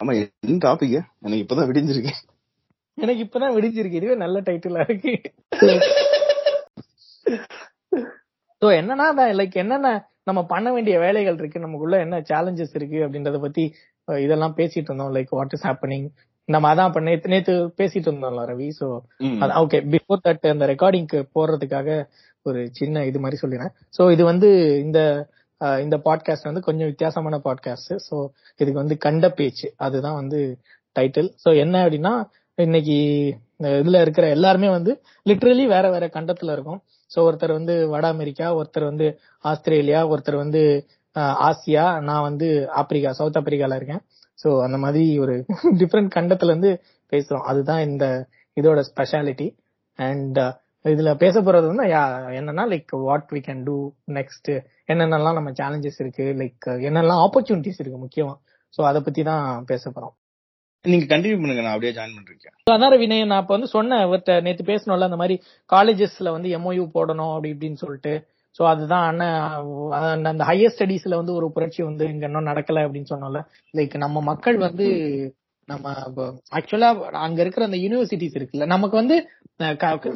ஆமா என்ன டாபிக் எனக்கு இப்பதான் விடிஞ்சிருக்கு. எனக்கு இப்பதான் விடிஞ்சிருக்கு. இதுவே நல்ல டைட்டிலா இருக்கு. சோ என்னன்னா லைக் என்னென்ன நம்ம பண்ண வேண்டிய வேலைகள் இருக்கு? நமக்குள்ள என்ன சேலஞ்சஸ் இருக்கு? அப்படின்றத பத்தி இதெல்லாம் பேசிட்டு இருந்தோம். லைக் வாட் இஸ் ஹேப்பனிங் நம்ம அதான் இப்ப நேத்து நேத்து பேசிட்டு இருந்தோம்ல Ravi? So. Okay before that அந்த ரெக்கார்டிங்க்கு போடுறதுக்காக ஒரு சின்ன இது மாதிரி சொல்லிடுறேன். சோ இது வந்து இந்த இந்த பாட்காஸ்ட் வந்து கொஞ்சம் வித்தியாசமான பாட்காஸ்ட் ஸோ இதுக்கு வந்து கண்ட பேச்சு. அதுதான் வந்து டைட்டில் ஸோ என்ன அப்படின்னா இன்னைக்கு இந்த இதுல இருக்கிற எல்லாருமே வந்து லிட்ரலி வேற வேற கண்டத்துல இருக்கும். ஸோ ஒருத்தர் வந்து வட அமெரிக்கா ஒருத்தர் வந்து ஆஸ்திரேலியா ஒருத்தர் வந்து ஆசியா நான் வந்து ஆப்பிரிக்கா சவுத் ஆப்பிரிக்கால இருக்கேன். ஸோ அந்த மாதிரி ஒரு டிஃப்ரெண்ட் கண்டத்துல இருந்து பேசுறோம். அதுதான் இந்த இதோட ஸ்பெஷாலிட்டி அண்ட் இதுல பேச போறது வந்து என்னன்னா like what we can do next என்னென்னலாம் நம்ம சேலஞ்சஸ் இருக்கு லைக் என்னெல்லாம் ஆப்பர்ச்சுனிட்டிஸ் இருக்கு முக்கியமா. சோ அத பத்தி தான் பேச போறோம். நீங்க கண்டினியூ பண்ணுங்க நான் அப்படியே ஜாயின் பண்ணிருக்கேன். அதான் வினய் நான் இப்ப வந்து சொன்னேன் இவர்ட்ட நேத்து பேசணும்ல அந்த மாதிரி காலேஜஸ்ல வந்து எம்ஓயு போடணும் அப்படி இப்படின்னு சொல்லிட்டு. சோ அதுதான் அண்ணன் அந்த- அந்த ஹையர் ஸ்டடீஸ்ல வந்து ஒரு புரட்சி வந்து இங்க இன்னும் நடக்கல அப்படின்னு சொன்னோம்ல. லைக் நம்ம மக்கள் வந்து நம்ம ஆக்சுவலா அங்க இருக்கிற அந்த யூனிவர்சிட்டிஸ் இருக்குல்ல நமக்கு வந்து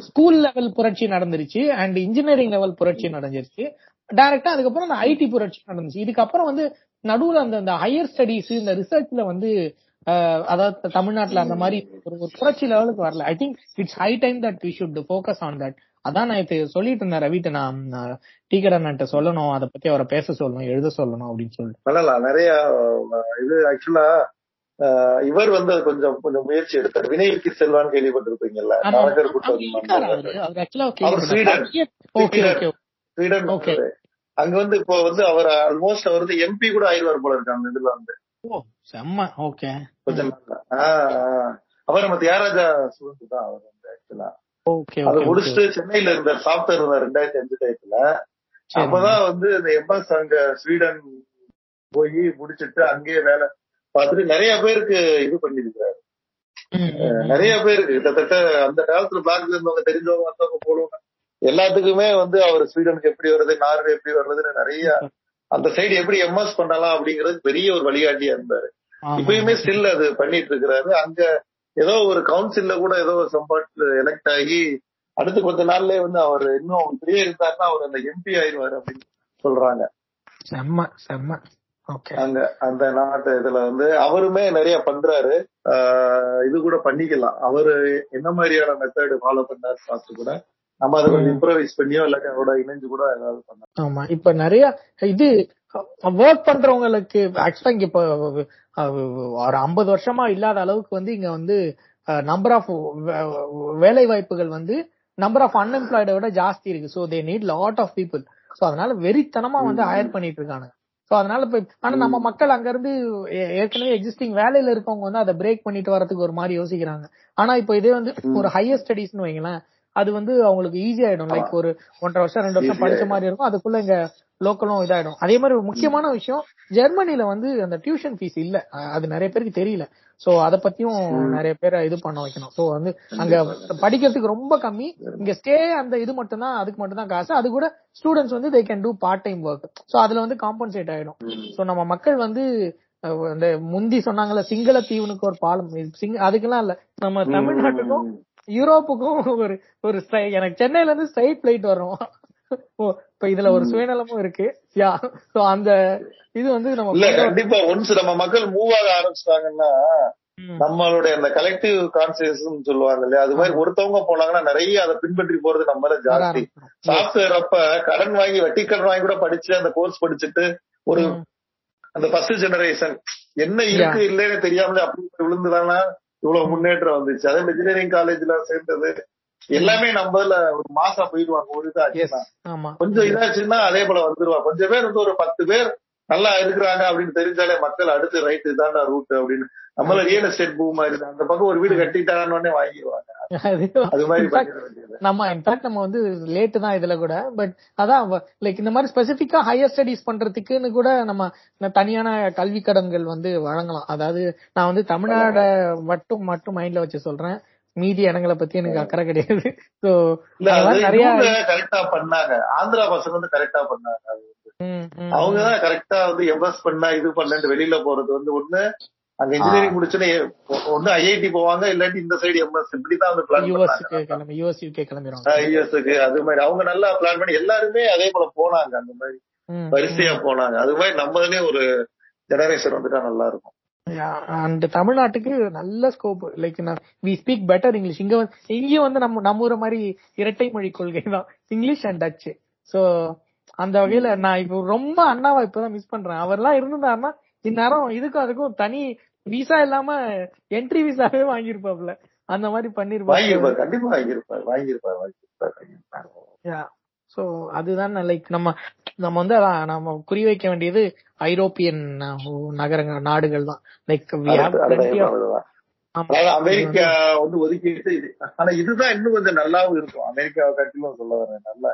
ஸ்கூல் லெவல் புரட்சி நடந்துருச்சு அண்ட் இன்ஜினியரிங் லெவல் புரட்சி நடந்துருச்சு. டைரக்டா அதுக்கப்புறம் அந்த ஐடி புரட்சி நடந்துச்சு. இதுக்கப்புறம் வந்து நடுவுல அந்த அந்த ஹையர் ஸ்டடீஸ் இந்த ரிசர்ச்ல வந்து அதாவது தமிழ்நாட்டுல அந்த மாதிரி ஒரு ஒரு புரட்சி லெவலுக்கு வரல. I think it's high time that we should focus on that அதான் நான் இது சொல்லிட்டு இருந்தேன் ரவிட்ட நான் டீக்கரண்ணன்ட்ட சொல்லணும் அதை பத்தி அவரை பேச சொல்லணும் எழுத சொல்லணும் அப்படின்னு சொல்லிட்டு. பண்ணலாம் நிறைய இது ஆக்சுவலா இவர் வந்து அது கொஞ்சம் கொஞ்சம் முயற்சி எடுத்தார். வினய்க்கு செல்வான்னு கேள்விப்பட்டிருப்பீங்கல்ல. நரகர். கூட்டம் ஸ்வீடன். அங்க வந்து இப்போ வந்து அவர் ஆல்மோஸ்ட் அவர் வந்து எம்பி கூட ஆயிடுவார் போல இருக்கு அந்த இதுல வந்து. அவர் நம்ம தியாகராஜா ஸ்டூடெண்ட் தான் அவர் வந்து ஆக்சுவலா ஓகே அதை முடிச்சுட்டு சென்னையில இருந்தார். சாப்ட்வேர் இருந்தார் ரெண்டாயிரத்தி அஞ்சு டயத்துல. அப்பதான் வந்து இந்த எம்எஸ் அங்க ஸ்வீடன் போய் முடிச்சிட்டு அங்கேயே வேலை பார்த்துட்டு நிறைய பேருக்கு இது பண்ணிருக்காரு நிறைய பேருக்கு கிட்டத்தட்ட அந்த காலத்துல பிளாக்ல இருந்தவங்க தெரிஞ்சவங்க வந்தவங்க போடுவாங்க எல்லாத்துக்குமே வந்து அவர் ஸ்வீடனுக்கு எப்படி வருது நார்வே எப்படி வருதுன்னு நிறைய அந்த சைடு எப்படி எம்எஸ் பண்ணலாம் அப்படிங்கிறது பெரிய ஒரு வழிகாட்டியா இருந்தாரு. இப்பயுமே ஸ்டில் அது பண்ணிட்டு இருக்கிறாரு. அங்க ஏதோ ஒரு கவுன்சில்ல கூட ஏதோ சம்பாட் எலெக்ட் ஆகி அடுத்த கொஞ்ச நாள்லயே வந்து அவர் இன்னும் இப்படியே இருந்தாருன்னா அவர் அந்த எம்பி ஆயிடுவாரு அப்படின்னு சொல்றாங்க. செம்ம செம்ம. அங்க அந்த நாட்டு இதுல வந்து அவருமே நிறைய பண்றாரு. இது கூட பண்ணிக்கலாம். அவரு என்ன மாதிரியான மெத்தட் ஃபாலோ பண்ணாரு பார்த்து கூட நம்ம அதை கொஞ்சம் இம்ப்ரவைஸ் பண்ணியோ இல்லாட்டி அவரோட இணைஞ்சு கூட ஏதாவது பண்ணலாம். ஆமா. இப்ப நிறைய இது ஒர்க் பண்றவங்களுக்கு ஆக்சுவலா இங்க இப்ப ஒரு ஐம்பது வருஷமா இல்லாத அளவுக்கு வந்து இங்க வந்து நம்பர் ஆஃப் வேலை வாய்ப்புகள் வந்து நம்பர் ஆஃப் அன்எம்ப்ளாய்ட விட ஜாஸ்தி இருக்கு. So they need lot of people so அதனால வெறித்தனமா வந்து ஹயர் பண்ணிட்டு இருக்காங்க சோ அதனால இப்ப ஆனா நம்ம மக்கள் அங்க இருந்து ஏற்கனவே எக்ஸிஸ்டிங் வேலையில இருக்கவங்க வந்து அதை பிரேக் பண்ணிட்டு வரதுக்கு ஒரு மாதிரி யோசிக்கிறாங்க. ஆனா இப்போ இதே வந்து ஒரு ஹையர் ஸ்டடீஸ்னு வைங்களேன் அது வந்து அவங்களுக்கு ஈஸி ஆயிடும். லைக் ஒரு ஒன்றரை வருஷம் ரெண்டு வருஷம் படிச்ச மாதிரி இருக்கும். அதுக்குள்ள இங்க லோக்கலும் இதாயிடும். அதே மாதிரி ஒரு முக்கியமான விஷயம் ஜெர்மனில வந்து அந்த டியூஷன் ஃபீஸ் இல்ல. அது நிறைய பேருக்கு தெரியல. சோ அத பத்தியும் நிறைய பேரை இது பண்ண வைக்கணும். சோ வந்து அங்க படிக்கிறதுக்கு ரொம்ப கம்மி. இங்க ஸ்டே அந்த இது மட்டும் தான் அதுக்கு மட்டும் தான் காசு. அது கூட ஸ்டூடெண்ட்ஸ் வந்து they can do part time work so அதுல வந்து காம்பன்சேட் ஆயிடும். சோ நம்ம மக்கள் வந்து அந்த முந்தி சொன்னாங்கல்ல சிங்கள தீவுனுக்கு ஒரு பாலம். அதுக்கெல்லாம் இல்ல. நம்ம தமிழ்நாட்டுக்கும் யூரோப்புக்கும் ஒரு ஒரு எனக்கு சென்னையில இருந்து ஸ்ட்ரைட் பிளைட் வரும். இப்ப இதுல ஒரு சுயநலமும் இருக்கு. யா சோ அந்த இது வந்து நம்ம இல்ல கண்டிப்பா ஒன்ஸ் நம்ம மக்கள் மூவ் ஆக ஆரம்பிச்சிட்டாங்கன்னா. நம்மளுடைய அந்த கலெக்டிவ் கான்சியஸ் சொல்லுவாங்க இல்லையா? அது மாதிரி ஒருத்தவங்க போனாங்கன்னா நிறைய அதை பின்பற்றி போறது நம்ம மேல வர ஜாஸ்தி. சாஃப்ட்வேர் அப்ப கடன் வாங்கி வட்டி கடன் வாங்கி கூட படிச்சு அந்த கோர்ஸ் படிச்சுட்டு ஒரு. அந்த ஃபர்ஸ்ட் ஜெனரேஷன் என்ன இருக்கு இல்லைன்னு தெரியாமலே அப்படி விழுந்துதானா இவ்வளவு முன்னேற்றம் வந்துச்சு. அதே இன்ஜினியரிங் காலேஜ்ல சேர்ந்தது. எல்லாமே நம்மள ஒரு மாசா போயிடுவாங்க ஒரு ஆமா. கொஞ்சம் இதாச்சுன்னா அதே போல வந்துருவா. கொஞ்சம் பேர் வந்து ஒரு பத்து பேர் நல்லா இருக்கிறாங்க அப்படின்னு தெரிஞ்சாலே மக்கள் அடுத்து ரைட் இதாண்டா ரூட் அப்படின்னு. நம்மள ரியல் எஸ்டேட் பூ மாதிரி தான். அந்த பக்கம் ஒரு வீடு கட்டிட்டாங்கன்னு உடனே வாங்கிடுவாங்க. அது மாதிரி நம்ம இன்ஃபேக்ட் நம்ம வந்து லேட் தான் இதுல கூட. பட் அதான் லைக் இந்த மாதிரி ஸ்பெசிபிக்கா ஹையர் ஸ்டடிஸ் பண்றதுக்குன்னு கூட நம்ம தனியான கல்வி கடன்கள் வந்து வழங்கலாம். அதாவது நான் வந்து தமிழ்நாட மட்டும் மட்டும் மைண்ட்ல வச்சு சொல்றேன். மீதி இடங்களை பத்தி எனக்கு அக்கறை கிடையாது. சோ நிறைய கரெக்டா பண்ணாங்க. ஆந்திரா பசங்க வந்து கரெக்டா பண்ணாங்க. அவங்கதான் கரெக்டா வந்து எம்எஸ் பண்ணா இது பண்ணு வெளியில போறது வந்து ஒண்ணு அங்க இன்ஜினியரிங் முடிச்சுன்னு ஒண்ணு ஐஐடி போவாங்க இல்லாட்டி இந்த சைடு எம்எஸ் இப்படிதான் வந்து பிளான் யூஎஸ் யூகே கிளம்பிடுவாங்க யூஎஸ்க்கு அது மாதிரி அவங்க நல்லா பிளான் பண்ணி எல்லாருமே அதே போல போனாங்க அந்த மாதிரி வரிசையா போனாங்க. அது மாதிரி நம்மளே ஒரு ஜெனரேஷன் வந்துட்டா நல்லா இருக்கும். அண்ட் தமிழ்நாட்டுக்கு நல்ல scope like we speak better English இங்க வந்து இங்கேயும் வந்து நம்ம நம்ம ஊர மாதிரி இரட்டை மொழி கொள்கை தான். இங்கிலீஷ் அண்ட் டச் சோ அந்த வகையில நான் இப்போ ரொம்ப அண்ணாவா இப்பதான் மிஸ் பண்றேன். அவர்லாம் இருந்திருந்தாருன்னா இந்நேரம் இதுக்கும் அதுக்கும் தனி விசா இல்லாம என்ட்ரி விசாவே வாங்கியிருப்பாப்ல அந்த மாதிரி பண்ணிருப்பாரு. வாங்கியிருப்பாரு கண்டிப்பா வாங்கியிருப்பாரு வாங்கியிருப்பாரு வாங்கியிருப்பாரு. சோ அதுதான் லைக் நம்ம நம்ம வந்து நம்ம குறி வைக்க வேண்டியது ஐரோப்பியன் நகரங்கள் நாடுகள் தான். லைக் அமெரிக்கா வந்து ஒதுக்கிட்டு இது. ஆனா இதுதான் இன்னும் கொஞ்சம் நல்லாவும் இருக்கும். அமெரிக்காவை காட்டிலும் சொல்ல வரேன் நல்லா.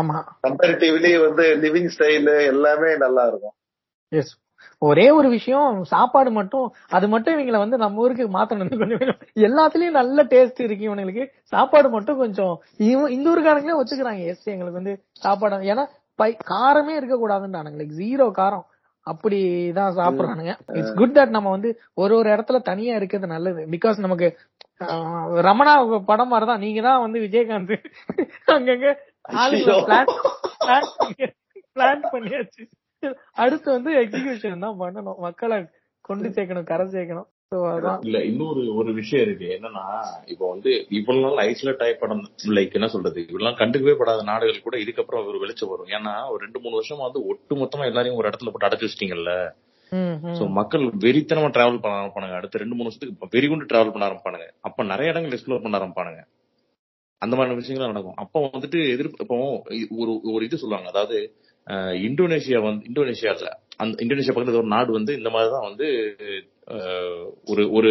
ஆமா. கம்பேரிட்டிவ்லி வந்து லிவிங் ஸ்டைல் எல்லாமே நல்லா இருக்கும். எஸ் ஒரே ஒரு விஷயம் சாப்பாடு மட்டும் அது மட்டும் இவங்கள வந்து நம்ம ஊருக்கு மாத்தணும். கொஞ்சம் எல்லாத்துலயும் நல்ல டேஸ்ட் இருக்கு இவங்களுக்கு சாப்பாடு மட்டும் கொஞ்சம். இந்த ஊருக்காரங்களே ஒத்துக்கிறாங்க. எஸ் எங்களுக்கு வந்து சாப்பாடு. ஏன்னா பை காரமே இருக்க கூடாதுன்றானுங்க லைக் ஜீரோ காரம். அப்படிதான் சாப்பிடுறானுங்க. இட்ஸ் குட் தட் நம்ம வந்து ஒரு ஒரு இடத்துல தனியா இருக்கிறது நல்லது. பிகாஸ் நமக்கு ரமணா படம் மாதிரிதான். நீங்க தான் வந்து விஜயகாந்த். அங்கங்க பிளான் பண்ணியாச்சு. அடுத்து வந்து எக்ஸிகியூஷன் தான் பண்ணணும். மக்களை கொண்டு சேர்க்கணும் கரை சேர்க்கணும். இல்ல இன்னொரு ஒரு விஷயம் இருக்கு. என்னன்னா இப்போ வந்து இவ்வளவு நாள் ஐசோலேட் ஆகி படம் லைக் என்ன சொல்றது? இவ்வளவு கண்டுக்கவே படாத நாடுகள் கூட இதுக்கப்புறம் ஒரு வெளிச்சம் வரும். ஏன்னா ஒரு ரெண்டு மூணு வருஷமா வந்து ஒட்டு மொத்தமா எல்லாரையும் ஒரு இடத்துல போட்டு அடைச்சு வச்சிட்டீங்கல்ல. சோ மக்கள் வெறித்தனமா டிராவல் பண்ண ஆரம்பிப்பானுங்க. அடுத்த ரெண்டு மூணு வருஷத்துக்கு வெறிகுண்டு டிராவல் பண்ண ஆரம்பிப்பானுங்க. அப்ப நிறைய இடங்கள் எக்ஸ்ப்ளோர் பண்ண ஆரம்பிப்பானுங்க. அந்த மாதிரி விஷயங்கள் நடக்கும். அப்ப வந்துட்டு எதிர்ப்பு இப்போ ஒரு ஒரு இது சொல்லுவாங்க. அதாவது இந்தோனேஷியா வந்து இந்தோனேஷியால அந்த இந்தோனேஷியா பக்கத்துல ஒரு நாடு வந்து இந்த மாதிரி தான் வந்து ஒரு ஒரு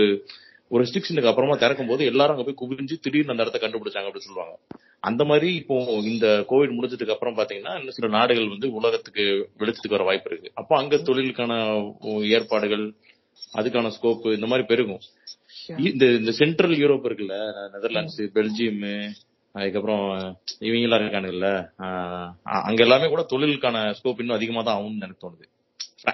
ஒரு ரெஸ்ட்ரிக்ஷனுக்கு அப்புறமா திறக்கும் போது எல்லாரும் அங்க போய் குவிஞ்சு திடீர்னு அந்த இடத்த கண்டுபிடிச்சாங்க அப்படின்னு சொல்லுவாங்க. அந்த மாதிரி இப்போ இந்த கோவிட் முடிஞ்சதுக்கு அப்புறம் பாத்தீங்கன்னா இன்னும் சில நாடுகள் வந்து உலகத்துக்கு வெளிச்சத்துக்கு வர வாய்ப்பு இருக்கு. அப்போ அங்க தொழிலுக்கான ஏற்பாடுகள் அதுக்கான ஸ்கோப் இந்த மாதிரி பெருகும். இந்த இந்த சென்ட்ரல் யூரோப் இருக்குல்ல நெதர்லாண்ட்ஸ் பெல்ஜியம் அதுக்கப்புறம் இவங்க எல்லாம் இருக்கானுங்கல்ல அங்க எல்லாமே கூட தொழிலுக்கான ஸ்கோப் இன்னும் அதிகமா தான் ஆகும்னு எனக்கு தோணுது.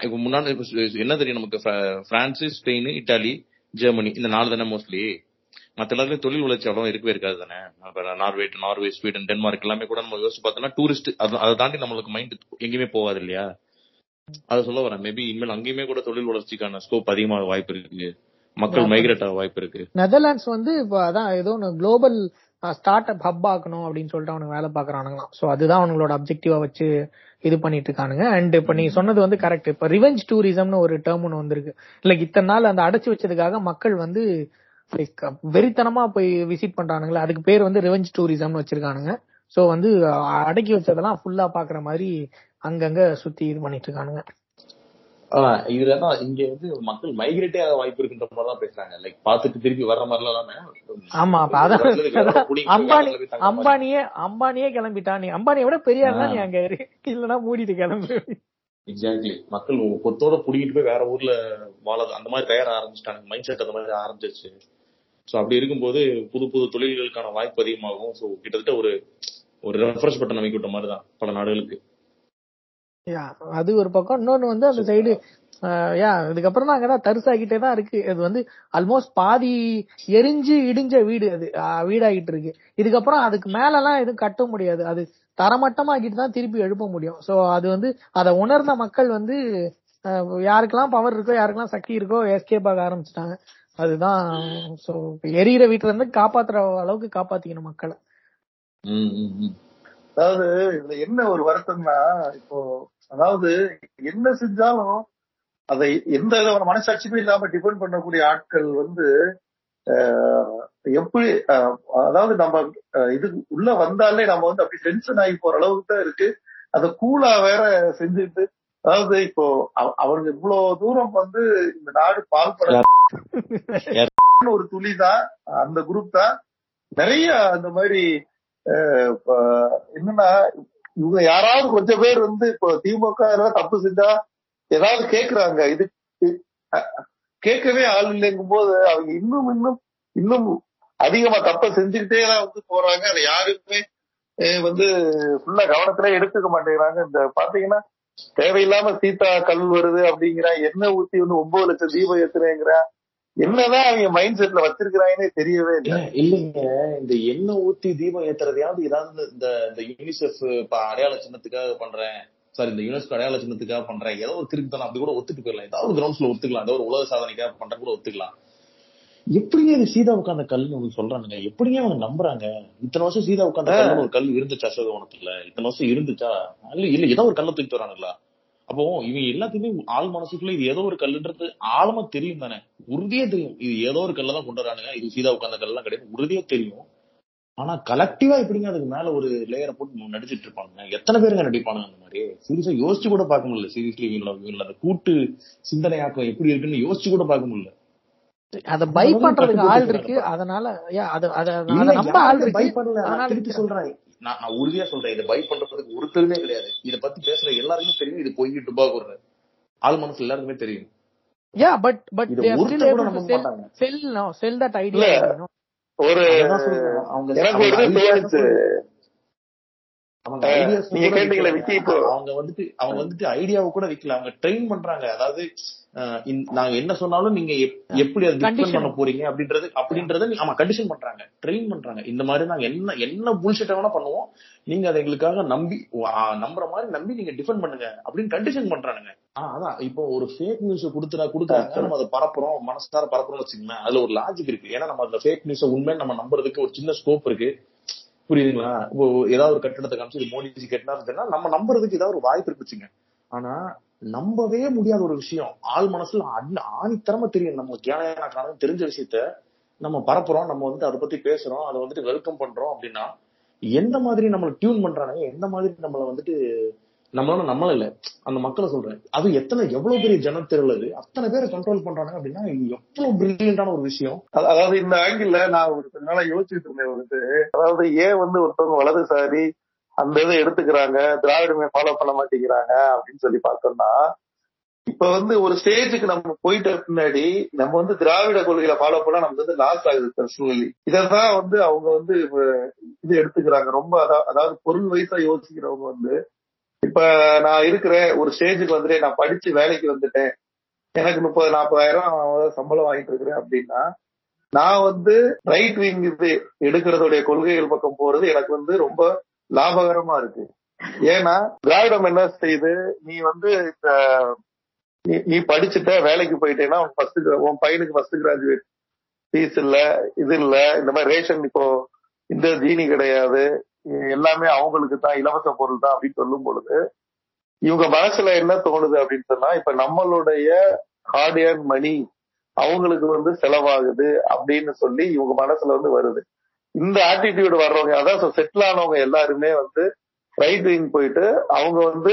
இப்ப முன்னாடி என்ன தெரியும் நமக்கு? பிர- பிரான்ஸ் ஸ்பெயின் இட்டாலி ஜெர்மனி இந்த நாலு தானே மோஸ்ட்லி மத்த எல்லாத்துலயும் தொழில் வளர்ச்சி அவ்வளவு இருக்கவே இருக்காது தானே? நார்வே நார்வே ஸ்வீடன் டென்மார்க் எல்லாமே கூட நம்ம யோசிச்சு பார்த்தோம்னா டூரிஸ்ட் அதை தாண்டி நம்மளுக்கு மைண்ட் எங்கேயுமே போகாது இல்லையா? அதை சொல்ல வரேன். மேபி இனிமேல் அங்கேயுமே கூட தொழில் வளர்ச்சிக்கான ஸ்கோப் அதிகமாக வாய்ப்பு இருக்கு. மக்கள் மைக்ரேட் ஆக வாய்ப்பு இருக்கு. நெதர்லாண்ட்ஸ் வந்து இப்போ அதான் ஏதோ ஒன்று குளோபல் ஸ்டார்ட் அப் ஹப் ஆக்கணும் அப்படின்னு சொல்லிட்டு அவனுக்கு வேலை பாக்குறானுங்களாம் சோ அதுதான் அவங்களோட அப்ஜெக்டிவா வச்சு இது பண்ணிட்டு இருக்கானுங்க. அண்ட் இப்ப நீ சொன்னது வந்து கரெக்ட் இப்ப ரிவெஞ்ச் டூரிசம்னு ஒரு டேர்ம் ஒன்று வந்திருக்கு. லைக் இத்தனை நாள் அந்த அடைச்சு வச்சதுக்காக மக்கள் வந்து லைக் வெறித்தனமா போய் விசிட் பண்றானுங்களா. அதுக்கு பேர் வந்து ரிவெஞ்ச் டூரிசம்னு வச்சிருக்கானுங்க. சோ வந்து அடக்கி வச்சதெல்லாம் ஃபுல்லா பாக்குற மாதிரி அங்கங்க சுத்தி இது பண்ணிட்டு இருக்கானுங்க. இதுல தான் இங்க வந்து மக்கள் மைக்ரேட்டே ஆக வாய்ப்பு இருக்குன்ற மாதிரி தான் பேசுறாங்க. லைக் பாத்துட்டு திருப்பி வர்ற மாதிரிலாம் இல்லாம ஆமா அம்பானி மாதிரி. அம்பானியே அம்பானியே கிளம்பிட்டான் நீ அம்பானியை விட பெரிய தான். நீ அங்க இல்லனா மூடிட்டு கிளம்பு. எக்ஸாக்ட்லி மக்கள் கொத்தோட புடிங்கிட்டு போய் வேற ஊர்ல வாழ அந்த மாதிரி தயார ஆரம்பிச்சிட்டாங்க. மைண்ட் செட் அந்த மாதிரி ஆரம்பிச்சிருச்சு. சோ அப்படி இருக்கும்போது புது புது தொழில்களுக்கான வாய்ப்பு அதிகமாகும். சோ கிட்டத்தட்ட ஒரு ஒரு ரெஃப்ரெஷ் பட்டன் அமைக்க விட்ட மாதிரி தான் பல நாடுகளுக்கு. யா, அது ஒரு பக்கம். இன்னொன்னு வந்து அந்த சைடு யா இதுக்கப்புறம் தான் அங்கதான் தரிசாகிட்டே தான் இருக்கு. அது வந்து ஆல்மோஸ்ட் பாதி எரிஞ்சு இடிஞ்ச வீடு அது. வீடாகிட்டு இருக்கு இதுக்கப்புறம் அதுக்கு மேல எல்லாம் எதுவும் கட்ட முடியாது. அது தரமட்டமாக்கிட்டு தான் திருப்பி எழுப்ப முடியும். சோ அது வந்து அதை உணர்ந்த மக்கள் வந்து யாருக்கெல்லாம் பவர் இருக்கோ யாருக்கெல்லாம் சக்தி இருக்கோ எஸ்கேப் ஆக ஆரம்பிச்சிட்டாங்க. அதுதான் சோ எரியிற வீட்டுல இருந்து காப்பாத்துற அளவுக்கு காப்பாத்திக்கணும் மக்களை. அதாவது இதுல என்ன ஒரு வருத்தம்னா இப்போ அதாவது என்ன செஞ்சாலும் அதை எந்த விதமான மனசாட்சியுமே இல்லாம டிபெண்ட் பண்ணக்கூடிய ஆட்கள் வந்து எப்படி அதாவது நம்ம இது உள்ள வந்தாலே நம்ம வந்து அப்படி டென்ஷன் ஆகி போற அளவுக்கு தான் இருக்கு. அதை கூலா வேற செஞ்சுட்டு அதாவது இப்போ அவ- அவனுக்கு இவ்வளவு தூரம் வந்து இந்த நாடு பால்பட ஒரு துளி தான் அந்த குரூப் தான். நிறைய அந்த மாதிரி என்னன்னா இவங்க யாராவது கொஞ்சம் பேர் வந்து இப்போ திமுக ஏதாவது தப்பு செஞ்சா ஏதாவது கேக்குறாங்க. இது கேட்கவே ஆள் இல்லைங்கும் போது அவங்க இன்னும் இன்னும் இன்னும் அதிகமா தப்ப செஞ்சுக்கிட்டே தான் வந்து போறாங்க. அதை யாருக்குமே வந்து ஃபுல்லா கவனத்திலே எடுத்துக்க மாட்டேங்கிறாங்க. இந்த பாத்தீங்கன்னா தேவையில்லாம சீதா கல் வருது அப்படிங்கிற எண்ணெய் ஊத்தி வந்து ஒன்பது லட்சம் தீபம் ஏத்துறேங்கிற என்னதான் அவங்க மைண்ட் செட்ல வச்சிருக்கிறாங்கன்னே தெரியவே இல்லை. இல்லைங்க. இந்த எண்ணெய் ஊத்தி தீபம் ஏத்துறதையாவது ஏதாவது இந்த இந்த யூனிசெஃப் அடையாள சின்னத்துக்காக பண்றேன். சாரி இந்த யுனெஸ்கோ அடையாள சின்னத்துக்காக பண்றேன். ஏதோ ஒரு திருப்பி அப்படி கூட ஒத்துட்டு போயிடலாம். ஏதாவது கிரவுண்ட்ஸ்ல ஒத்துக்கலாம். ஏதோ ஒரு உலக சாதனைக்காக பண்ற கூட ஒத்துக்கலாம். எப்படிங்க இது சீதா உட்கார்ந்த கல்னு உங்களுக்கு சொல்றானுங்க? எப்படிங்க அவங்க நம்புறாங்க? இத்தனை வருஷம் சீதா உட்கார்ந்த கல்லுன்னு ஒரு கல் இருந்துச்சா அசோகவனத்துல? இத்தனை வருஷம் இருந்துச்சா? இல்ல இல்ல ஏதோ ஒரு கல்லை தூக்கிட்டு வரானுங்களா? அப்போ இவங்க எல்லாத்தையுமே ஆள் மனசுக்குள்ள இது ஏதோ ஒரு கல்லுன்றது ஆழமா தெரியும் தானே. உறுதியே தெரியும். இது ஏதோ ஒரு கல்ல தான் கொண்டு வரானுங்க. இது சீதா உட்கார்ந்த கல்லாம் கிடையாது. உறுதியே தெரியும். ஆனா கலெக்டிவா எப்படிங்க அதுக்கு மேல ஒரு லேயரை போட்டு நடிச்சிட்டு இருப்பாங்க எத்தனை பேருங்க நடிப்பானுங்க அந்த மாதிரி? சீரியஸா யோசிச்சு கூட பார்க்க முடியல. சீரியஸ்லி இவங்கள அந்த கூட்டு சிந்தனையாக்கம் எப்படி இருக்குன்னு யோசிச்சு கூட பார்க்க முடியல. அத பை பண்றதுக்கு ஆள் இருக்கு. அதனால அத அத நம்ப ஆள் பை பண்ணல திருப்பி சொல்றேன். நான் நான் உறுதியா சொல்றேன் இதை பை பண்றதுக்கு ஒருத்தருமே கிடையாது. இத பத்தி பேசுற எல்லாருக்குமே தெரியும் இது பொய் டுபாக்கூர் ஆள் மனசு எல்லாருக்குமே தெரியும். Yeah but but sell sell no sell that idea ஒரு எனக்கு ஒரு தோணுச்சு. அவங்க ஐடியாஸ் நீங்க கூட கேட்டீங்களே விக்கி இப்போ அவங்க வந்துட்டு அவங்க வந்துட்டு ஐடியாவை கூட விக்கல. அவங்க ட்ரெயின் பண்றாங்க. அதாவது நாங்க என்ன சொன்னாலும் நீங்க எப்- எப்படி அதை டிஃபெண்ட் கண்டிஷன் பண்ண போறீங்க அப்படின்றது அப்படின்றத ஆமா கண்டிஷன் பண்றாங்க. ட்ரெயின் பண்றாங்க. இந்த மாதிரி நாங்க என்ன என்ன புல்ஷிட் வேணா பண்ணுவோம். நீங்க அதை எங்களுக்காக நம்பி நம்புற மாதிரி நம்பி நீங்க டிஃபெண்ட் பண்ணுங்க அப்படின்னு கண்டிஷன் பண்றானுங்க. ஆ, அதான். இப்போ ஒரு ஃபேக் நியூஸ் கொடுத்துறா கொடுக்குறாங்க நம்ம அதை பரப்புறோம். மனசார பரப்புறோம்னு வச்சுக்கோங்களேன். அதுல ஒரு லாஜிக் இருக்கு. ஏன்னா நம்ம அந்த ஃபேக் நியூஸ உண்மை நம்ம நம்புறதுக்கு ஒரு சின்ன ஸ்கோப் இருக்கு. புரியுதுங்களா? இப்போ ஏதாவது ஒரு கட்டடத்தை காமிச்சு இது மோடிஜி கட்டினா நம்ம நம்புறதுக்கு ஏதாவது ஒரு வாய்ப்பு இருக்குச்சுங்க. ஆனா நம்பவே முடியாத ஒரு விஷயம். ஆள் மனசுல ஆணித்தரமா தெரியும். நம்ம கேனையான காரணம் தெரிஞ்ச விஷயத்த நம்ம பரப்புறோம். நம்ம வந்துட்டு அதை பத்தி பேசுறோம். அதை வந்துட்டு வெல்கம் பண்றோம் அப்படின்னா எந்த மாதிரி நம்மள டியூன் பண்றானுங்க? எந்த மாதிரி நம்மளை வந்துட்டு நம்மளால நம்மள இல்ல. அந்த மக்களை சொல்றேன். அது எத்தனை எவ்வளவு பெரிய ஜனத்திரள் அது? அத்தனை பேரை கண்ட்ரோல் பண்றாங்க அப்படின்னா எவ்வளவு பிரில்லியண்டான ஒரு விஷயம். அதாவது இந்த ஆங்கிள் நான் ஒரு கொஞ்ச நாளா யோசிச்சுட்டு இருந்தேன் வந்துட்டு அதாவது ஏன் வந்து ஒருத்தவங்க வலதுசாரி அந்த இதை எடுத்துக்கிறாங்க திராவிடமே ஃபாலோ பண்ண மாட்டேங்கிறாங்க அப்படின்னு சொல்லி பார்த்தோம்னா இப்ப வந்து ஒரு ஸ்டேஜுக்கு நம்ம போயிட்ட பின்னாடி நம்ம வந்து திராவிட கொள்கையில ஃபாலோ பண்ணா நமக்கு வந்து லாஸ் ஆகுது பர்சனலி இதான் வந்து அவங்க வந்து இது எடுத்துக்கிறாங்க. ரொம்ப அதாவது பொருள் வயசா யோசிக்கிறவங்க வந்து இப்ப நான் இருக்கிற ஒரு ஸ்டேஜுக்கு வந்துட்டு நான் படிச்சு வேலைக்கு வந்துட்டேன். எனக்கு முப்பது நாற்பதாயிரம் சம்பளம் வாங்கிட்டு இருக்கிறேன் அப்படின்னா நான் வந்து ரைட் விங் இது எடுக்கிறதுடைய கொள்கைகள் பக்கம் போறது எனக்கு வந்து ரொம்ப லாபகரமா இருக்கு. ஏன்னா திராவிடம் என்ன செய்யுது நீ வந்து இந்த நீ- நீ படிச்சுட்ட வேலைக்கு போயிட்டேன்னா உன் ஃபர்ஸ்ட் உன் பையனுக்கு ஃபர்ஸ்ட் கிராஜுவேட் ஃபீஸ் இல்ல இது இல்ல இந்த மாதிரி ரேஷன் இப்போ இந்த ஜீனி கிடையாது. எல்லாமே அவங்களுக்கு தான் இலவச பொருள் தான் அப்படின்னு சொல்லும் பொழுது இவங்க மனசுல என்ன தோணுது அப்படின்னு சொன்னா இப்ப நம்மளுடைய ஹார்ட் ஏர்ன் மணி அவங்களுக்கு வந்து செலவாகுது அப்படின்னு சொல்லி இவங்க மனசுல வந்து வருது. இந்த ஆட்டிடியூட் வர்றவங்க அதான் செட்டில் ஆனவங்க எல்லாருமே வந்து ரைட் போயிட்டு அவங்க வந்து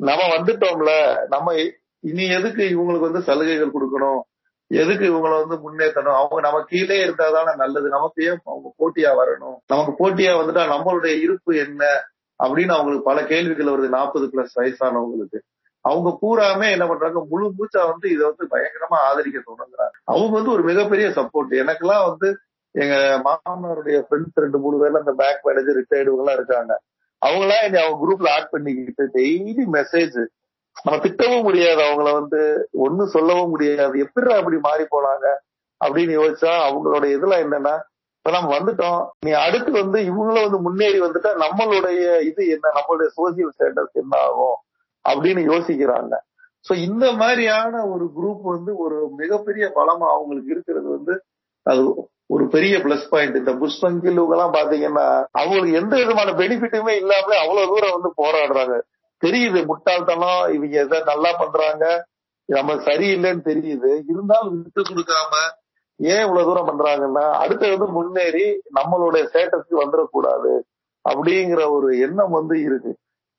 நம்ம வந்துட்டோம்ல நம்ம இனி எதுக்கு இவங்களுக்கு வந்து சலுகைகள் கொடுக்கணும்? எதுக்கு இவங்களை வந்து முன்னேற்றணும்? அவங்க நம்ம கீழே இருந்தாதான நல்லது. நமக்கு ஏன் அவங்க போட்டியா வரணும்? நமக்கு போட்டியா வந்துட்டா நம்மளுடைய இருப்பு என்ன? அப்படின்னு அவங்களுக்கு பல கேள்விகள் வருது. நாற்பது பிளஸ் வயசானவங்களுக்கு. அவங்க பூராமே என்ன பண்றாங்க? முழு மூச்சா வந்து இதை வந்து பயங்கரமா ஆதரிக்க தொடங்குறாங்க. அவங்க வந்து ஒரு மிகப்பெரிய சப்போர்ட் எனக்கெல்லாம் வந்து எங்க மாமனாருடைய ஃப்ரெண்ட்ஸ் ரெண்டு மூணு பேர்ல அந்த பேக் மேனேஜர் ரிட்டையர்டுவங்க எல்லாம் இருக்காங்க. அவங்களாம் என்னை அவங்க குரூப்ல ஆட் பண்ணிக்கிட்டு டெய்லி மெசேஜ் நம்ம திட்டவும் முடியாது. அவங்கள வந்து ஒண்ணும் சொல்லவும் முடியாது. எப்படி அப்படி மாறி போனாங்க அப்படின்னு யோசிச்சா அவங்களோட இதுல என்னன்னா இப்ப நம்ம வந்துட்டோம். நீ அடுத்து வந்து இவங்களும் வந்து முன்னேறி வந்துட்டா நம்மளுடைய இது என்ன? நம்மளுடைய சோசியல் ஸ்டேட்டஸ் என்ன ஆகும்? அப்படின்னு யோசிக்கிறாங்க. சோ இந்த மாதிரியான ஒரு குரூப் வந்து ஒரு மிகப்பெரிய பலமா அவங்களுக்கு இருக்கிறது வந்து அது ஒரு பெரிய பிளஸ் பாயிண்ட் இந்த புஷ்பங்கில் எல்லாம் பாத்தீங்கன்னா அவங்களுக்கு எந்த விதமான பெனிஃபிட்டுமே இல்லாம அவ்வளவு தூரம் வந்து போராடுறாங்க. தெரியுது முட்டாள்தனம் இவங்க எதை நல்லா பண்றாங்க நம்ம சரியில்லைன்னு தெரியுது. இருந்தாலும் விட்டு கொடுக்காம ஏன் இவ்வளவு தூரம் பண்றாங்கன்னா அடுத்தது வந்து முன்னேறி நம்மளுடைய ஸ்டேட்டஸ்க்கு வந்துடக்கூடாது அப்படிங்கிற ஒரு எண்ணம் வந்து இருக்கு.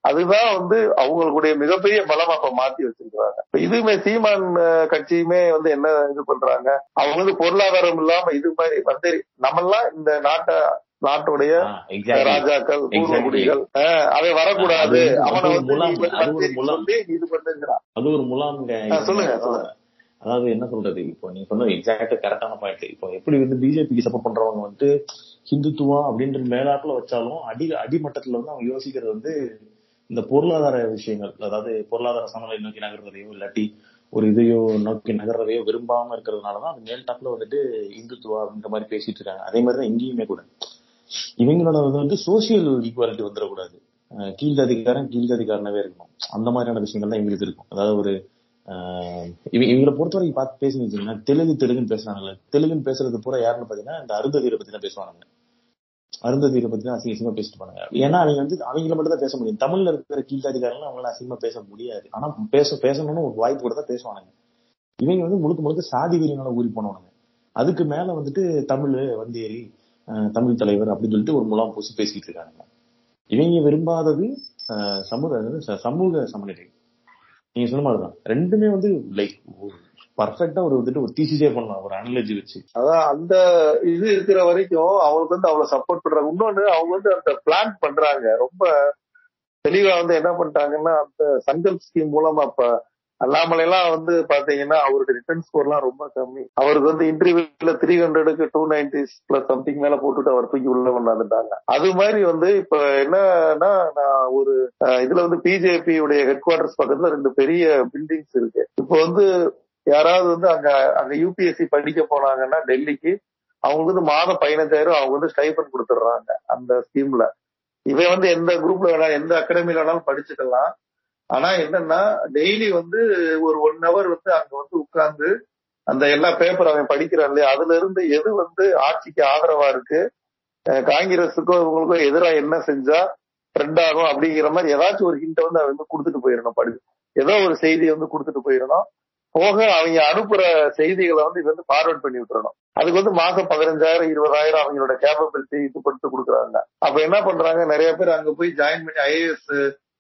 அதுதான் வந்து அவங்களுடைய மிகப்பெரிய பலம் அப்ப மாத்தி வச்சிருக்கிறாங்க. இப்ப இதுவுமே சீமான் கட்சியுமே வந்து என்ன இது பண்றாங்க? அவங்க வந்து பொருளாதாரம் இல்லாம இது மாதிரி வந்து நம்மெல்லாம் இந்த நாட்டை நாட்டுடைய ராஜாக்கள் பூர்வகுடிகள் அவன் வரக்கூடாது. அது- அவனை அது வந்து அது ஒரு இது பண்ணுங்கிறான். அது முலாம்ங்க சொல்லுங்க, சொல்லுங்க. அதாவது என்ன சொல்றது? இப்போ நீங்க சொன்னது எக்ஸாக்டா கரெக்டான பாயிண்ட் இப்போ எப்படி வந்து பிஜேபிக்கு சப்போர்ட் பண்றவங்க வந்து ஹிந்துத்துவம் அப்படின்ற மேலாட்டுல வச்சாலும் அடி அடிமட்டத்துல வந்து அவங்க யோசிக்கிறது வந்து இந்த பொருளாதார விஷயங்கள். அதாவது பொருளாதார சமநிலை நோக்கி நகர்றதையோ இல்லாட்டி ஒரு இதையோ நோக்கி நகர்றதையோ விரும்பாம இருக்கிறதுனாலதான் அது மேல் டாப்ல வந்துட்டு இந்துத்துவா அப்படின்ற மாதிரி பேசிட்டு இருக்காங்க. அதே மாதிரிதான் இங்கேயுமே கூட. இவங்களோட வந்து சோசியல் ஈக்குவாலிட்டி வந்துடக்கூடாது அஹ் கீழ் இருக்கணும் அந்த மாதிரியான விஷயங்கள் தான் எங்களுக்கு இருக்கும். அதாவது ஒரு ஆஹ் இவங்க இவங்களை பொறுத்தவரைக்கும் பார்த்து பேசி வச்சீங்கன்னா தெலுங்கு தெலுங்குன்னு பேசுறாங்கல்ல. தெலுங்குன்னு பேசுறது பூரா யாருன்னு பாத்தீங்கன்னா இந்த அருந்ததியரை பத்தி தான் பேசுவாங்க அருந்ததியரை பத்தி தான் அசிங்க அசிங்கமா பேசிட்டு போனாங்க ஏன்னா அவங்க வந்து அவங்கள மட்டும் தான் பேச முடியும். தமிழ்ல இருக்கிற கீழ்ஜாதிக்காரங்க அவங்களால அசிங்கமா பேச முடியாது. ஆனா பேச பேசணும்னு ஒரு வாய்ப்பு கூட தான் பேசுவானுங்க. இவங்க வந்து முழுக்க முழுக்க சாதி வீரங்கள ஊறி போனவனுங்க. அதுக்கு மேல வந்துட்டு தமிழ் வந்தேரி தமிழ் தலைவர் அப்படின்னு சொல்லிட்டு ஒரு முலாம் பூசி பேசிட்டு இருக்காங்க. இவங்க விரும்பாதது சமூக ச- சமூக சமநிலை. நீங்க சொன்ன மாதிரிதான். ரெண்டுமே வந்து லைக் பர்ஃபெக்டா ஒரு வந்துட்டு ஒரு தீசிஸே பண்ணலாம் ஒரு அனலஜி வச்சு. அதான் அந்த இது இருக்கிற வரைக்கும் அவங்களுக்கு வந்து அவ்வளவு சப்போர்ட் பண்றாங்க. இன்னொன்னு அவங்க வந்து அந்த பிளான் பண்றாங்க. ரொம்ப தெளிவா வந்து என்ன பண்ணிட்டாங்கன்னா அந்த சங்கல் ஸ்கீம் மூலமா இப்ப அண்ணாமலை எல்லாம் வந்து பாத்தீங்கன்னா அவருக்கு ரிட்டர்ன் ஸ்கோர் எல்லாம் ரொம்ப கம்மி. அவருக்கு வந்து இன்டர்வியூல த்ரீ ஹண்ட்ரடுக்கு டூ நைன்டி பிளஸ் சம்திங் மேல போட்டுட்டு அவர் தூக்கி உள்ள கொண்டாந்துட்டாங்க. அது மாதிரி வந்து இப்ப என்னன்னா நான் ஒரு இதுல வந்து பிஜேபி உடைய ஹெட் குவார்டர்ஸ் பக்கத்துல ரெண்டு பெரிய பில்டிங்ஸ் இருக்கு. இப்போ வந்து யாராவது வந்து அங்க அங்க யூபிஎஸ்சி படிக்க போனாங்கன்னா டெல்லிக்கு அவங்களுக்கு வந்து மாதம் பதினஞ்சாயிரம் அவங்க வந்து ஸ்டைபன் கொடுத்துடுறாங்க அந்த ஸ்கீம்ல இவன் வந்து எந்த குரூப்ல வேணாலும் எந்த அகாடமில வேணாலும் படிச்சுக்கலாம். ஆனா என்னன்னா டெய்லி வந்து ஒரு ஒன் ஹவர் வந்து அங்க வந்து உட்கார்ந்து அந்த எல்லா பேப்பர் அவன் படிக்கிறான் இல்லையா? அதுல இருந்து எது வந்து ஆட்சிக்கு ஆதரவா இருக்கு? காங்கிரஸுக்கோ இவங்களுக்கோ எதிராக என்ன செஞ்சா ட்ரெண்ட் ஆகும் அப்படிங்கிற மாதிரி ஏதாச்சும் ஒரு ஹிண்ட் வந்து அவன் வந்து கொடுத்துட்டு போயிடணும் படி. ஏதோ ஒரு செய்தியை வந்து கொடுத்துட்டு போயிடணும். போக அவங்க அனுப்புற செய்திகளை வந்து இது வந்து ஃபார்வர்ட் பண்ணி விட்டுறணும். அதுக்கு வந்து மாசம் பதினஞ்சாயிரம் இருபதாயிரம் அவங்களோட கேப்பபிலிட்டி இது கொடுத்து கொடுக்குறாங்க. அப்ப என்ன பண்றாங்க? நிறைய பேர் அங்க போய் ஜாயின் பண்ணி ஐஏஎஸ்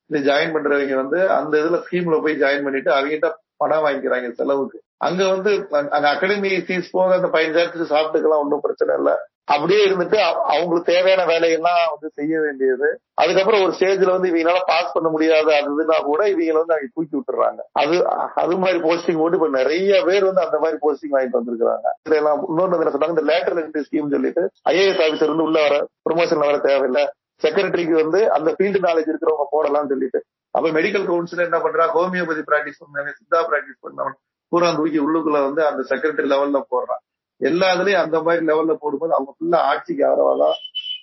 இது ஜாயின் பண்றவங்க வந்து அந்த இதுல ஸ்கீம்ல போய் ஜாயின் பண்ணிட்டு அவங்ககிட்ட பணம் வாங்கிக்கிறாங்க செலவுக்கு. அங்க வந்து அங்க- அகாடமி ஃபீஸ் போக அந்த பதினஞ்சாயிரத்துக்கு சாப்பிட்டுக்கலாம் ஒன்றும் பிரச்சனை இல்லை. அப்படியே இருந்துட்டு அவங்களுக்கு தேவையான வேலையெல்லாம் வந்து செய்ய வேண்டியது. அதுக்கப்புறம் ஒரு ஸ்டேஜ்ல வந்து இவங்களால பாஸ் பண்ண முடியாது அது இதுனா கூட இவங்களை வந்து அவங்க தூக்கி விட்டுறாங்க. அது அது மாதிரி போஸ்டிங் போட்டு இப்ப நிறைய பேர் வந்து அந்த மாதிரி போஸ்டிங் வாங்கிட்டு வந்திருக்காங்க இதெல்லாம் எல்லாம் என்ன சொன்னாங்க இந்த லேட்டர் என்ட்ரி ஸ்கீம் சொல்லிட்டு ஐஏஎஸ் ஆஃபீஸர் வந்து உள்ள வர ப்ரொமோஷன்ல வர தேவையில்லை. செக்ரட்டரிக்கு வந்து அந்த ஃபீல்டு நாலேஜ் இருக்கிறவங்க போடலாம்னு சொல்லிட்டு. அப்ப மெடிக்கல் கவுன்சில் என்ன பண்றா? ஹோமியோபதி பிராக்டிஸ் பண்ணவன் சித்தா பிராக்டிஸ் பண்ணவன் பூரா தூக்கி உள்ளுக்குள்ள வந்து அந்த செக்ரட்டரி லெவல்ல போடுறான். எல்லா இதுலயும் அந்த மாதிரி லெவல்ல போடும்போது அவங்க ஃபுல்லா ஆட்சிக்கு ஆதரவாதான்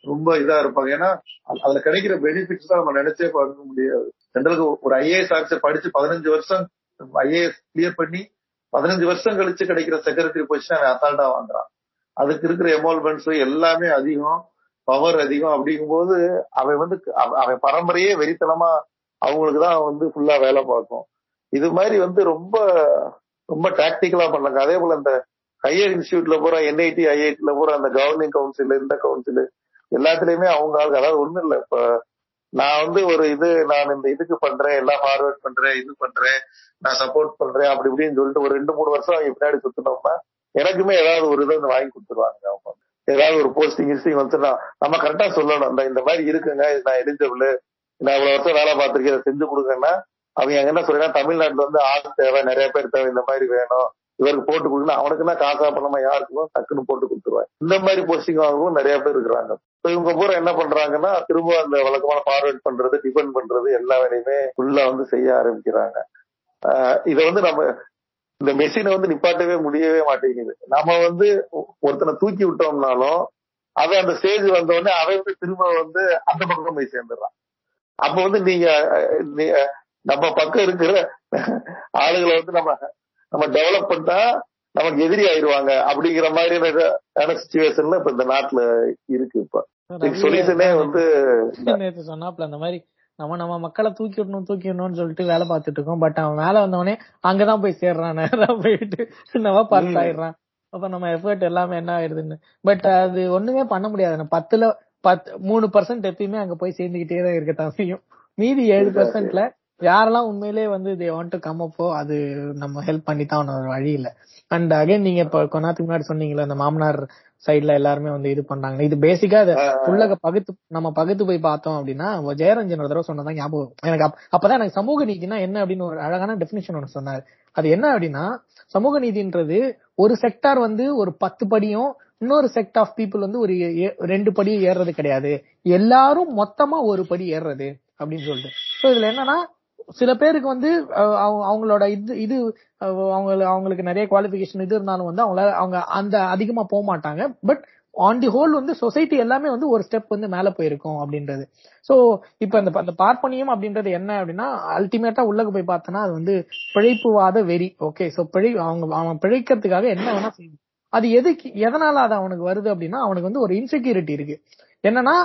ரொம்ப இதா இருப்பாங்க. ஏன்னா அது- அதுல கிடைக்கிற பெனிஃபிட்ஸ் தான் நம்ம நினைச்சே பார்க்க முடியாது. ஜென்ரலுக்கு ஒரு ஐஏஎஸ் ஆஃபீஸர் படிச்சு பதினஞ்சு வருஷம் ஐஏஎஸ் கிளியர் பண்ணி பதினஞ்சு வருஷம் கழிச்சு கிடைக்கிற செக்ரட்டரி பொசிஷன் அவன் அசால்ட்டா வாங்குறான். அதுக்கு இருக்கிற எமால்மெண்ட்ஸ் எல்லாமே அதிகம். பவர் அதிகம் அப்படிங்கும்போது அவன் வந்து அவ- அவன் பரம்பரையே வெறித்தனமா அவங்களுக்கு தான் வந்து ஃபுல்லா வேலை பார்க்கும். இது மாதிரி வந்து ரொம்ப ரொம்ப டாக்டிக்கலா பண்ணாங்க அதே போல இந்த ஹையர் இன்ஸ்டியூட்ல போற என்ஐடி ஐஐடில போற அந்த கவர்னிங் கவுன்சில் இந்த கவுன்சில் எல்லாத்துலயுமே அவங்க ஆளுக்கு அதாவது ஒண்ணும் இல்ல. இப்ப நான் வந்து ஒரு இது நான் இந்த இதுக்கு பண்றேன் எல்லாம் ஃபார்வர்ட் பண்றேன் இது பண்றேன் நான் சப்போர்ட் பண்றேன் அப்படி இப்படின்னு சொல்லிட்டு ஒரு ரெண்டு மூணு வருஷம் அவங்க பின்னாடி சுத்தினோம்னா எனக்குமே ஏதாவது ஒரு இதை வந்து வாங்கி கொடுத்துருவாங்க அவங்க. ஏதாவது ஒரு போஸ்டிங் கிஸ்டிங் வந்துட்டு நம்ம கரெக்டா சொல்லணும். இந்த இந்த மாதிரி இருக்குங்க நான் எலிஜிபிள் நான் இவ்வளவு வருஷம் வேலை பார்த்திருக்கேன் இதை செஞ்சு கொடுங்கன்னா. அவங்க என்ன சொல்றேன்னா தமிழ்நாட்டுல வந்து ஆள் தேவை நிறைய பேர் தேவை இந்த மாதிரி வேணும். இவருக்கு போட்டு கொடுக்கணும் அவனுக்குன்னா காசா பண்ணாம யாருக்கும் டக்குன்னு போட்டு கொடுத்துருவாங்க. இந்த மாதிரி போஸ்டிங் வாங்கவும் நிறைய பேர் இருக்கிறாங்க. இப்ப இவங்க பூரா என்ன பண்றாங்கன்னா திரும்ப அந்த வழக்கமான ஃபார்வர்ட் பண்றது டிபெண்ட் பண்றது எல்லா வேலையுமே ஃபுல்லா வந்து செய்ய ஆரம்பிக்கிறாங்க. ஆஹ் இதை வந்து நம்ம இந்த மெஷினை வந்து நிப்பாட்டவே முடியவே மாட்டேங்குது. நம்ம வந்து ஒருத்தனை தூக்கி விட்டோம்னாலும் அவன் அந்த ஸ்டேஜ் வந்த உடனே அவன் வந்து திரும்ப வந்து அந்த பக்கம் போய் சேர்ந்துடுறான். அப்ப வந்து நீங்க நம்ம பக்கம் இருக்கிற ஆளுகளை வந்து நம்ம நம்ம டெவலப் பண்ணா நமக்கு எதிரி ஆயிடுவாங்க அப்படிங்கிற மாதிரியான சுச்சுவேஷன்ல இப்ப இந்த நாட்டுல இருக்கு இப்ப. சொல்யூஷனே வந்து சொன்னாப்ல அந்த மாதிரி நம்ம நம்ம மக்களை தூக்கி விடணும் தூக்கி விடணும்னு சொல்லிட்டு வேலை பார்த்துட்டு இருக்கோம். பட் அவன் மேல வந்தவனே அங்கதான் போய் சேர்றான். நேரா போயிட்டு நம்ம ம். ஆயிடுறான். அப்ப நம்ம எஃபர்ட் எல்லாமே என்ன ஆயிடுதுன்னு பட் அது ஒண்ணுமே பண்ண முடியாது. பத்துல பத்து மூணு பர்சன்ட் எப்பயுமே அங்க போய் சேர்ந்துகிட்டே தான் இருக்கத்தான் செய்யும் மீதி ஏழு பர்சன்ட்ல யாரெல்லாம் உண்மையிலேயே வந்து தே வாண்ட் டு கம் அப்போ அது நம்ம ஹெல்ப் பண்ணி தான் ஒரு வழி இல்ல. அண்ட் அகைன் நீங்க இப்ப கொஞ்ச நேரத்துக்கு முன்னாடி சொன்னீங்களே அந்த மாமனார் சைடுல எல்லாருமே வந்து இது பண்றாங்க. இது பேசிக்கா இத உள்ளக பகுத்து நம்ம பகுத்து போய் பார்த்தோம் அப்படின்னா ஜெயரஞ்சன் ஒரு தடவை சொன்னதான் ஞாபகம். எனக்கு அப்- அப்பதான் எனக்கு சமூக நீதினா என்ன அப்படின்னு ஒரு அழகான டெபினிஷன் ஒன்று சொன்னாரு. அது என்ன அப்படின்னா சமூக நீதின்றது ஒரு செக்டார் வந்து ஒரு பத்து படியும் இன்னொரு செக்ட் ஆஃப் பீப்புள் வந்து ஒரு ரெண்டு படி ஏறுறது கிடையாது. எல்லாரும் மொத்தமா ஒரு படி ஏறுறது அப்படின்னு சொல்லிட்டு. சோ இதுல என்னன்னா சில பேருக்கு வந்து அவங்க- அவங்களோட இது இது அவங்க அவங்களுக்கு நிறைய குவாலிஃபிகேஷன் இது இருந்தாலும் வந்து அவங்களால அவங்க அந்த அதிகமா போக மாட்டாங்க. பட் ஆன் தி ஹோல் வந்து சொசைட்டி எல்லாமே வந்து ஒரு ஸ்டெப் வந்து மேல போயிருக்கும் அப்படின்றது. சோ இப்ப அந்த அந்த பார்ப்பனியம் அப்படின்றது என்ன அப்படின்னா அல்டிமேட்டா உள்ளக போய் பார்த்தோன்னா அது வந்து பிழைப்புவாத வெறி. ஓகே சோ பிழை அவங்க அவன் பிழைக்கிறதுக்காக என்ன வேணா செய்யும் அது எதுக்கு எதனால அது அவனுக்கு வருது அப்படின்னா அவனுக்கு வந்து ஒரு இன்செக்யூரிட்டி இருக்கு. என்னன்னா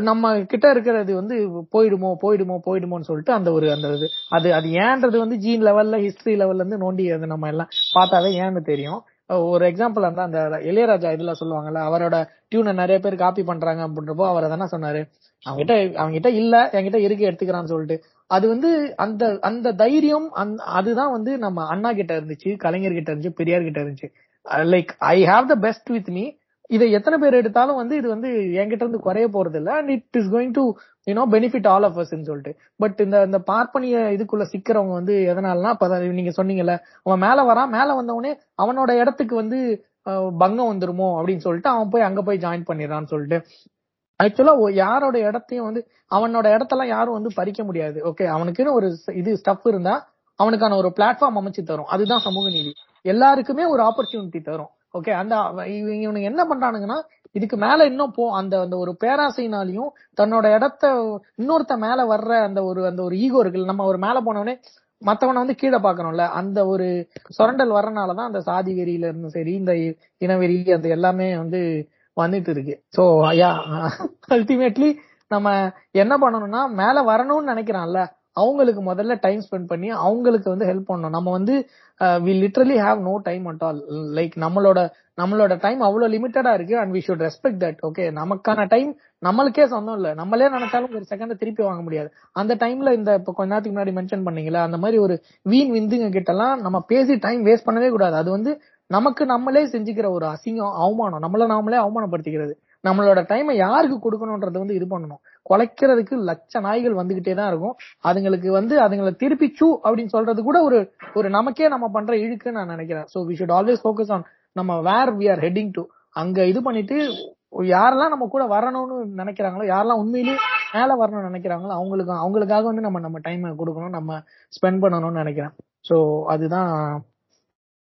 நம்ம கிட்ட இருக்கிறது வந்து போயிடுமோ போயிடுமோ போயிடுமோன்னு சொல்லிட்டு அந்த ஒரு அந்த இது. அது அது ஏன்றது வந்து ஜீன் லெவல்ல ஹிஸ்டரி லெவல்ல இருந்து நோண்டி அது நம்ம எல்லாம் பார்த்தாவே ஏன்னு தெரியும். ஒரு எக்ஸாம்பிள் இருந்தா அந்த இளையராஜா இதுல சொல்லுவாங்கல்ல அவரோட டியூனை நிறைய பேர் காப்பி பண்றாங்க அப்படின்றப்போ அவர் தானே சொன்னாரு? அவங்ககிட்ட அவங்ககிட்ட இல்ல என்கிட்ட இருக்கு எடுத்துக்கிறான்னு சொல்லிட்டு. அது வந்து அந்த அந்த தைரியம் அதுதான் வந்து நம்ம அண்ணா கிட்ட இருந்துச்சு கலைஞர் கிட்ட இருந்துச்சு பெரியார் கிட்ட இருந்துச்சு. Like I have the best with me இதை எத்தனை பேர் எடுத்தாலும் வந்து இது வந்து என்கிட்ட இருந்து குறைய போறது இல்ல and it is going to you know benefit all of அஸ்ன்னு சொல்லிட்டு. பட் இந்த இந்த பார்ப்பனிய இதுக்குள்ள சிக்கிறவங்க வந்து எதனாலனா இப்ப நீங்க சொன்னீங்கல்ல அவன் மேல வரான் மேல வந்தவனே அவனோட இடத்துக்கு வந்து பங்கம் வந்துருமோ அப்படின்னு சொல்லிட்டு அவன் போய் அங்க போய் ஜாயின் பண்ணிடுறான்னு சொல்லிட்டு. ஆக்சுவலா யாரோட இடத்தையும் வந்து அவனோட இடத்தெல்லாம் யாரும் வந்து பறிக்க முடியாது. ஓகே அவனுக்குன்னு ஒரு இது ஸ்டஃப் இருந்தா அவனுக்கான ஒரு பிளாட்ஃபார்ம் அமைச்சு தரும். அதுதான் சமூக நீதி. எல்லாருக்குமே ஒரு ஆப்பர்ச்சுனிட்டி தரும். ஓகே அந்த இவங்க இவனுங்க என்ன பண்றானுங்கன்னா இதுக்கு மேல இன்னும் போ அந்த அந்த ஒரு பேராசைனாலையும் தன்னோட இடத்த இன்னொருத்த மேல வர்ற அந்த ஒரு அந்த ஒரு ஈகோ இருக்குல்ல நம்ம ஒரு மேல போனவனே மத்தவனை வந்து கீழே பாக்கணும்ல அந்த ஒரு சுரண்டல் வர்றனாலதான் அந்த சாதி வெறியில இருந்தும் சரி இந்த இனவெறி அந்த எல்லாமே வந்து வந்துட்டு இருக்கு சோ யா அல்டிமேட்லி நம்ம என்ன பண்ணணும்னா மேல வரணும்னு நினைக்கிறான்ல அவங்களுக்கு முதல்ல டைம் ஸ்பெண்ட் பண்ணி அவங்களுக்கு வந்து ஹெல்ப் பண்ணணும். நம்ம வந்து we literally have no time at all like நம்மளோட நம்மளோட டைம் அவ்வளவு லிமிட்டடா இருக்கு and we should respect that okay நமக்கான டைம் நம்மளுக்கே சொந்தம் இல்ல. நம்மளே நினைச்சாலும் ஒரு செகண்ட் திருப்பி வாங்க முடியாது. அந்த டைம்ல இந்த இப்ப கொஞ்ச நேரத்துக்கு முன்னாடி மென்ஷன் பண்ணீங்களா அந்த மாதிரி ஒரு வீண் விந்துங்க கிட்ட எல்லாம் நம்ம பேசி டைம் வேஸ்ட் பண்ணவே கூடாது. அது வந்து நமக்கு நம்மளே செஞ்சுக்கிற ஒரு அசிங்கம் அவமானம். நம்மள நாமளே அவமானப்படுத்திக்கிறது. நம்மளோட டைமை யாருக்கு கொடுக்கணும்ன்றது வந்து இது பண்ணணும். குலைக்கிறதுக்கு லட்ச நாய்கள் வந்துகிட்டே தான் இருக்கும். அதுங்களுக்கு வந்து அதுங்களை திருப்பி சூ அப்படின்னு சொல்றது கூட ஒரு ஒரு நமக்கே நம்ம பண்ற இழுக்குன்னு நான் நினைக்கிறேன். So we should always focus on நம்ம where we are heading to அங்க இது பண்ணிட்டு யாரெல்லாம் நம்ம கூட வரணும்னு நினைக்கிறாங்களோ யாரெல்லாம் உண்மையிலேயே மேல வரணும்னு நினைக்கிறாங்களோ அவங்களுக்கு அவங்களுக்காக வந்து நம்ம நம்ம டைம் கொடுக்கணும் நம்ம ஸ்பெண்ட் பண்ணணும்னு நினைக்கிறேன். சோ அதுதான்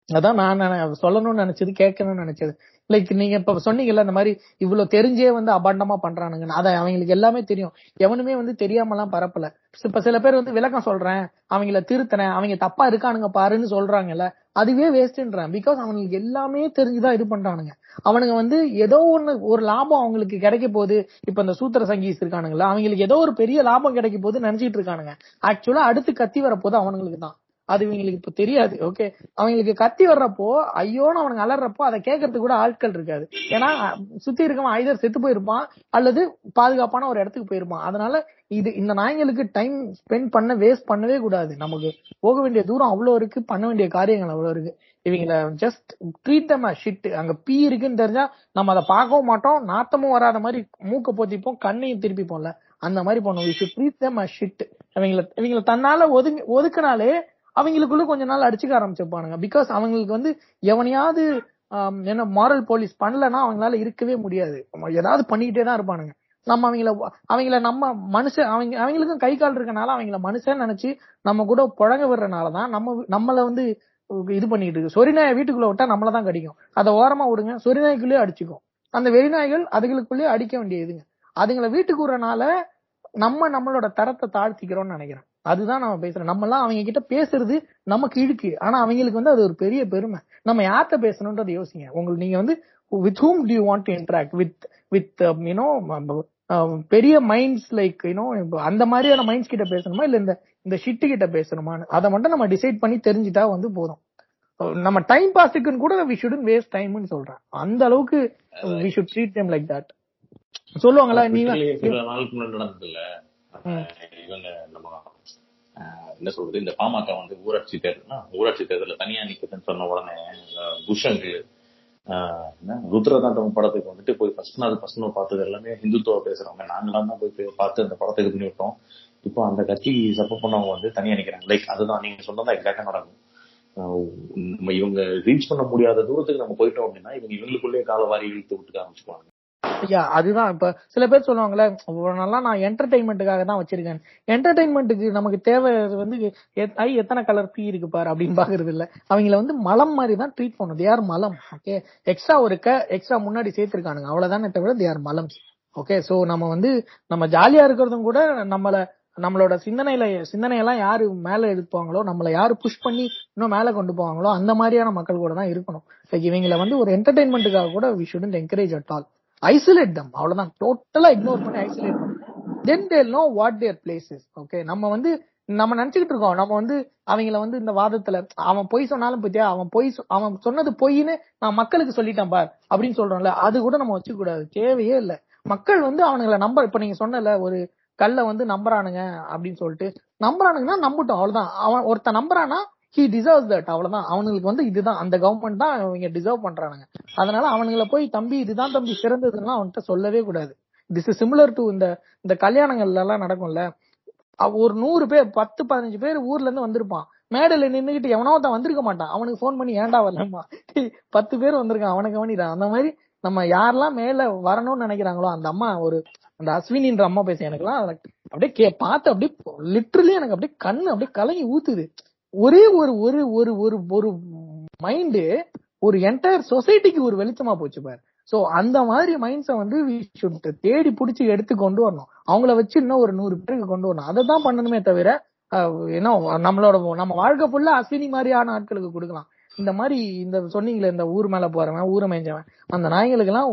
அதான் நான் சொல்லணும்னு நினைச்சது கேட்கணும்னு நினைச்சது. லைக் நீங்க இப்ப சொன்னீங்கல்ல இந்த மாதிரி இவ்வளவு தெரிஞ்சே வந்து அபாண்டமா பண்றானுங்க. அதை அவங்களுக்கு எல்லாமே தெரியும். எவனுமே வந்து தெரியாமலாம் பரப்பல. இப்ப சில பேர் வந்து விளக்கம் சொல்றேன் அவங்கள திருத்தினேன் அவங்க தப்பா இருக்கானுங்க பாருன்னு சொல்றாங்கல்ல அதுவே வேஸ்ட்ன்றான் பிகாஸ் அவனுக்கு எல்லாமே தெரிஞ்சுதான் இது பண்றானுங்க. அவனுங்க வந்து ஏதோ ஒண்ணு ஒரு லாபம் அவங்களுக்கு கிடைக்க போகுது. இப்ப இந்த சூத்திர சங்கீஸ் இருக்கானுங்களா அவங்களுக்கு ஏதோ ஒரு பெரிய லாபம் கிடைக்க போகுது நினைச்சிட்டு இருக்கானுங்க. ஆக்சுவலா அடுத்து கத்தி வரப்போது அவனுங்களுக்கு தான் அது இவங்களுக்கு இப்ப தெரியாது ஓகே அவங்களுக்கு கத்தி வர்றப்போ ஐயோன்னு அவனுக்கு அலறப்போ அதை கேட்கறதுக்கு கூட ஆட்கள் இருக்காது. ஏன்னா சுத்தி இருக்கவன் ஐதர் செத்து போயிருப்பான் அல்லது பாதுகாப்பான ஒரு இடத்துக்கு போயிருப்பான். அதனால இது இந்த நாய்களுக்கு டைம் ஸ்பெண்ட் பண்ண வேஸ்ட் பண்ணவே கூடாது. நமக்கு போக வேண்டிய தூரம் அவ்வளவு இருக்கு பண்ண வேண்டிய காரியங்கள் அவ்வளவு இருக்கு. இவங்கள ஜஸ்ட் ட்ரீட் தம் ஷிட் அங்க பீ இருக்குன்னு தெரிஞ்சா நம்ம அதை பார்க்கவும் மாட்டோம் நாத்தமும் வராத மாதிரி மூக்க போத்திப்போம் கண்ணையும் திருப்பிப்போம்ல. அந்த மாதிரி பண்ணுவோம். We should treat them shit இவங்கள இவங்கள தன்னால ஒதுங்கி ஒதுக்குனாலே அவங்களுக்குள்ள கொஞ்ச நாள் அடிச்சுக்க ஆரம்பிச்சிருப்பானுங்க. பிகாஸ் அவங்களுக்கு வந்து எவனையாவது என்ன மாரல் போலீஸ் பண்ணலன்னா அவங்களால இருக்கவே முடியாது. ஏதாவது பண்ணிக்கிட்டே தான் இருப்பானுங்க. நம்ம அவங்கள அவங்கள நம்ம மனுஷன் அவங்க அவங்களுக்கும் கை கால் இருக்கனால அவங்கள மனுஷன் நினைச்சு நம்ம கூட புழங்க விடுறனாலதான் நம்ம நம்மள வந்து இது பண்ணிட்டு இருக்கு. சொரிநாயை வீட்டுக்குள்ள விட்டா நம்மள தான் கடிக்கும். அதை ஓரமா விடுங்க சொரிநாய்க்குள்ளேயே அடிச்சுக்கும். அந்த வெறிநாய்கள் அதுகளுக்குள்ளேயே அடிக்க வேண்டியதுங்க. அதுங்களை வீட்டுக்கு விடுறனால நம்ம நம்மளோட தரத்தை தாழ்த்திக்கிறோம்னு நினைக்கிறேன். அதுதான் நம்ம பேசுறோம். நம்ம எல்லாம் அவங்க கிட்ட பேசுறது நமக்கு இழுக்கு. ஆனா அவங்களுக்கு வந்து அது ஒரு பெரிய பெருமை. நம்ம யார்கிட்ட பேசணும்ன்றத யோசிங்க. உங்களுக்கு நீங்க வந்து with whom do you want to interact with with you know பெரிய மைண்ட்ஸ் லைக் யூனோ அந்த மாதிரியான மைண்ட்ஸ் கிட்ட பேசணுமா? இல்ல இந்த இந்த ஷிட்டு கிட்ட பேசணுமான்னு? அதை மட்டும் நம்ம டிசைட் பண்ணி தெரிஞ்சுட்டா வந்து போதும். நம்ம டைம் பாஸுக்குன்னு கூட வி ஷுடன் வேஸ்ட் டைம்னு சொல்றேன் அந்த அளவுக்கு we should treat time like that சொல்லுவாங்களா நீ ட்விட்டர்லயே சில நாளுக்கு முன்னாடி நடந்ததுல இவங்க நம்ம என்ன சொல்றது? இந்த பாமக வந்து ஊராட்சி தேர்தல்னா ஊராட்சி தேர்தலில் தனியா நிக்குதுன்னு சொன்ன உடனே புஷங்கு ஆஹ், என்ன ருத்ரதாண்டவம் படத்துக்கு வந்துட்டு போய் ஃபர்ஸ்ட் நாள் ஃபர்ஸ்ட் நாள் பார்த்தது எல்லாமே ஹிந்துத்துவ பேசுறவங்க. நாங்களாம் தான் போய் பார்த்து அந்த படத்தை இது பண்ணி விட்டோம். இப்போ அந்த கட்சி சப்போர்ட் பண்ணவங்க வந்து தனியா நிக்கிறாங்க. லைக் அதுதான் நீங்க சொன்னதான் எக்ஸாக்டா நடக்கும். நம்ம இவங்க ரீச் பண்ண முடியாத தூரத்துக்கு நம்ம போயிட்டோம் அப்படின்னா இவங்க இவங்களுக்குள்ளேயே கால வாரி இழுத்து விட்டுக்க ஆரம்பிச்சுக்குவாங்க. ஐயா அதுதான். இப்ப சில பேர் சொல்லுவாங்கல்ல இவ்வளவு நாளா நான் என்டர்டைன்மெண்ட்டுக்காக தான் வச்சிருக்கேன். என்டர்டைன்மெண்ட்டுக்கு நமக்கு தேவை வந்து எத்- ஐ எத்தனை கலர் பீ இருக்கு பாரு அப்படின்னு பாக்குறது இல்ல. அவங்கள வந்து மலம் மாதிரி தான் ட்ரீட் பண்ணும். தே ஆர் மலம் ஓகே எக்ஸ்ட்ரா ஒரு க எக்ஸ்ட்ரா முன்னாடி சேர்த்திருக்கானுங்க. அவ்வளவுதானே தவிர தே ஆர் மலம் ஓகே சோ நம்ம வந்து நம்ம ஜாலியா இருக்கிறதும் கூட நம்மள நம்மளோட சிந்தனையில சிந்தனையெல்லாம் யாரு மேல எடுப்பாங்களோ நம்மள யாரு புஷ் பண்ணி இன்னும் மேல கொண்டு போவாங்களோ அந்த மாதிரியான மக்கள் கூட தான் இருக்கணும். Like இவங்களை வந்து ஒரு என்டர்டைன்மெண்ட்டுக்காக கூட we shouldn't encourage at all isolate them அவ்வளவுதான். டோட்டலா இக்னோர் பண்ணி ஐசோலேட் பண்ணி. Then they know what their places okay நம்ம வந்து நம்ம நினைச்சுக்கிட்டு இருக்கோம். நம்ம வந்து அவங்கள வந்து இந்த வாதத்துல அவன் பொய் சொன்னாலும் பத்தியா அவன் பொய் அவன் சொன்னது பொய்ன்னு நான் மக்களுக்கு சொல்லிட்டேன் பார் அப்படின்னு சொல்றோம்ல அது கூட நம்ம வச்சுக்க கூடாது தேவையே இல்ல. மக்கள் வந்து அவனுங்கள நம்ப இப்ப நீங்க சொன்னல ஒரு கல்ல வந்து நம்புறானுங்க அப்படின்னு சொல்லிட்டு நம்புறானுங்கன்னா நம்பட்டும் அவ்வளவுதான். அவன் ஒருத்தன் நம்புறானா ஹி டிசர்வ்ஸ் தட் அவ்வளவுதான். அவனுங்களுக்கு வந்து இதுதான். அந்த கவர்மெண்ட் தான் இவங்க டிசர்வ் பண்றானுங்க. அதனால அவனுங்களை போய் தம்பி இதுதான் தம்பி சிறந்ததுன்னா அவன்கிட்ட சொல்லவே கூடாது. திஸ் இஸ் சிமிலர் டு இந்த இந்த கல்யாணங்கள்ல எல்லாம் நடக்கும்ல ஒரு நூறு பேர் பத்து பதினஞ்சு பேர் ஊர்ல இருந்து வந்திருப்பான். மேடையில நின்னுகிட்டு எவனோ தான் வந்திருக்க மாட்டான். அவனுக்கு ஃபோன் பண்ணி ஏன்டா வரலம்மா? பத்து பேர் வந்திருக்கான் அவனை கவனிடான் அந்த மாதிரி நம்ம யாரெல்லாம் மேல வரணும்னு நினைக்கிறாங்களோ அந்த அம்மா ஒரு அந்த அஸ்வினின்ற அம்மா பேச எனக்குலாம் எல்லாம் அப்படியே கே பார்த்து அப்படியே லிட்ரலி எனக்கு அப்படியே கண்ணு அப்படியே கலங்கி ஊத்துது. ஒரே ஒரு ஒரு ஒரு ஒரு ஒரு மைண்டு ஒரு என்டையர் சொசைட்டிக்கு ஒரு வெளிச்சமா போச்சு பாரு. சோ அந்த மாதிரி மைண்ட்ஸை வந்து தேடி புடிச்சு எடுத்து கொண்டு வரணும். அவங்கள வச்சு இன்னும் ஒரு நூறு பேருக்கு கொண்டு வரணும். அதை தான் பண்ணணுமே தவிர என்ன நம்மளோட நம்ம வாழ்க்கை ஃபுல்லா அஸ்வினி மாதிரியான ஆட்களுக்கு கொடுக்கலாம். இந்த மாதிரி இந்த சொன்னீங்களே இந்த ஊர் மேல போறவன் ஊரை மேய்ஞ்சவன் அந்த நாய்களுக்கு எல்லாம்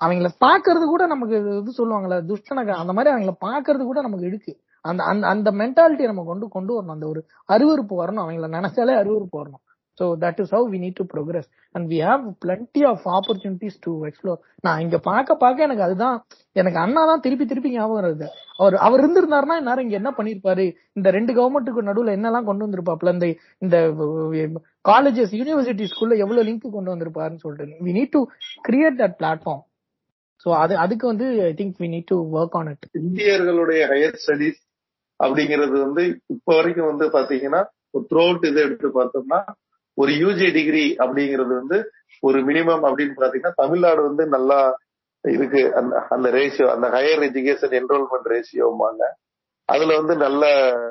அவங்கள பாக்குறது கூட நமக்கு இது சொல்லுவாங்கல்ல துஷ்டனக அந்த மாதிரி அவங்கள பாக்குறது கூட நமக்கு இருக்கு. அந்த அந்த அந்த மென்டாலிட்டி நம்ம கொண்டு கொண்டு வரணும். அந்த ஒரு அருவருப்பு வரணும். அவங்கள நினைச்சாலே அருவருப்பு வரணும். So that is how we need to progress and we have plenty of opportunities to explore நான் இங்க பார்க்க பார்க்க எனக்கு அதுதான் எனக்கு அண்ணா தான் திருப்பி திருப்பி ஞாபகம் வருது அவர் அவர் இருந்திருந்தாருன்னா இந்நேரம் இங்க என்ன பண்ணிருப்பாரு? இந்த ரெண்டு கவர்மெண்ட்டுக்கு நடுவுல என்னெல்லாம் கொண்டு வந்திருப்பாப்ல இந்த இந்த காலேஜஸ் யூனிவர்சிட்டிஸ்குள்ள எவ்வளவு லிங்க் கொண்டு வந்திருப்பாருன்னு சொல்லிட்டு. We need to create that platform so அது அதுக்கு வந்து I think we need to work on it இந்தியர்களுடைய higher studies அப்படிங்கிறது வந்து இப்ப வரைக்கும் வந்து பாத்தீங்கன்னா த்ரூ அவுட் இதை எடுத்து பார்த்தோம்னா ஒரு யூஜி டிகிரி அப்படிங்கிறது வந்து ஒரு மினிமம் அப்படின்னு பாத்தீங்கன்னா தமிழ்நாடு வந்து நல்லா இருக்கு. அந்த அந்த ரேஷியோ அந்த ஹையர் எஜுகேஷன் என்ரோல்மெண்ட் ரேஷியோமாங்க அதுல வந்து நல்ல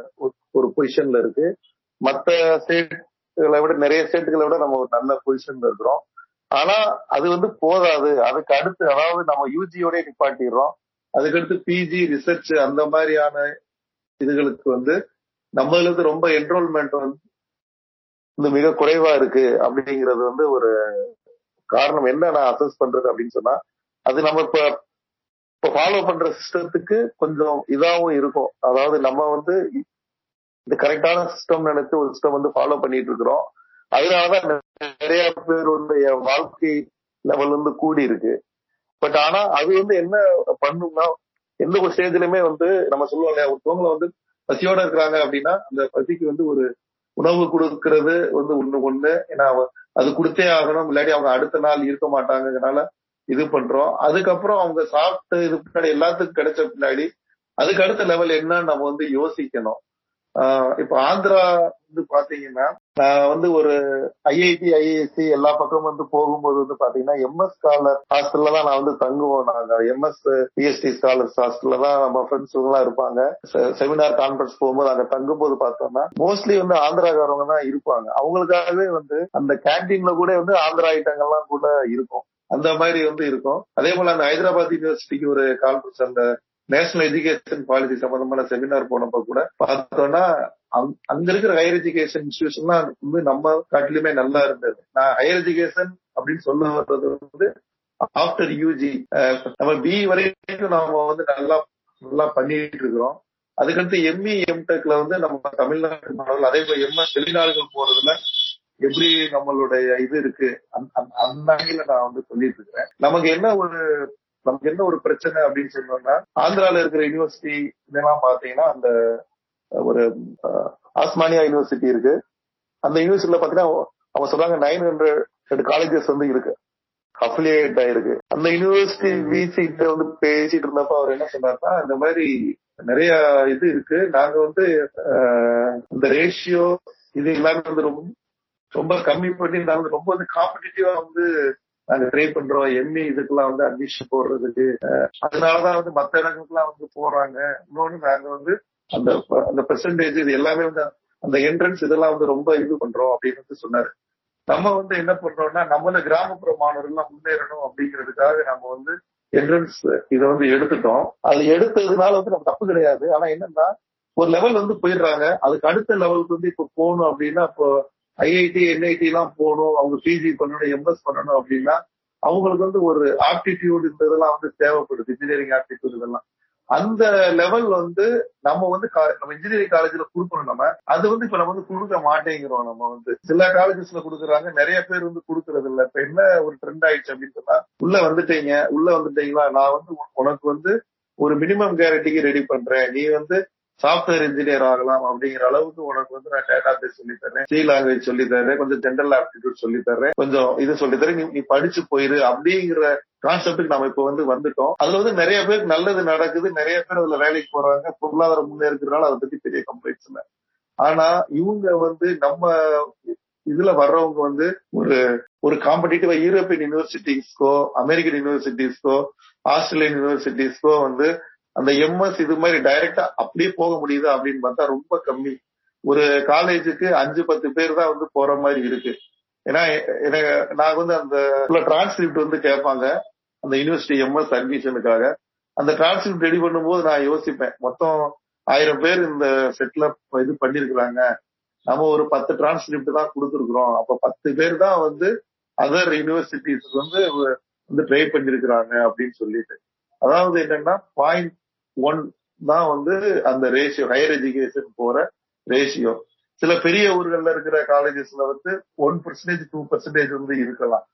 ஒரு- ஒரு பொசிஷன்ல இருக்கு. மத்த ஸ்டேட்களை விட நிறைய ஸ்டேட்டுகளை விட நம்ம ஒரு நல்ல பொசிஷன்ல இருக்கிறோம். ஆனா அது வந்து போதாது. அதுக்கு அடுத்து அதாவது நம்ம யூஜியோடய நிப்பாட்டிடுறோம். அதுக்கடுத்து பிஜி ரிசர்ச் அந்த மாதிரியான இதுகளுக்கு வந்து நம்மளுக்கு ரொம்ப என்ரோல்மெண்ட் வந்து மிக குறைவா இருக்கு அப்படிங்கிறது வந்து ஒரு காரணம். என்ன நான் அசஸ் பண்றது அப்படின்னு சொன்னா அது நம்ம இப்ப இப்ப ஃபாலோ பண்ற சிஸ்டத்துக்கு கொஞ்சம் இதாவும் இருக்கும். அதாவது நம்ம வந்து இந்த கரெக்டான சிஸ்டம் நினைத்து ஒரு சிஸ்டம் வந்து ஃபாலோ பண்ணிட்டு இருக்கிறோம். அதனாலதான் நிறைய பேர் வந்து என் வாழ்க்கை லெவல் வந்து கூடி இருக்கு பட் ஆனா அது வந்து என்ன பண்ணும்னா எந்த ஒரு ஸ்டேஜ்லயுமே வந்து நம்ம சொல்லுவோம் இல்லையா ஒருத்தவங்களை வந்து பசியோட இருக்கிறாங்க அப்படின்னா அந்த பசிக்கு வந்து ஒரு உணவு கொடுக்கறது வந்து ஒண்ணு ஒண்ணு. ஏன்னா அது கொடுத்தே ஆகணும். இல்லாட்டி அவங்க அடுத்த நாள் இருக்க மாட்டாங்கனால இது பண்றோம். அதுக்கப்புறம் அவங்க சாப்பிட்டு இது பின்னாடி எல்லாத்துக்கும் கிடைச்ச பின்னாடி அதுக்கு அடுத்த லெவல் என்னன்னு நம்ம வந்து யோசிக்கணும். இப்ப ஆந்திரா வந்து பாத்தீங்கன்னா நான் வந்து ஒரு ஐஐடி ஐஏஎஸ்சி எல்லா பக்கமும் வந்து போகும்போது வந்து பாத்தீங்கன்னா எம்எஸ் ஸ்காலர் ஹாஸ்டல்ல தான் நான் வந்து தங்குவோம். நாங்க எம்எஸ் பிஎஸ்டி ஸ்காலர்ஸ் ஹாஸ்டல்ல தான் நம்ம ஃப்ரெண்ட்ஸ் எல்லாம் இருப்பாங்க. செமினார் கான்பரன்ஸ் போகும்போது அங்க தங்கும்போது பார்த்தோம்னா மோஸ்ட்லி வந்து ஆந்திராக்காரவங்க தான் இருப்பாங்க. அவங்களுக்காகவே வந்து அந்த கேன்டீன்ல கூட வந்து ஆந்திரா ஐட்டங்கள்லாம் கூட இருக்கும். அந்த மாதிரி வந்து இருக்கும். அதே போல அந்த ஹைதராபாத் யூனிவர்சிட்டிக்கு ஒரு கான்பரன்ஸ் அந்த நேஷனல் எஜுகேஷன் பாலிசி சம்பந்தமான செமினார் போனப்ப கூட பார்த்தோம்னா அங்க- அங்க இருக்கிற ஹையர் எஜுகேஷன் இன்ஸ்டியூஷன் வந்து நம்ம காட்டிலுமே நல்லா இருந்தது. நான் ஹையர் எஜுகேஷன் அப்படின்னு சொல்ல வர்றது வந்து ஆஃப்டர் யூஜி நம்ம பி வரைக்கும் நாம வந்து நல்லா நல்லா பண்ணிட்டு இருக்கிறோம். அதுக்கடுத்து எம்இ எம்டெக்ல வந்து நம்ம தமிழ்நாட்டு மாணவர்கள் அதே போல எம்எஸ் வெளிநாடுகள் போறதுல எப்படி நம்மளுடைய இது இருக்கு அந்த- அந்த வகையில நான் வந்து சொல்லிட்டு இருக்கிறேன். நமக்கு என்ன ஒரு நமக்கு என்ன ஒரு பிரச்சனை அப்படின்னு சொன்னோம்னா ஆந்திரால இருக்கிற யூனிவர்சிட்டி இதெல்லாம் பாத்தீங்கன்னா அந்த ஒரு ஆஸ்மானியா யூனிவர்சிட்டி இருக்கு. அந்த யூனிவர்சிட்டியில பாத்தீங்கன்னா அவங்க சொல்றாங்க நைன் ஹண்ட்ரட் காலேஜஸ் வந்து இருக்கு. அஃபிலியேட் ஆயிருக்கு. அந்த யூனிவர்சிட்டி விசி வந்து பேசிட்டு இருந்தப்ப அவர் என்ன சொன்னார்னா இந்த மாதிரி நிறைய இது இருக்கு. நாங்க வந்து இந்த ரேஷியோ இது எல்லாமே வந்து ரொம்ப ரொம்ப கம்மி பண்ணி நாங்க ரொம்ப வந்து காம்படிட்டிவா வந்து நாங்க ட்ரை பண்றோம். எம்இ இதுக்கெல்லாம் வந்து அட்மிஷன் போடுறதுக்கு. அதனாலதான் வந்து மத்த இடங்களுக்குலாம் வந்து போறாங்க. இன்னொன்னு நாங்க வந்து அந்த அந்த பெர்சன்டேஜ் இது எல்லாமே வந்து அந்த என்ட்ரன்ஸ் இதெல்லாம் வந்து ரொம்ப இது பண்றோம் அப்படின்னு வந்து சொன்னாரு. நம்ம வந்து என்ன பண்றோம்னா நம்மள கிராமப்புற மாணவர்கள் முன்னேறணும் அப்படிங்கிறதுக்காக நம்ம வந்து என்ட்ரன்ஸ் இதை வந்து எடுத்துட்டோம். அது எடுத்ததுனால வந்து நம்ம தப்பு கிடையாது. ஆனா என்னன்னா ஒரு லெவல் வந்து போயிடுறாங்க. அதுக்கு அடுத்த லெவலுக்கு வந்து இப்ப போகணும் அப்படின்னா இப்போ ஐஐடி என்ஐடி எல்லாம் போகணும் அவங்க பிஜி பண்ணணும் எம்எஸ் பண்ணணும் அப்படின்னா அவங்களுக்கு வந்து ஒரு ஆப்டிடியூடு இதெல்லாம் வந்து தேவைப்படுது இன்ஜினியரிங் ஆப்டிடியூட் இதெல்லாம். அந்த லெவல் வந்து நம்ம வந்து நம்ம இன்ஜினியரிங் காலேஜ்ல கொடுக்கணும் நம்ம. அது வந்து இப்ப நம்ம வந்து கொடுக்க மாட்டேங்கிறோம் நம்ம வந்து. சில காலேஜஸ்ல கொடுக்குறாங்க நிறைய பேர் வந்து கொடுக்கறது இல்ல இப்ப என்ன ஒரு ட்ரெண்ட் ஆயிடுச்சு அப்படின்னு சொன்னா உள்ள வந்துட்டீங்க உள்ள வந்துட்டீங்களா? நான் வந்து உனக்கு வந்து ஒரு மினிமம் கேரண்டிக்கு ரெடி பண்றேன். நீ வந்து சாஃப்ட்வேர் இன்ஜினியர் ஆகலாம் அப்படிங்கிற அளவுக்கு உனக்கு வந்து நான் டேட்டா பேஸ் சொல்லி தரேன் சி லாங்குவேஜ் சொல்லி தரேன் கொஞ்சம் ஜென்ரல் ஆப்டிடியூட் சொல்லி தரேன் கொஞ்சம் இது சொல்லி தரேன் நீ படிச்சு போயிரு அப்படிங்கிற கான்செப்டுக்கு நம்ம இப்ப வந்து வந்துட்டோம். அதுல வந்து நிறைய பேருக்கு நல்லது நடக்குது. நிறைய பேர் அதுல வேலைக்கு போறாங்க. பொருளாதாரம் முன்னேறதுனால அதை பத்தி பெரிய கம்ப்ளைண்ட்ஸ் இல்லை. ஆனா இவங்க வந்து நம்ம இதுல வர்றவங்க வந்து ஒரு ஒரு காம்படிட்டிவா யூரோப்பியன் யூனிவர்சிட்டிஸ்க்கோ அமெரிக்கன் யூனிவர்சிட்டிஸ்க்கோ ஆஸ்திரேலியன் யூனிவர்சிட்டிஸ்க்கோ வந்து அந்த எம்எஸ் இது மாதிரி டைரக்டா அப்படியே போக முடியுது அப்படின்னு பார்த்தா ரொம்ப கம்மி. ஒரு காலேஜுக்கு அஞ்சு பத்து பேர் தான் வந்து போற மாதிரி இருக்கு. ஏன்னா எனக்கு நான் வந்து அந்த டிரான்ஸ்கிரிப்ட் வந்து கேட்பாங்க. அந்த யூனிவர்சிட்டி எம்எஸ் அட்மிஷனுக்காக அந்த டிரான்ஸ்கிரிப்ட் ரெடி பண்ணும்போது நான் யோசிப்பேன். மொத்தம் ஆயிரம் பேர் இந்த செட்ல இது பண்ணிருக்கிறாங்க. நம்ம ஒரு பத்து டிரான்ஸ்கிரிப்ட் தான் கொடுத்துருக்குறோம். அப்ப பத்து பேர் தான் வந்து அதர் யூனிவர்சிட்டிஸ் வந்து வந்து ட்ரை பண்ணிருக்கிறாங்க அப்படின்னு சொல்லிட்டு. அதாவது என்னன்னா பாயிண்ட் ஒன் தான் வந்து அந்த ரேஷியோ ஹையர் எஜுகேஷன் போற ரேஷியோ சில பெரிய ஊர்கள்ல இருக்கிற காலேஜஸ்ல வந்து ஒன் பர்சன்டேஜ் டூ பர்சன்டேஜ் வந்து இருக்கலாம்.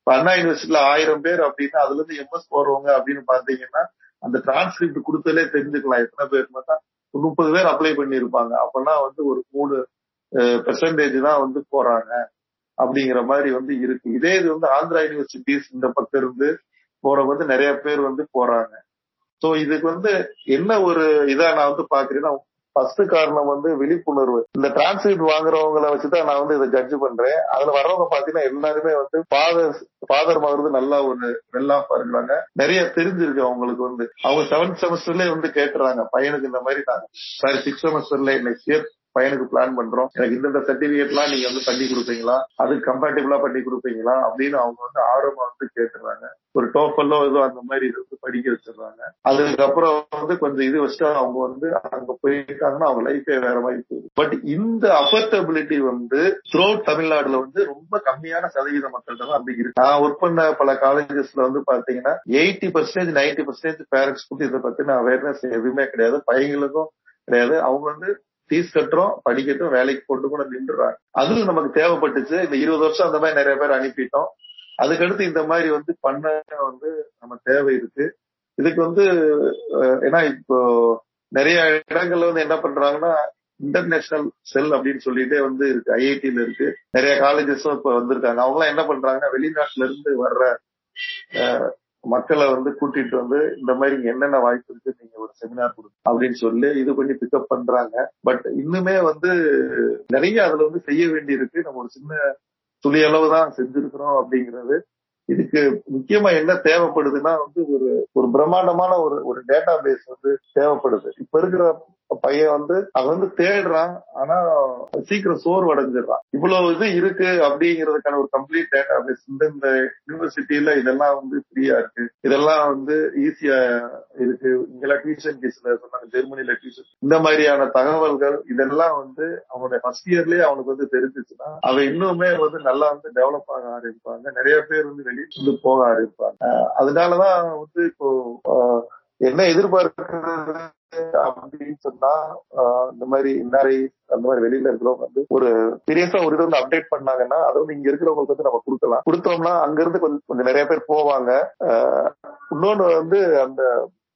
இப்ப அண்ணா யூனிவர்சிட்டியில ஆயிரம் பேர் அப்படின்னா அதுல இருந்து எம்எஸ் போறவங்க அப்படின்னு பாத்தீங்கன்னா அந்த டிரான்ஸ்கிரிப்ட் கொடுத்தலே தெரிஞ்சுக்கலாம். எத்தனை பேர் பார்த்தா முப்பது பேர் அப்ளை பண்ணியிருப்பாங்க. அப்பனா வந்து ஒரு மூணு பெர்சன்டேஜ் தான் வந்து போறாங்க. அப்படிங்கிற மாதிரி வந்து இருக்கு. இதே இது வந்து ஆந்திரா யூனிவர்சிட்டிஸ் இந்த பக்கம் இருந்து போற வந்து நிறைய பேர் வந்து போறாங்க. சோ இதுக்கு வந்து என்ன ஒரு இதா நான் வந்து பாக்குறேன்னா ஃபர்ஸ்ட் காரணம் வந்து விழிப்புணர்வு. இந்த டிரான்ஸ்கிரிப்ட் வாங்குறவங்கள வச்சுதான் நான் வந்து இதை ஜட்ஜ் பண்றேன். அதுல வர்றவங்க பாத்தீங்கன்னா எல்லாருமே வந்து ஃபாதர் ஃபாதர் நல்லா ஒரு வெல்லா இருக்கிறாங்க. நிறைய தெரிஞ்சிருக்கு அவங்களுக்கு வந்து. அவங்க செவன்த் செமஸ்டர்லயே வந்து கேட்டுறாங்க பையனுக்கு இந்த மாதிரி நாங்க சாரி சிக்ஸ் செமஸ்டர்ல நெக்ஸ்ட் இயர் பையனுக்கு பிளான் பண்றோம். எனக்கு இந்த சர்டிபிகேட் எல்லாம் நீங்க வந்து பண்ணி கொடுப்பீங்களா? அதுக்கு கம்பேட்டிபிளா பண்ணி கொடுப்பீங்களா? அப்படின்னு அவங்க வந்து ஆர்வமா வந்து கேட்டுறாங்க. ஒரு டோஃபல்லோ ஏதோ அந்த மாதிரி இது வந்து படிக்க வச்சிடுறாங்க. அதுக்கப்புறம் வந்து கொஞ்சம் இது வச்சுட்டு அவங்க வந்து அங்க போயிருக்காங்கன்னா அவங்க லைஃபே வேற மாதிரி போகுது. பட் இந்த அஃபர்டபிலிட்டி வந்து த்ரோ தமிழ்நாடுல வந்து ரொம்ப கம்மியான சதவீத மக்கள்கிட்ட தான் அப்படி இருக்கு. நான் ஒர்க் பண்ண பல காலேஜஸ்ல வந்து பாத்தீங்கன்னா எயிட்டி பர்சன்டேஜ் நைன்டி பர்சன்டேஜ் பேரண்ட்ஸ்க்கு இதை பத்தின அவேர்னஸ் எதுவுமே கிடையாது. பையங்களுக்கும் கிடையாது. அவங்க வந்து ஃபீஸ் கட்டுறோம் படிக்கட்டும் வேலைக்கு கொண்டு கூட நின்றுறாங்க அதுல நமக்கு தேவைப்பட்டுச்சு. இந்த இருபது வருஷம் அந்த மாதிரி நிறைய பேர் அனுப்பிட்டோம். அதுக்கடுத்து இந்த மாதிரி வந்து பண்ண வந்து நம்ம தேவை இருக்கு. இதுக்கு வந்து ஏன்னா இப்போ நிறைய இடங்கள்ல வந்து என்ன பண்றாங்கன்னா இன்டர்நேஷனல் செல் அப்படின்னு சொல்லிட்டே வந்து இருக்கு. ஐஐடியில இருக்கு. நிறைய காலேஜஸும் இப்ப வந்திருக்காங்க. அவங்க எல்லாம் என்ன பண்றாங்கன்னா வெளிநாட்டுல இருந்து வர்ற மக்களை வந்து கூட்டிட்டு வந்து இந்த மாதிரி இங்க என்னென்ன வாய்ப்பு இருக்கு நீங்க ஒரு செமினார் கொடுங்க அப்படின்னு சொல்லி இது பண்ணி பிக்கப் பண்றாங்க. பட் இன்னுமே வந்து நிறைய அதுல வந்து செய்ய வேண்டி இருக்கு நம்ம ஒரு சின்ன துளி அளவு தான் செஞ்சிருக்கிறோம் அப்படிங்கிறது. இதுக்கு முக்கியமா என்ன தேவைப்படுதுன்னா வந்து ஒரு ஒரு பிரம்மாண்டமான ஒரு ஒரு டேட்டா பேஸ் வந்து தேவைப்படுது. இப்ப இருக்கிற பையன் வந்து அவன் வந்து தேடுறான் ஆனா சீக்கிரம் சோர்வு அடைஞ்சிடறான் இவ்வளவு இது இருக்கு அப்படிங்கிறதுக்கான ஒரு கம்ப்ளீட் டேட்டா பேஸ் இந்த இந்த யூனிவர்சிட்டியில இதெல்லாம் வந்து ஃப்ரீயா இருக்கு. இதெல்லாம் வந்து ஈஸியா இருக்கு. இங்கெல்லாம் டியூஷன் ஃபீஸ்ல சொன்னாங்க ஜெர்மனில டியூஷன் இந்த மாதிரியான தகவல்கள் இதெல்லாம் வந்து அவனுடைய ஃபர்ஸ்ட் இயர்லயே அவனுக்கு வந்து தெரிஞ்சிச்சுன்னா அவன் இன்னுமே வந்து நல்லா வந்து டெவலப் ஆக ஆரம்பிப்பாங்க. நிறைய பேர் வந்து வெளியே வந்து போக ஆரம்பிப்பாங்க. அதனாலதான் வந்து இப்போ என்ன எதிர்பார்க்கிறது அப்படின்னு சொன்னா இந்த மாதிரி இன்னாரை அந்த மாதிரி வெளியில இருக்கிறவங்க வந்து ஒரு சீரியஸா ஒரு இது வந்து அப்டேட் பண்ணாங்கன்னா அதை வந்து இங்க இருக்கிறவங்களுக்கு வந்து நம்ம கொடுக்கலாம். கொடுத்தோம்னா அங்க இருந்து கொஞ்சம் கொஞ்சம் நிறைய பேர் போவாங்க. இன்னொன்னு வந்து அந்த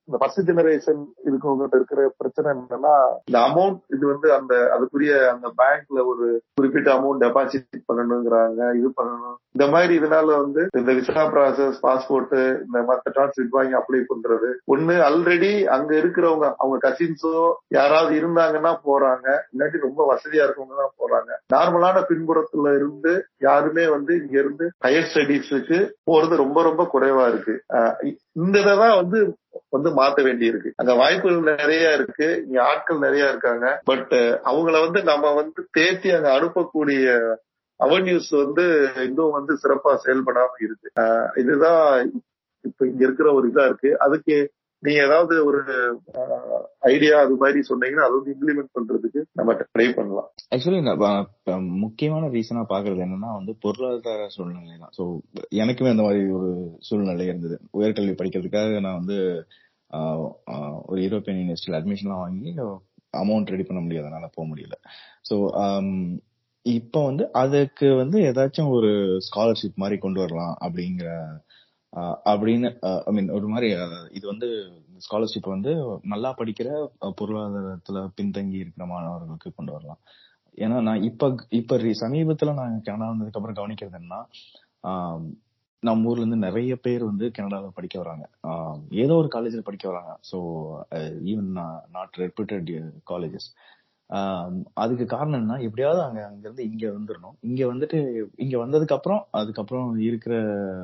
இந்த ஃபர்ஸ்ட் ஜெனரேஷன் இருக்கவங்க இருக்கிற பிரச்சனை என்னன்னா இந்த அமௌண்ட் இது வந்து அந்த அதுக்குரிய அந்த பேங்க்ல ஒரு குறிப்பிட்ட அமௌண்ட் டெபாசிட் பண்ணணுங்கிறாங்க இது பண்ணணும். இந்த மாதிரி இதனால வந்து இந்த விசா ப்ராசஸ் பாஸ்போர்ட் இந்த மற்ற டிரான்ஸ்லேட் வாங்கி அப்ளை பண்றது. ஒண்ணு ஆல்ரெடி அங்க இருக்கிறவங்க அவங்க கசின்ஸோ யாராவது இருந்தாங்கன்னா போறாங்க. இல்லாட்டி ரொம்ப வசதியா இருக்கவங்க தான் போறாங்க நார்மலான பின்புறத்துல இருந்து யாருமே வந்து இங்க இருந்து ஹையர் ஸ்டடீஸுக்கு போறது ரொம்ப ரொம்ப குறைவா இருக்கு. இந்த இதான் வந்து வந்து மாத்த வேண்டி இருக்கு அங்க வாய்ப்புகள் நிறைய இருக்கு. இங்க ஆட்கள் நிறைய இருக்காங்க. பட் அவங்கள வந்து நம்ம வந்து தேத்தி அங்க அனுப்பக்கூடிய அவென்யூஸ் வந்து இன்னும் வந்து சிறப்பா செயல்படாம இருக்கு. இதுதான் இப்ப இங்க இருக்கிற ஒரு இதா இருக்கு. அதுக்கு நீங்க ஏதாவது ஒரு ஐடியா அது மாதிரி சொன்னீங்கன்னா அது வந்து இம்ப்ளிமெண்ட் பண்றதுக்கு நம்ம ட்ரை பண்ணலாம். ஆக்சுவலி முக்கியமான ரீசனா பாக்குறது என்னன்னா வந்து பொருளாதார சூழ்நிலை தான். ஸோ எனக்குமே அந்த மாதிரி ஒரு சூழ்நிலை இருந்தது. உயர்கல்வி படிக்கிறதுக்காக நான் வந்து ஒரு யூரோப்பியன் யூனிவர்சிட்டியில் அட்மிஷன்லாம் வாங்கி அமௌண்ட் ரெடி பண்ண முடியாதனால போக முடியல. ஸோ இப்போ வந்து அதுக்கு வந்து ஏதாச்சும் ஒரு ஸ்காலர்ஷிப் மாதிரி கொண்டு வரலாம் அப்படிங்கிற அப்படின்னு ஐ மீன் ஒரு மாதிரி இது வந்து ஸ்காலர்ஷிப் வந்து நல்லா படிக்கிற பொருளாதாரத்துல பின்தங்கி இருக்கிற மாணவர்களுக்கு கொண்டு வரலாம். ஏன்னா நான் இப்ப இப்ப சமீபத்துல நான் கனடா வந்ததுக்கு அப்புறம் கவனிக்கிறது என்னன்னா நம்ம ஊர்ல இருந்து நிறைய பேர் வந்து கனடால படிக்க வராங்க. ஏதோ ஒரு காலேஜ்ல படிக்க வராங்க. So even not reputed colleges அதுக்கு காரணம் என்ன எப்படியாவது அங்க அங்க இருந்து இங்க வந்துடணும் இங்க வந்துட்டு இங்க வந்ததுக்கு அப்புறம் அதுக்கப்புறம் இருக்கிற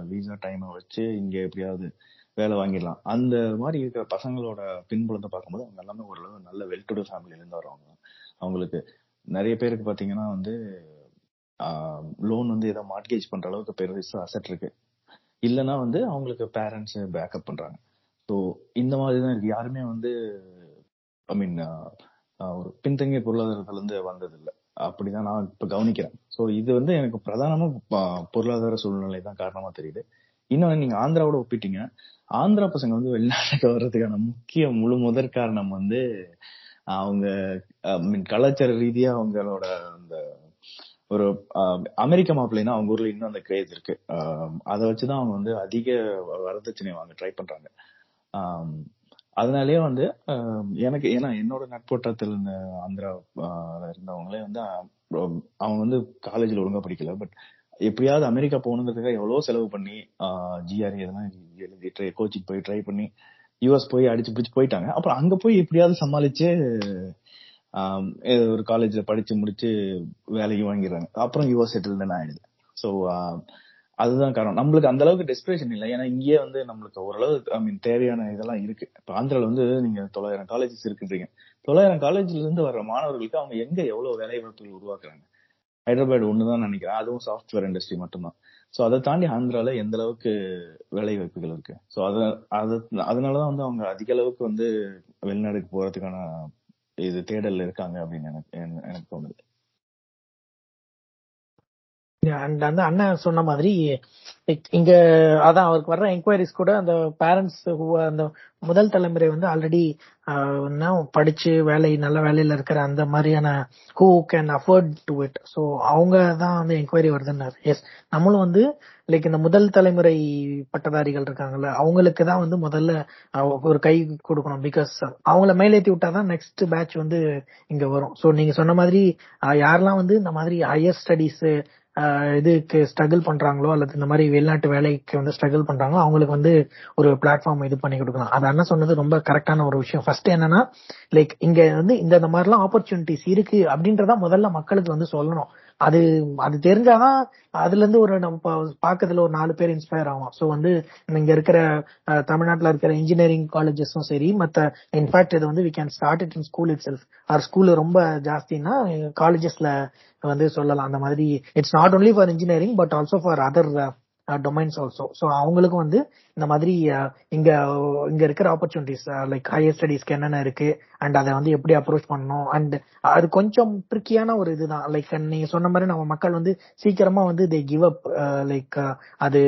விசா டைமை வச்சு இங்க எப்படியாவது வேலை வாங்கிடலாம். அந்த மாதிரி இருக்கிற பசங்களோட பின்புலத்தை பார்க்கும்போது அவங்க எல்லாமே ஓரளவு நல்ல வெல் டு ஃபேமிலில இருந்து வரவங்க அவங்களுக்கு நிறைய பேருக்கு பார்த்தீங்கன்னா வந்து லோன் வந்து ஏதோ மார்ட்கேஜ் பண்ற அளவுக்கு பெருசு அசட் இருக்கு. இல்லைன்னா வந்து அவங்களுக்கு பேரண்ட்ஸ் பேக்கப் பண்றாங்க. ஸோ இந்த மாதிரி தான் இருக்கு. யாருமே வந்து ஐ மீன் ஒரு பின்தங்கிய பொருளாதாரத்துல இருந்து வந்தது அப்படிதான் நான் இப்ப கவனிக்கிறேன். ஸோ இது வந்து எனக்கு பிரதானமா பொருளாதார சூழ்நிலை தான் காரணமா தெரியுது. இன்னொன்னு நீங்க ஆந்திராவோட ஒப்பிட்டீங்க ஆந்திரா பசங்க வந்து வெளிநாட்டுக்கு வர்றதுக்கான முக்கிய முழு முதற் காரணம் வந்து அவங்க மீன் கலாச்சார ரீதியா அவங்களோட அந்த ஒரு அமெரிக்க மாப்பிள்ளைனா அவங்க ஊர்ல இன்னும் அந்த கிரேஸ் இருக்கு. ஆஹ், அதை வச்சுதான் அவங்க வந்து அதிக வரதட்சணை வாங்க ட்ரை பண்றாங்க. ஆஹ் அதனாலயே வந்து எனக்கு ஏன்னா என்னோட நட்போட்டத்தில் இருந்த ஆந்திரா இருந்தவங்களே வந்து அவங்க வந்து காலேஜ்ல ஒழுங்கா படிக்கல. பட் எப்படியாவது அமெரிக்கா போகணுங்கிறதுக்காக எவ்வளவு செலவு பண்ணி ஜிஆர்ஏ இதெல்லாம் எழுதி ட்ரை கோச்சிங் போய் ட்ரை பண்ணி யூஎஸ் போய் அடிச்சு பிடிச்சு போயிட்டாங்க. அப்புறம் அங்க போய் எப்படியாவது சமாளிச்சு ஏதோ ஒரு காலேஜ்ல படிச்சு முடிச்சு வேலைக்கு வாங்கிடுறாங்க. அப்புறம் யுஎஸ் செட்டில் தானே ஆயிடுது. ஸோ அதுதான் காரணம். நம்மளுக்கு அந்த அளவுக்கு டெஸ்பிரேஷன் இல்லை. ஏன்னா இங்கேயே வந்து நம்மளுக்கு ஓரளவு ஐ மீன் தேவையான இதெல்லாம் இருக்கு. இப்போ ஆந்திரால வந்து நீங்க தொள்ளாயிரம் காலேஜஸ் இருக்குன்றீங்க. தொள்ளாயிரம் காலேஜ்ல இருந்து வர்ற மாணவர்களுக்கு அவங்க எங்க எவ்வளவு வேலை வாய்ப்புகள் உருவாக்குறாங்க? ஹைதராபாத் ஒண்ணுதான் நினைக்கிறேன். அதுவும் சாஃப்ட்வேர் இண்டஸ்ட்ரி மட்டும்தான். ஸோ அதை தாண்டி ஆந்திரால எந்த அளவுக்கு வேலை வாய்ப்புகள் இருக்கு? ஸோ அத அது அதனாலதான் வந்து அவங்க அதிக அளவுக்கு வந்து வெளிநாடுக்கு போறதுக்கான இது தேடல் இருக்காங்க அப்படின்னு எனக்கு- எனக்கு தோணுது. அண்ட் அந்த அண்ணன் சொன்ன மாதிரி இங்க அதான் அவருக்கு வர்ற என்கொயரிஸ் கூட அந்த பேரண்ட்ஸ் அந்த முதல் தலைமுறை வந்து ஆல்ரெடி படிச்சு வேலை நல்ல வேலையில இருக்கிற அந்த மாதிரியான who can afford to it so அவங்க தான் வந்து என்கொயரி வருதுன்னாரு. எஸ் நம்மளும் வந்து லைக் இந்த முதல் தலைமுறை பட்டதாரிகள் இருக்காங்கல்ல அவங்களுக்கு தான் வந்து முதல்ல ஒரு கை கொடுக்கணும். பிகாஸ் அவங்கள மேலேத்தி விட்டாதான் நெக்ஸ்ட் பேட்ச் வந்து இங்க வரும். ஸோ நீங்க சொன்ன மாதிரி யாரெல்லாம் வந்து இந்த மாதிரி ஹையர் ஸ்டடிஸ் இதுக்கு ஸ்ட்ரகிள் பண்றாங்களோ அல்லது இந்த மாதிரி வெளிநாட்டு வேலைக்கு வந்து ஸ்ட்ரகிள் பண்றாங்களோ அவங்களுக்கு வந்து ஒரு பிளாட்ஃபார்ம் இது பண்ணி கொடுக்கலாம் அது அண்ணன் சொன்னது ரொம்ப கரெக்டான ஒரு விஷயம். ஃபர்ஸ்ட் என்னன்னா லைக் இங்க வந்து இந்த இந்த மாதிரிலாம் ஆப்பர்ச்சுனிட்டிஸ் இருக்கு அப்படின்றத முதல்ல மக்களுக்கு வந்து சொல்லணும். அது அது தெரிஞ்சாதான் அதுல இருந்து ஒரு நம்ம பா- பாக்கறதுல ஒரு நாலு பேர் இன்ஸ்பயர் ஆகும் சோ வந்து இங்க இருக்கிற தமிழ்நாட்டில் தமிழ்நாட்டுல இருக்கிற இன்ஜினியரிங் காலேஜஸும் சரி மத்த இன்ஃபேக்ட் இது வந்து we can start it in school itself or school ரொம்ப ஜாஸ்தின்னா காலேஜஸ்ல வந்து சொல்லலாம். அந்த மாதிரி it's not only for engineering but also for other Uh, domains also so அவங்களுக்கும் வந்து இந்த மாதிரி uh, இங்க இங்க இருக்கிற ஆப்பர்ச்சுனிட்டிஸ் லைக் ஹையர் ஸ்டடீஸ்க்கு என்னென்ன இருக்கு அண்ட் அதை வந்து எப்படி அப்ரோச் பண்ணணும் அண்ட் அது கொஞ்சம் ட்ரிக்கியான ஒரு இதுதான். லைக் நீங்க சொன்ன மாதிரி நம்ம மக்கள் வந்து சீக்கிரமா வந்து தே கிவ் அப் லைக் அது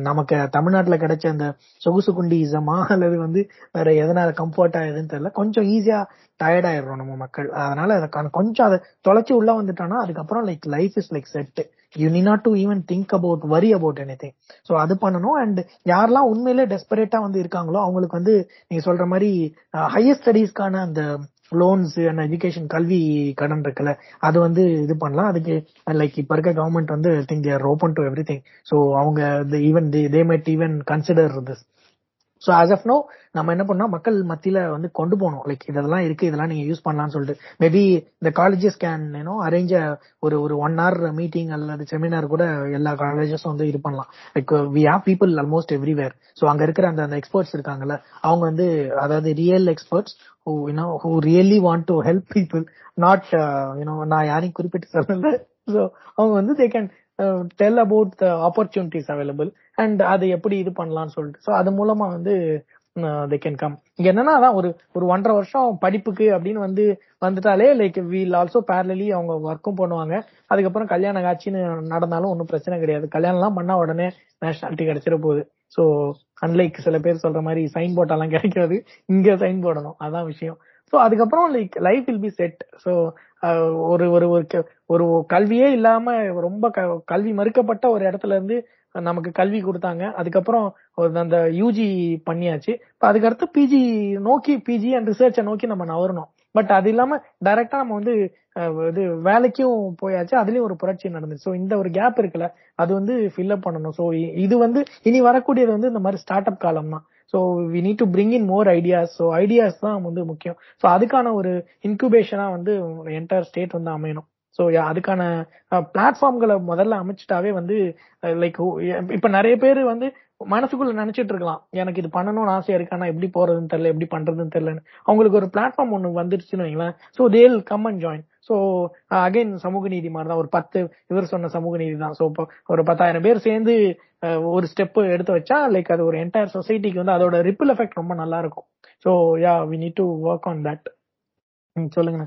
நமக்கு தமிழ்நாட்டில் கிடைச்ச அந்த சொகுசு குண்டிசமா அல்லது வந்து வேற எதனால கம்ஃபர்ட் ஆகுதுன்னு தெரியல. கொஞ்சம் ஈஸியா டயர்ட் ஆயிடுறோம் நம்ம மக்கள். அதனால அதை கொஞ்சம் அதை தொலைச்சி உள்ள வந்துட்டோம்னா அதுக்கப்புறம் like life is like set you need not to even think about worry about anything so அது பண்ணணும். அண்ட் யாரெல்லாம் உண்மையிலே டெஸ்பரேட்டா வந்து இருக்காங்களோ அவங்களுக்கு வந்து நீங்க சொல்ற மாதிரி ஹையர் ஸ்டடீஸ்க்கான அந்த லோன்ஸ் அண்ட் எஜுகேஷன் கல்வி கடன் இருக்குல்ல அது வந்து இது பண்ணலாம். அதுக்கு லைக் இப்ப இருக்க கவர்மெண்ட் வந்து think they're open to everything so அவங்க even they might even consider this so as of now நம்ம என்ன பண்ணோம்? மக்கள் மத்தியில வந்து கொண்டு போகணும் லைக் இதெல்லாம் இருக்கு இதெல்லாம் நீங்க யூஸ் பண்ணலாம்னு சொல்லிட்டு. மேபி இந்த காலேஜஸ் கேன் ஏனோ அரேஞ்ச் ஒரு ஒரு ஒன் ஹவர் மீட்டிங் அல்லது செமினார் கூட எல்லா காலேஜஸும் வந்து இது பண்ணலாம். Like we have people almost everywhere so அங்க இருக்கிற அந்த அந்த எக்ஸ்பர்ட்ஸ் இருக்காங்கல்ல அவங்க வந்து அதாவது real experts who you know who really want to help people not you know நான் யாரையும் குறிப்பிட்டு சொல்லல. ஸோ அவங்க வந்து they can tell about the opportunities available and அதை எப்படி இது பண்ணலாம்னு சொல்லிட்டு. ஸோ அது மூலமா வந்து தே கேன் கம் இங்க என்னன்னா அதான் ஒரு ஒரு ஒன்றரை வருஷம் படிப்புக்கு அப்படின்னு வந்து வந்துட்டாலே லைக் வீல் ஆல்சோ பேரலி அவங்க ஒர்க்கும் பண்ணுவாங்க. அதுக்கப்புறம் கல்யாண காட்சின்னு நடந்தாலும் ஒன்றும் பிரச்சனை கிடையாது. கல்யாணம் எல்லாம் பண்ணா உடனே நேஷனாலிட்டி கிடைச்சிட போகுது. ஸோ அன்லைக் சில பேர் சொல்ற மாதிரி சைன் போட்டாலாம் கிடைக்காது. இங்க சைன் போடணும். அதான் விஷயம். ஸோ அதுக்கப்புறம் like life will be set so ஒரு ஒரு ஒரு கல்வியே இல்லாம ரொம்ப கல்வி மறுக்கப்பட்ட ஒரு இடத்துல இருந்து நமக்கு கல்வி கொடுத்தாங்க. அதுக்கப்புறம் அந்த யூஜி பண்ணியாச்சு. இப்போ அதுக்கடுத்து பிஜி நோக்கி பிஜி அண்ட் ரிசர்ச்சை நோக்கி நம்ம நவரணும் பட் அது இல்லாம டைரக்டா நம்ம வந்து இது வேலைக்கும் போயாச்சு. அதுலயும் ஒரு புரட்சி நடந்துச்சு. ஸோ இந்த ஒரு கேப் இருக்குல்ல அது வந்து ஃபில்அப் பண்ணணும். ஸோ இது வந்து இனி வரக்கூடியது வந்து இந்த மாதிரி ஸ்டார்ட் அப் காலம் தான் so we need to bring in more ideas so ideas தான் வந்து முக்கியம். ஸோ அதுக்கான ஒரு இன்குபேஷனா வந்து என்டையர் ஸ்டேட் வந்து அமையணும். ஸோ அதுக்கான பிளாட்ஃபார்ம்களை முதல்ல அமைச்சிட்டாவே வந்து லைக் இப்ப நிறைய பேர் வந்து மனசுக்குள்ள நினைச்சிட்டு இருக்கலாம். எனக்கு இது பண்ணணும்னு ஆசையா இருக்கு. ஆனா எப்படி போறதுன்னு தெரியல எப்படி பண்றதுன்னு தெரியலன்னு. அவங்களுக்கு ஒரு பிளாட்ஃபார்ம் ஒன்று வந்துருச்சுன்னு வைங்களேன். So they'll come and join so again சமூக நீதி மாதிரி தான் ஒரு பத்து இவர் சொன்ன சமூக நீதி தான் ஸோ இப்போ ஒரு பத்தாயிரம் பேர் சேர்ந்து ஒரு ஸ்டெப் எடுத்து வச்சா லைக் அது ஒரு என்டையர் சொசைட்டிக்கு வந்து அதோட ரிப்பிள் எஃபெக்ட் ரொம்ப நல்லா இருக்கும் so yeah we need to work on that சொல்லுங்க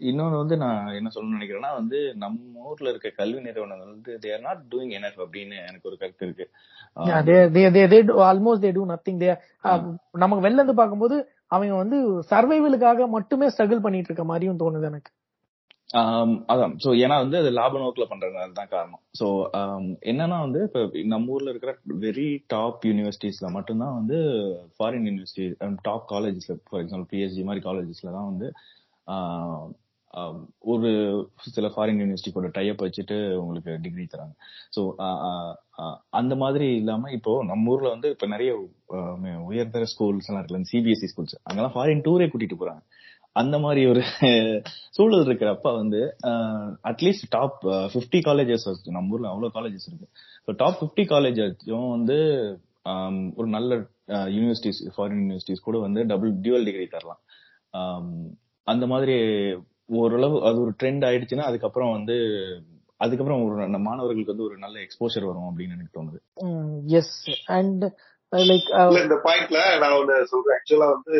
இன்னொன்னு வந்து நான் என்ன சொல்லணும்னு நினைக்கிறேன்னா வந்து நம்ம ஊர்ல இருக்க கல்வி நிறுவனங்கள் வந்து தேர் நாட் டூயிங் எனஃப் அப்படின்னு எனக்கு ஒரு கருத்து இருக்கு. Almost they do nothing they நமக்கு வெளில இருந்து பார்க்கும்போது அவங்க வந்து சர்வைவலுக்காக மட்டுமே ஸ்ட்ரகிள் பண்ணிட்டு இருக்க மாதிரியும் தோணுது எனக்கு. அதான். சோ ஏன்னா வந்து அது லாப நோக்கில் பண்றதுனால தான் காரணம். சோ என்னன்னா வந்து இப்ப நம்ம ஊர்ல இருக்கிற வெரி டாப் யூனிவர்சிட்டிஸ்ல மட்டும்தான் வந்து ஃபாரின் யூனிவர்சிட்டி டாப் காலேஜஸ்ல ஃபார் எக்ஸாம்பிள் பிஹெச்டி மாதிரி காலேஜஸ்ல தான் வந்து ஒரு சில ஃபாரின் யூனிவர்சிட்டி கூட டைப் வச்சுட்டு உங்களுக்கு டிகிரி தராங்க. ஸோ அந்த மாதிரி இல்லாம இப்போ நம்ம ஊர்ல வந்து இப்ப நிறைய உயர்தர ஸ்கூல்ஸ் எல்லாம் இருக்குல்ல சிபிஎஸ்சி ஸ்கூல்ஸ் அங்கெல்லாம் ஃபாரின் டூரே கூட்டிட்டு போறாங்க. அந்த மாதிரி ஒரு சூழல் இருக்கிறப்ப வந்து அட்லீஸ்ட் டாப் ஃபிஃப்டி காலேஜஸ் நம்ம ஊர்ல அவ்வளவு காலேஜஸ் இருக்கு. ஸோ டாப் ஃபிஃப்டி காலேஜஸும் வந்து ஒரு நல்ல யூனிவர்சிட்டிஸ் ஃபாரின் யூனிவர்சிட்டிஸ் கூட வந்து டபுள் டியூவல் டிகிரி தரலாம். அந்த மாதிரி ஓரளவு அது ஒரு ட்ரெண்ட் ஆயிடுச்சுன்னா அதுக்கப்புறம் வந்து அதுக்கப்புறம் ஒரு மாணவர்களுக்கு வந்து ஒரு நல்ல எக்ஸ்போஷர் வரும் அப்படின்னு எனக்கு தோணுது. எஸ் அண்ட் லைக் இந்த பாயிண்ட்ல நான் ஒண்ணு சொல்றேன். ஆக்சுவலா வந்து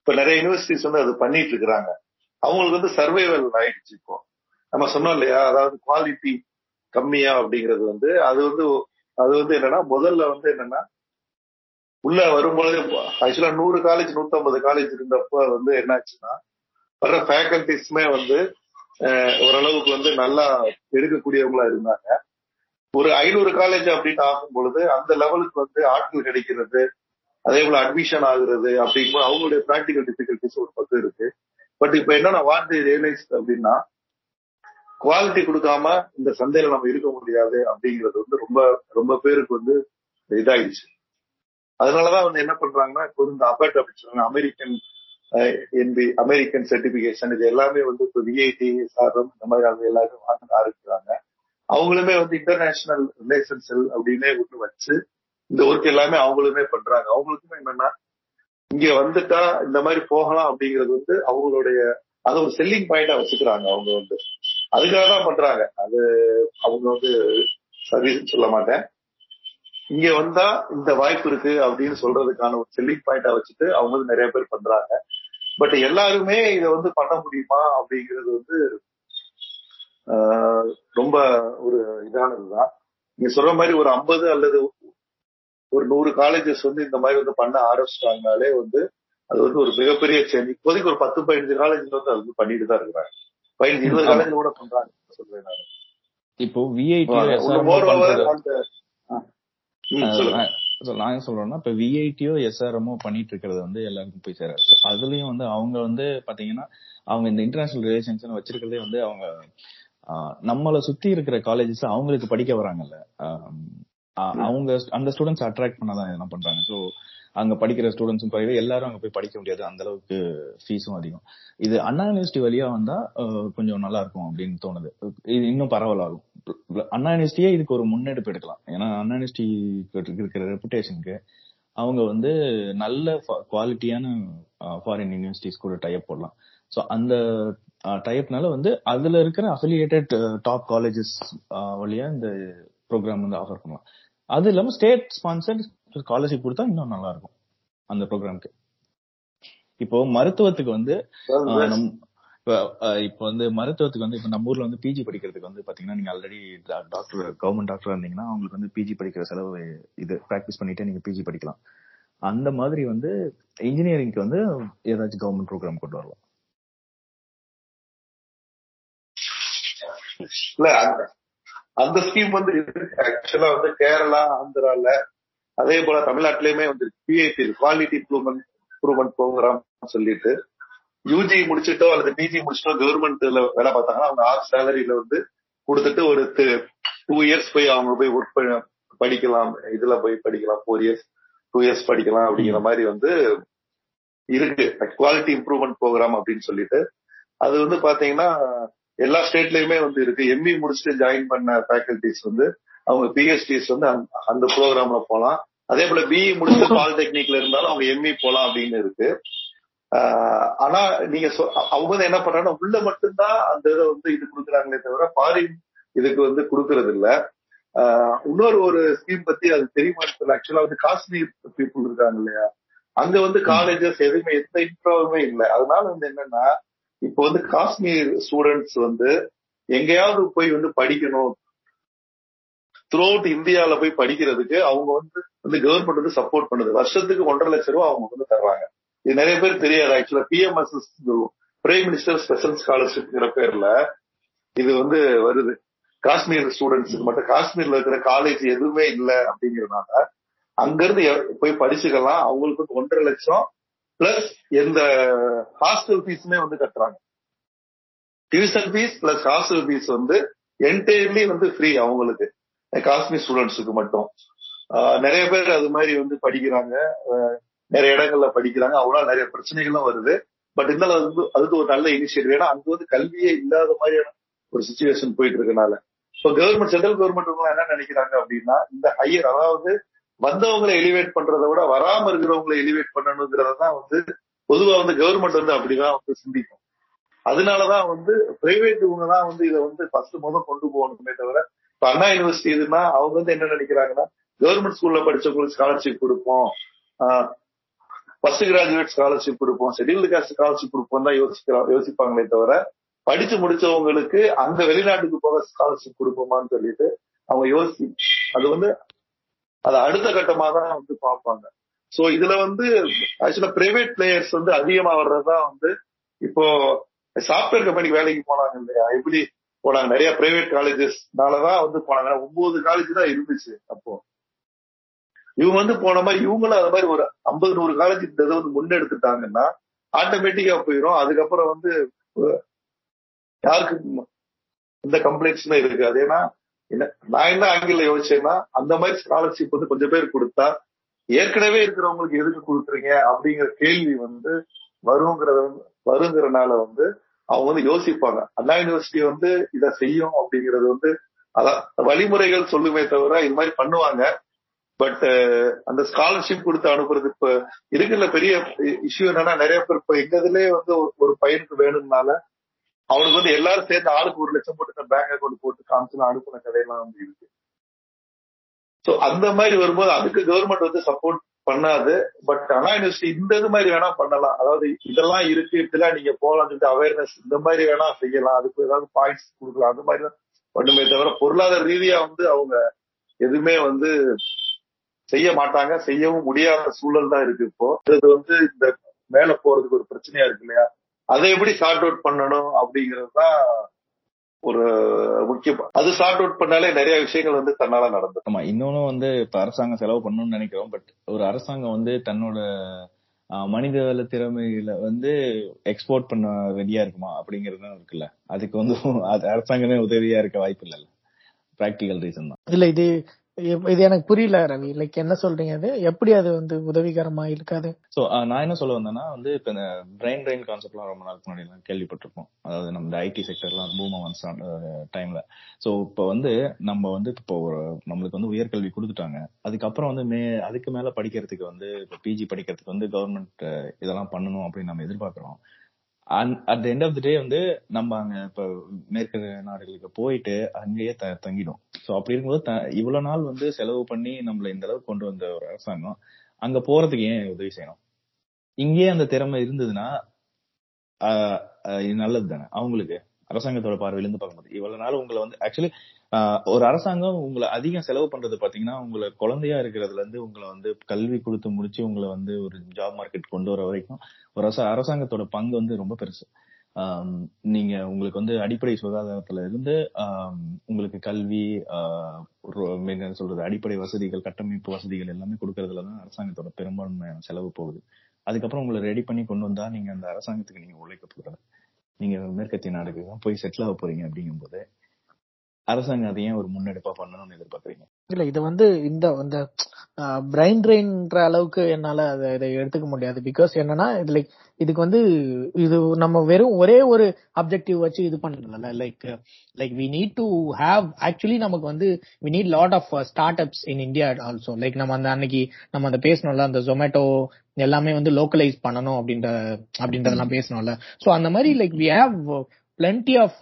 இப்ப நிறைய யூனிவர்சிட்டிஸ் வந்து அது பண்ணிட்டு இருக்கிறாங்க. அவங்களுக்கு வந்து சர்வைவல் ஆயிடுச்சு இப்போ. நம்ம சொன்னோம் இல்லையா? அதாவது குவாலிட்டி கம்மியா அப்படிங்கிறது வந்து அது வந்து அது வந்து என்னன்னா முதல்ல வந்து என்னன்னா உள்ள வரும்பொழுது ஆக்சுவலா நூறு காலேஜ் நூத்தம்பது காலேஜ் இருந்தப்ப வந்து என்னாச்சுன்னா வர்ற ஃபேக்கல்டிஸ்மே வந்து ஓரளவுக்கு வந்து நல்லா எடுக்கக்கூடியவங்களா இருந்தாங்க. ஒரு ஐநூறு காலேஜ் அப்படின்னு ஆகும் பொழுது அந்த லெவலுக்கு வந்து ஆட்கள் கிடைக்கிறது அதே போல அட்மிஷன் ஆகுறது அப்படிங்கும்போது அவங்களுடைய ப்ராக்டிக்கல் டிஃபிகல்டிஸ் ஒரு பக்கம் இருக்கு. பட் இப்ப என்னன்னா வாட் ரியலைஸ் அப்படின்னா குவாலிட்டி கொடுக்காம இந்த சந்தையில நம்ம இருக்க முடியாது அப்படிங்கிறது வந்து ரொம்ப ரொம்ப பேருக்கு வந்து இதாயிடுச்சு. அதனாலதான் வந்து என்ன பண்றாங்கன்னா இப்போ இந்த அபர்ட் அப்படின்னு சொல்றாங்க அமெரிக்கன் என்பி அமெரிக்கன் சர்டிபிகேஷன் இது எல்லாமே வந்து இப்போ விஐடி சாரம் இந்த மாதிரி அவங்க எல்லாமே வாங்க ஆரம்பிக்கிறாங்க. அவங்களுமே வந்து இன்டர்நேஷனல் ரிலேஷன் செல் அப்படின்னே ஒன்று வச்சு இந்த ஒர்க் எல்லாமே அவங்களுமே பண்றாங்க. அவங்களுக்குமே என்னன்னா இங்க வந்துட்டா இந்த மாதிரி போகலாம் அப்படிங்கிறது வந்து அவங்களுடைய அதை ஒரு செல்லிங் பாயிண்டா வச்சுக்கிறாங்க அவங்க வந்து. அதுக்காக தான் பண்றாங்க. அது அவங்க வந்து சர்வீஸ் சொல்ல மாட்டேன். இங்க வந்தா இந்த வாய்ப்பு இருக்கு அப்படின்னு சொல்றதுக்கான ஒரு செல்லிங் பாயிண்டா வச்சுட்டு அவங்க வந்து நிறைய பேர் பண்றாங்க. பட் எல்லாருமே இதை வந்து பண்ண முடியுமா அப்படிங்கிறது வந்து ரொம்ப ஒரு இதானதுதான். நீங்க சொல்ற மாதிரி ஒரு ஐம்பது அல்லது ஒரு நூறு காலேஜஸ் வந்து இந்த மாதிரி வந்து பண்ண ஆரம்பிச்சிட்டாங்கனாலே வந்து அது வந்து ஒரு மிகப்பெரிய சேஞ்ச் இப்போதைக்கு ஒரு பத்து பதினஞ்சு காலேஜ் வந்து அது வந்து பண்ணிட்டு தான் இருக்கிறாங்க. பதினஞ்சு இருபது காலேஜ் கூட பண்றாங்க. சொல்றேன் நான். இப்போ விஐடியோ நான் என்ன சொல்றேன்னா இப்ப விஐடியோ எஸ்ஆர்எம்ஓ பண்ணிட்டு இருக்கிறது வந்து எல்லாருக்கும் போய் சேராது. அதுலயும் வந்து அவங்க வந்து பாத்தீங்கன்னா அவங்க இந்த இன்டர்நேஷனல் ரிலேஷன்ஸ் வச்சிருக்கிறதே வந்து அவங்க நம்மளை சுத்தி இருக்கிற காலேஜஸ் அவங்களுக்கு படிக்க வராங்கல்ல. அவங்க அந்த ஸ்டூடெண்ட்ஸ் அட்ராக்ட் பண்ணதான் இதெல்லாம் பண்றாங்க. ஸோ அங்க படிக்கிற ஸ்டூடெண்ட்ஸும் குறைவு எல்லாரும் அங்க போய் படிக்க முடியாது. அந்த அளவுக்கு ஃபீஸும் அதிகம். இது அண்ணா யூனிவர்சிட்டி வழியா வந்தா கொஞ்சம் நல்லா இருக்கும் அப்படின்னு தோணுது. இது இன்னும் பரவலாகும். அண்ணா யூனிவர்சிட்டியே இதுக்கு ஒரு முன்னெடுப்பு எடுக்கலாம். ஏன்னா அண்ணா யூனிவர்சிட்டி இருக்கிற ரெப்புடேஷனுக்கு அவங்க வந்து நல்ல குவாலிட்டியான ஃபாரின் யூனிவர்சிட்டிஸ் கூட டைப் போடலாம். ஸோ அந்த டைப்னால வந்து அதுல இருக்கிற அஃபிலியேட்டட் டாப் காலேஜஸ் வழியா இந்த ப்ரோக்ராம் வந்து ஆஃபர் பண்ணலாம். அது இல்லாம ஸ்டேட் ஸ்பான்சர்ட் ஸ்காலர்ஷிப் கொடுத்தா இன்னும் நல்லா இருக்கும் அந்த ப்ரோக்ராம்க்கு இப்போ மருத்துவத்துக்கு வந்து இப்ப, வந்து மருத்துவத்துக்கு வந்து இப்ப நம்ம ஊர்ல வந்து பிஜி படிக்கிறதுக்கு வந்து பாத்தீங்கன்னா நீங்க ஆல்ரெடி டாக்டர் கவர்மெண்ட் டாக்டரா இருந்தீங்கன்னா உங்களுக்கு வந்து பிஜி படிக்கிற செலவு இது ப்ராக்டிஸ் பண்ணிட்டு நீங்க பிஜி படிக்கலாம். அந்த மாதிரி வந்து இன்ஜினியரிங்க்கு வந்து ஏதாச்சும் கவர்மெண்ட் ப்ரோக்ராம் கொண்டு வரலாம். இல்ல அந்த ஸ்கீம் வந்து ஆக்சுவலா வந்து கேரளா ஆந்திரால அதே போல தமிழ்நாட்டிலயுமே வந்து BIC quality improvement improvement programme சொல்லிட்டு யூஜி முடிச்சிட்டோ அல்லது பிஜி முடிச்சிட்டோ கவர்மெண்ட்ல வேலை பார்த்தாங்கன்னா அவங்க ஆஃப் சேலரியில வந்து கொடுத்துட்டு ஒரு டூ இயர்ஸ் போய் அவங்க போய் ஒர்க் படிக்கலாம். இதுல போய் படிக்கலாம். ஃபோர் இயர்ஸ் டூ இயர்ஸ் படிக்கலாம் அப்படிங்கிற மாதிரி வந்து இருக்கு. குவாலிட்டி இம்ப்ரூவ்மெண்ட் ப்ரோக்ராம் அப்படின்னு சொல்லிட்டு. அது வந்து பாத்தீங்கன்னா எல்லா ஸ்டேட்லயுமே வந்து இருக்கு. எம்இ முடிச்சுட்டு ஜாயின் பண்ண ஃபேக்கல்டிஸ் வந்து அவங்க பிஹெச்டிஸ் வந்து அந்த- அந்த ப்ரோக்ராம்ல போலாம். அதே போல பிஇ முடிச்சு பாலிடெக்னிக்ல இருந்தாலும் அவங்க எம்இ போலாம் அப்படின்னு இருக்கு. ஆனா நீங்க அவங்க வந்து என்ன பண்றாங்கன்னா உள்ள மட்டும்தான் அந்த இதை வந்து இது கொடுக்குறாங்களே தவிர ஃபாரின் இதுக்கு வந்து கொடுக்கறது இல்ல இன்னொரு ஒரு ஸ்கீம் பத்தி அது தெரியுமா? ஆக்சுவலா வந்து காஷ்மீர் பீப்புள் இருக்காங்க இல்லையா? அங்க வந்து காலேஜஸ் எதுவுமே எந்த இன்ட்ரோவுமே இல்லை. அதனால வந்து என்னன்னா இப்போ வந்து காஷ்மீர் ஸ்டூடெண்ட்ஸ் வந்து எங்கேயாவது போய் வந்து படிக்கணும். த்ரூ அவுட் இந்தியாவில் போய் படிக்கிறதுக்கு அவங்க வந்து வந்து கவர்மெண்ட் வந்து சப்போர்ட் பண்ணுது. வருஷத்துக்கு ஒன்றரை லட்சம் ரூபா அவங்க வந்து தர்றாங்க. இது நிறைய பேர் தெரியாது. ஆக்சுவலா பிஎம்எஸ் பிரைம் மினிஸ்டர் ஸ்பெஷல் ஸ்காலர்ஷிப்ங்கிற பேர்ல இது வந்து வருது. காஷ்மீர் ஸ்டூடெண்ட்ஸுக்கு மட்டும். காஷ்மீர்ல இருக்கிற காலேஜ் எதுவுமே இல்லை அப்படிங்கறதுனால அங்கிருந்து போய் படிச்சுக்கலாம். அவங்களுக்கு வந்து ஒன்றரை லட்சம் பிளஸ் எந்த ஹாஸ்டல் ஃபீஸுமே வந்து கட்டுறாங்க. Tuition fees plus hostel fees வந்து என்டையர்லி வந்து ஃப்ரீ அவங்களுக்கு. காஷ்மீர் ஸ்டூடெண்ட்ஸுக்கு மட்டும். ஆஹ் நிறைய பேர் அது மாதிரி வந்து படிக்கிறாங்க. நிறைய இடங்கள்ல படிக்கிறாங்க. அவங்களால நிறைய பிரச்சனைகளும் வருது. பட் இருந்தாலும் அது வந்து அதுக்கு ஒரு நல்ல இனிஷியேட்டிவ் ஏன்னா அங்க வந்து கல்வியே இல்லாத மாதிரியான ஒரு சுச்சுவேஷன் போயிட்டு இருக்கனால. இப்போ கவர்மெண்ட் சென்ட்ரல் கவர்மெண்ட் என்ன நினைக்கிறாங்க அப்படின்னா இந்த ஹையர் அதாவது வந்தவங்களை எலிவேட் பண்றதை விட வராம இருக்கிறவங்களை எலிவேட் பண்ணணுங்கிறத தான் வந்து பொதுவா வந்து கவர்மெண்ட் வந்து அப்படிதான் வந்து சிந்திக்கும். அதனாலதான் வந்து பிரைவேட் இவங்க தான் வந்து இதை வந்து ஃபர்ஸ்ட் முதல் கொண்டு போகணுமே தவிர இப்ப அண்ணா யூனிவர்சிட்டி இதுன்னா அவங்க வந்து என்ன நினைக்கிறாங்கன்னா கவர்மெண்ட் ஸ்கூல்ல படிச்சவங்களுக்கு ஸ்காலர்ஷிப் கொடுப்போம். ஃபர்ஸ்ட் கிராஜுவேட் ஸ்காலர்ஷிப் கொடுப்போம். ஷெடியூல்டு காஸ்ட் ஸ்காலர்ஷிப் கொடுப்போம் தான் யோசிக்கிறோம் யோசிப்பாங்களே தவிர படிச்சு முடிச்சவங்களுக்கு அந்த வெளிநாட்டுக்கு போக ஸ்காலர்ஷிப் கொடுப்போமான்னு சொல்லிட்டு அவங்க யோசி அது வந்து அது அடுத்த கட்டமா தான் வந்து பார்ப்பாங்க. சோ இதுல வந்து ஆக்சுவலா பிரைவேட் பிளேயர்ஸ் வந்து அதிகமா வர்றதுதான் வந்து இப்போ சாஃப்ட்வேர் கம்பெனிக்கு வேலைக்கு போனாங்க இல்லையா? எப்படி போனாங்க நிறைய பிரைவேட் காலேஜஸ்னாலதான் வந்து போனாங்க ஒன்பது காலேஜ் தான் இருந்துச்சு அப்போ. இவங்க வந்து போன மாதிரி இவங்களும் அது மாதிரி ஒரு ஐம்பது நூறு காலேஜ் இந்த இதை வந்து முன்னெடுத்துட்டாங்கன்னா ஆட்டோமேட்டிக்கா போயிடும் அதுக்கப்புறம் வந்து யாருக்கு இந்த கம்ப்ளைண்ட்ஸ் இருக்கு அது ஏன்னா என்ன நான் என்ன ஆங்கில யோசிச்சேன்னா அந்த மாதிரி ஸ்காலர்ஷிப் வந்து கொஞ்சம் பேர் கொடுத்தா ஏற்கனவே இருக்கிறவங்களுக்கு எதுக்கு கொடுக்குறீங்க அப்படிங்கிற கேள்வி வந்து வருங்கிறத வருங்கிறனால வந்து அவங்க வந்து யோசிப்பாங்க. அண்ணா யூனிவர்சிட்டி வந்து இதை செய்யும் அப்படிங்கிறது வந்து அதான் வழிமுறைகள் சொல்லுமே தவிர இது மாதிரி பண்ணுவாங்க. பட் அந்த ஸ்காலர்ஷிப் கொடுத்து அனுப்புறது இப்ப இருக்கிற பெரிய இஷ்யூ என்னன்னா நிறைய பேர் இப்ப எங்க இதுலயே வந்து ஒரு- பையனுக்கு வேணும்னால அவனுக்கு வந்து எல்லாரும் சேர்ந்து ஆளுக்கு ஒரு லட்சம் போட்டு பேங்க் அக்கௌண்ட் போட்டு காமிச்சு அனுப்புன கதையெல்லாம் வந்து இருக்கு. சோ அந்த மாதிரி வரும்போது அதுக்கு கவர்மெண்ட் வந்து சப்போர்ட் பண்ணாது. பட் ஆனா யூனிவர்சிட்டி இந்த இது மாதிரி வேணா பண்ணலாம். அதாவது இதெல்லாம் இருக்கு இப்படிலாம் நீங்க போகலாம் சொல்லிட்டு அவேர்னஸ் இந்த மாதிரி வேணா செய்யலாம். அதுக்கு ஏதாவது பாயிண்ட்ஸ் கொடுக்கலாம். அந்த மாதிரி தான் பண்ணுமே தவிர பொருளாதார ரீதியா வந்து அவங்க எதுவுமே வந்து செய்ய மாட்டாங்க. செய்யவும் முடியாத சூழல் தான் இருக்கு இப்போ. இது வந்து இந்த மேல போறதுக்கு ஒரு பிரச்சனையா இருக்கு இல்லையா? அதை எப்படி சார்ட் அவுட் பண்ணணும் அப்படிங்கிறது தான் ஒரு முக்கியம் அது சார்ட் அவுட் பண்ணாலே நிறைய விஷயங்கள் வந்து தன்னால நடந்தது ஆமா இன்னொன்னு வந்து இப்ப அரசாங்கம் செலவு பண்ணணும்னு நினைக்கிறோம் பட் ஒரு அரசாங்கம் வந்து தன்னோட ஆஹ், மனிதவள திறமைகளை வந்து எக்ஸ்போர்ட் பண்ண ரெடியா இருக்குமா அப்படிங்கறது இருக்குல்ல. அதுக்கு வந்து அரசாங்கமே உதவியா இருக்க வாய்ப்பு இல்லைல்ல பிராக்டிக்கல் ரீசன் தான். இல்ல இது இது எனக்கு புரியல ரவி. லைக் என்ன சொல்றீங்க அது எப்படி அது வந்து உதவிகரமா இருக்காது? சோ நான் என்ன சொல்ல வந்தேன்னா வந்து இப்ப இந்த பிரெயின் ட்ரெயின் கான்செப்ட்லாம் ரொம்ப நாளுக்கு முன்னாடி கேள்விப்பட்டிருப்போம். அதாவது நம்ம ஐடி செக்டர்லாம் பூம் ஒன் டைம்ல சோ இப்ப வந்து நம்ம வந்து இப்போ ஒரு நம்மளுக்கு வந்து உயர்கல்வி கொடுத்துட்டாங்க. அதுக்கப்புறம் வந்து மே அதுக்கு மேல படிக்கிறதுக்கு வந்து இப்போ பிஜி படிக்கிறதுக்கு வந்து கவர்மெண்ட் இதெல்லாம் பண்ணணும் அப்படின்னு நம்ம எதிர்பார்க்கிறோம். At end of the day வந்து நம்ம அங்க இப்ப மேற்கு நாடுகளுக்கு போயிட்டு அங்கேயே த தங்கிடும் சோ அப்படி இருக்கும்போது த- இவ்வளவு நாள் வந்து செலவு பண்ணி நம்மள இந்த அளவுக்கு கொண்டு வந்த ஒரு அரசாங்கம் அங்க போறதுக்கு ஏன் உதவி செய்யணும்? இங்கேயே அந்த திறமை இருந்ததுன்னா ஆஹ் இது நல்லது தானே அவங்களுக்கு அரசாங்கத்தோட பார்வையில இருந்து பார்க்கும்போது. இவ்வளவு நாள் உங்களை வந்து ஆக்சுவலி ஒரு அரசாங்கம் உங்களை அதிகம் செலவு பண்றது பாத்தீங்கன்னா உங்களை குழந்தையா இருக்கிறதுல இருந்து உங்களை வந்து கல்வி கொடுத்து முடிச்சு உங்களை வந்து ஒரு ஜாப் மார்க்கெட் கொண்டு வர வரைக்கும் ஒரு அரச அரசாங்கத்தோட பங்கு வந்து ரொம்ப பெருசு. நீங்க உங்களுக்கு வந்து அடிப்படை சுகாதாரத்துல இருந்து உங்களுக்கு கல்வி ஆஹ், என்ன சொல்றது அடிப்படை வசதிகள் கட்டமைப்பு வசதிகள் எல்லாமே கொடுக்கறதுல தான் அரசாங்கத்தோட பெரும்பான்மையான செலவு போகுது. அதுக்கப்புறம் உங்களை ரெடி பண்ணி கொண்டு வந்தா நீங்க அந்த அரசாங்கத்துக்கு நீங்க உழைக்க போறது நீங்க மேற்கத்திய நாடுக்கு தான் போய் செட்டில் ஆக போறீங்க அப்படிங்கும்போது அரசாங்கம் அதை ஏன் ஒரு முன்னெடுப்பா பண்ணணும்னு எதிர்பார்க்கறீங்க? இல்ல இது வந்து இந்த இந்த பிரைன் ட்ரெயின்ற அளவுக்கு என்னால அதை இதை எடுத்துக்க முடியாது. பிகாஸ் என்னன்னா இது லைக் இதுக்கு வந்து இது நம்ம வெறும் ஒரே ஒரு அப்ஜெக்டிவ் வச்சு இது பண்ணல like like we need to have actually நமக்கு வந்து we need lot of start ups in India also like நம்ம அந்த அன்னைக்கு நம்ம அந்த பேசணும்ல அந்த ஜொமேட்டோ எல்லாமே வந்து லோக்கலைஸ் பண்ணணும் அப்படின்ற அப்படின்றதெல்லாம் பேசணும்ல சோ அந்த மாதிரி like we have plenty of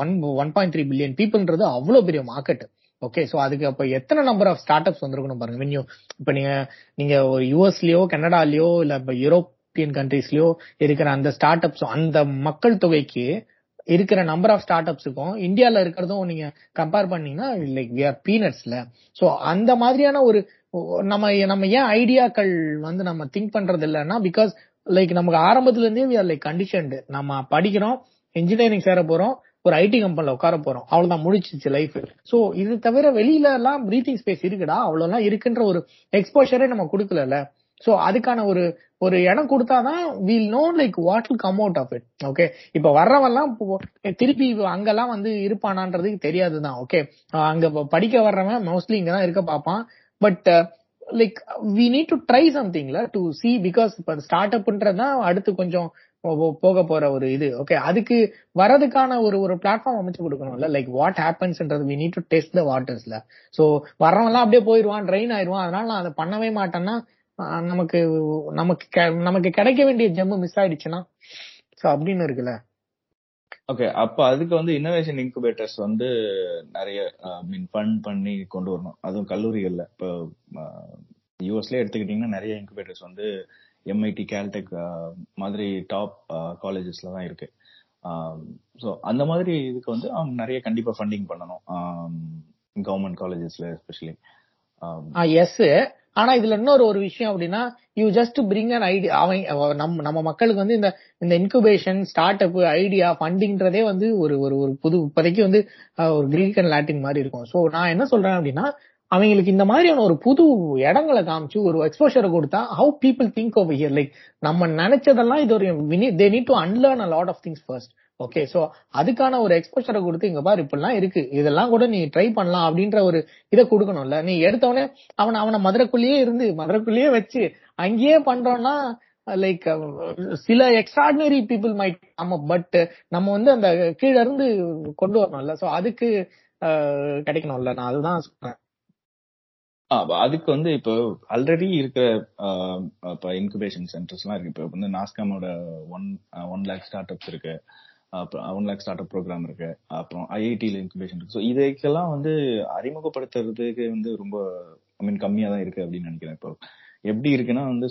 one one point three billion பீப்புள்ன்றது அவ்வளவு பெரிய மார்க்கெட் ஓகே சோ அதுக்கு அப்ப எத்தனை நம்பர் ஆஃப் ஸ்டார்ட் அப்ஸ் வந்திருக்கணும் பாருங்க. வென்யூ இப்போ இப்ப நீங்க நீங்க ஒரு யூஎஸ்லயோ கனடாலயோ இல்ல இப்ப யூரோப்பியன் கண்ட்ரீஸ்லயோ இருக்கிற அந்த ஸ்டார்ட் அப்ஸ் அந்த மக்கள் தொகைக்கு இருக்கிற நம்பர் ஆஃப் ஸ்டார்ட் அப்ஸுக்கும் இந்தியால இருக்கிறதும் நீங்க கம்பேர் பண்ணீங்கன்னா லைக் வி ஆர் பீனட்ஸ்ல சோ அந்த மாதிரியான ஒரு நம்ம நம்ம ஏன் ஐடியாக்கள் வந்து நம்ம திங்க் பண்றது இல்லைன்னா பிகாஸ் லைக் நமக்கு ஆரம்பத்துல இருந்தே வி ஆர் லைக் கண்டிஷன்டு நம்ம படிக்கிறோம் இன்ஜினியரிங் சேர போறோம் ஒரு ஐடி கம்பெனில உட்கார போறோம். அவ்வளவுதான் முடிச்சிச்சு லைஃப் சோ இது தவிர வெளியில எல்லாம் பிரீத்திங் ஸ்பேஸ் இருக்குடா அவ்வளவுலாம் இருக்குன்ற ஒரு எக்ஸ்போஷரே நம்ம கொடுக்கல சோ அதுக்கான ஒரு ஒரு இடம் கொடுத்தாதான் we'll know like what come out of it okay இப்ப வர்றவெல்லாம் இப்போ திருப்பி அங்கெல்லாம் வந்து இருப்பானான்றதுக்கு தெரியாதுதான் ஓகே அங்க படிக்க வர்றவன் மோஸ்ட்லி இங்கதான் இருக்க பார்ப்பான். But like we need to try சம்திங்ல to see because இப்ப ஸ்டார்ட் அப்ன்றதுதான் அடுத்து கொஞ்சம் போக போற ஒரு இது. ஓகே அதுக்கு வரதுக்கான ஒரு ஒரு பிளாட்ஃபார்ம் அமைச்சு கொடுக்கணும்ல. Like what ஹேப்பன்ஸ்ன்றது we need to test the வாட்டர்ஸ்ல so வரவன்லாம் அப்படியே போயிருவான் ட்ரெயின் ஆயிருவான். அதனால நான் அதை பண்ணவே மாட்டேன்னா நமக்கு நமக்கு கெ- நமக்கு கிடைக்க வேண்டிய ஜெம்மு மிஸ் ஆயிடுச்சுன்னா. சோ அப்படின்னு இருக்குல்ல. ஓகே அப்ப அதுக்கு வந்து இன்னோவேஷன் இன்குபேட்டர்ஸ் வந்து நிறைய மீன் ஃபண்ட் பண்ணி கொண்டு வரணும். அதுவும் கல்லூரிகள்ல. இப்போ யூஎஸ்ல எடுத்துக்கிட்டீங்கன்னா நிறைய இன்குபேட்டர்ஸ் வந்து எம்ஐடி கேல்டெக் மாதிரி டாப் காலேஜஸ்ல தான் இருக்கு. ஸோ அந்த மாதிரி இதுக்கு வந்து அவங்க நிறைய கண்டிப்பா ஃபண்டிங் பண்ணணும். கவர்மெண்ட் காலேஜஸ்ல எஸ்பெஷலி எஸ் ஆனா இதுல இன்னொரு ஒரு விஷயம் அப்படின்னா you just bring an idea அவன் நம்ம நம்ம மக்களுக்கு வந்து இந்த இந்த இன்குபேஷன் ஸ்டார்ட் அப் ஐடியா ஃபண்டிங்ன்றதே வந்து ஒரு ஒரு ஒரு புது இப்போதைக்கு வந்து ஒரு கிரீக் அண்ட் லாட்டின் மாதிரி இருக்கும். சோ நான் என்ன சொல்றேன் அப்படின்னா அவங்களுக்கு இந்த மாதிரியான ஒரு புது இடங்களை காமிச்சு ஒரு எக்ஸ்போஷரை கொடுத்தா how people think over here like நம்ம நினைச்சதெல்லாம் இது ஒரு they need to unlearn a lot of things first okay so அதுக்கான ஒரு எக்ஸ்போஷரை கொடுத்து இங்க பாரு இப்படிலாம் இருக்கு. இதெல்லாம் கூட நீ ட்ரை பண்ணலாம் அப்படின்ற ஒரு இதை கொடுக்கணும்ல. நீ எடுத்தவனே அவனை அவனை மதுரைக்குள்ளேயே இருந்து மதுரைக்குள்ளேயே வச்சு அங்கேயே பண்றோம்னா லைக் சில எக்ஸ்ட்ராடினரி பீப்புள் மைட் ஆமா பட் நம்ம வந்து அந்த கீழ இருந்து கொண்டு வரணும்ல. சோ அதுக்கு கிடைக்கணும்ல. நான் அதுதான் சொல்றேன். அதுக்கு வந்து இப்போ ஆல்ரெடி இருக்கிற இப்போ இன்குபேஷன் சென்டர்ஸ்லாம் இருக்கு. இப்போ வந்து நாஸ்காமோட one one lakh start ups இருக்கு. அப்புறம் one lakh start up program இருக்கு. அப்புறம் ஐஐடியில் இன்குபேஷன் இருக்கு. ஸோ இதுக்கெல்லாம் வந்து அறிமுகப்படுத்துறதுக்கு வந்து ரொம்ப ஐ மீன் கம்மியா தான் இருக்கு அப்படின்னு நினைக்கிறேன் இப்போ. எப்படி இருக்குன்னா வந்து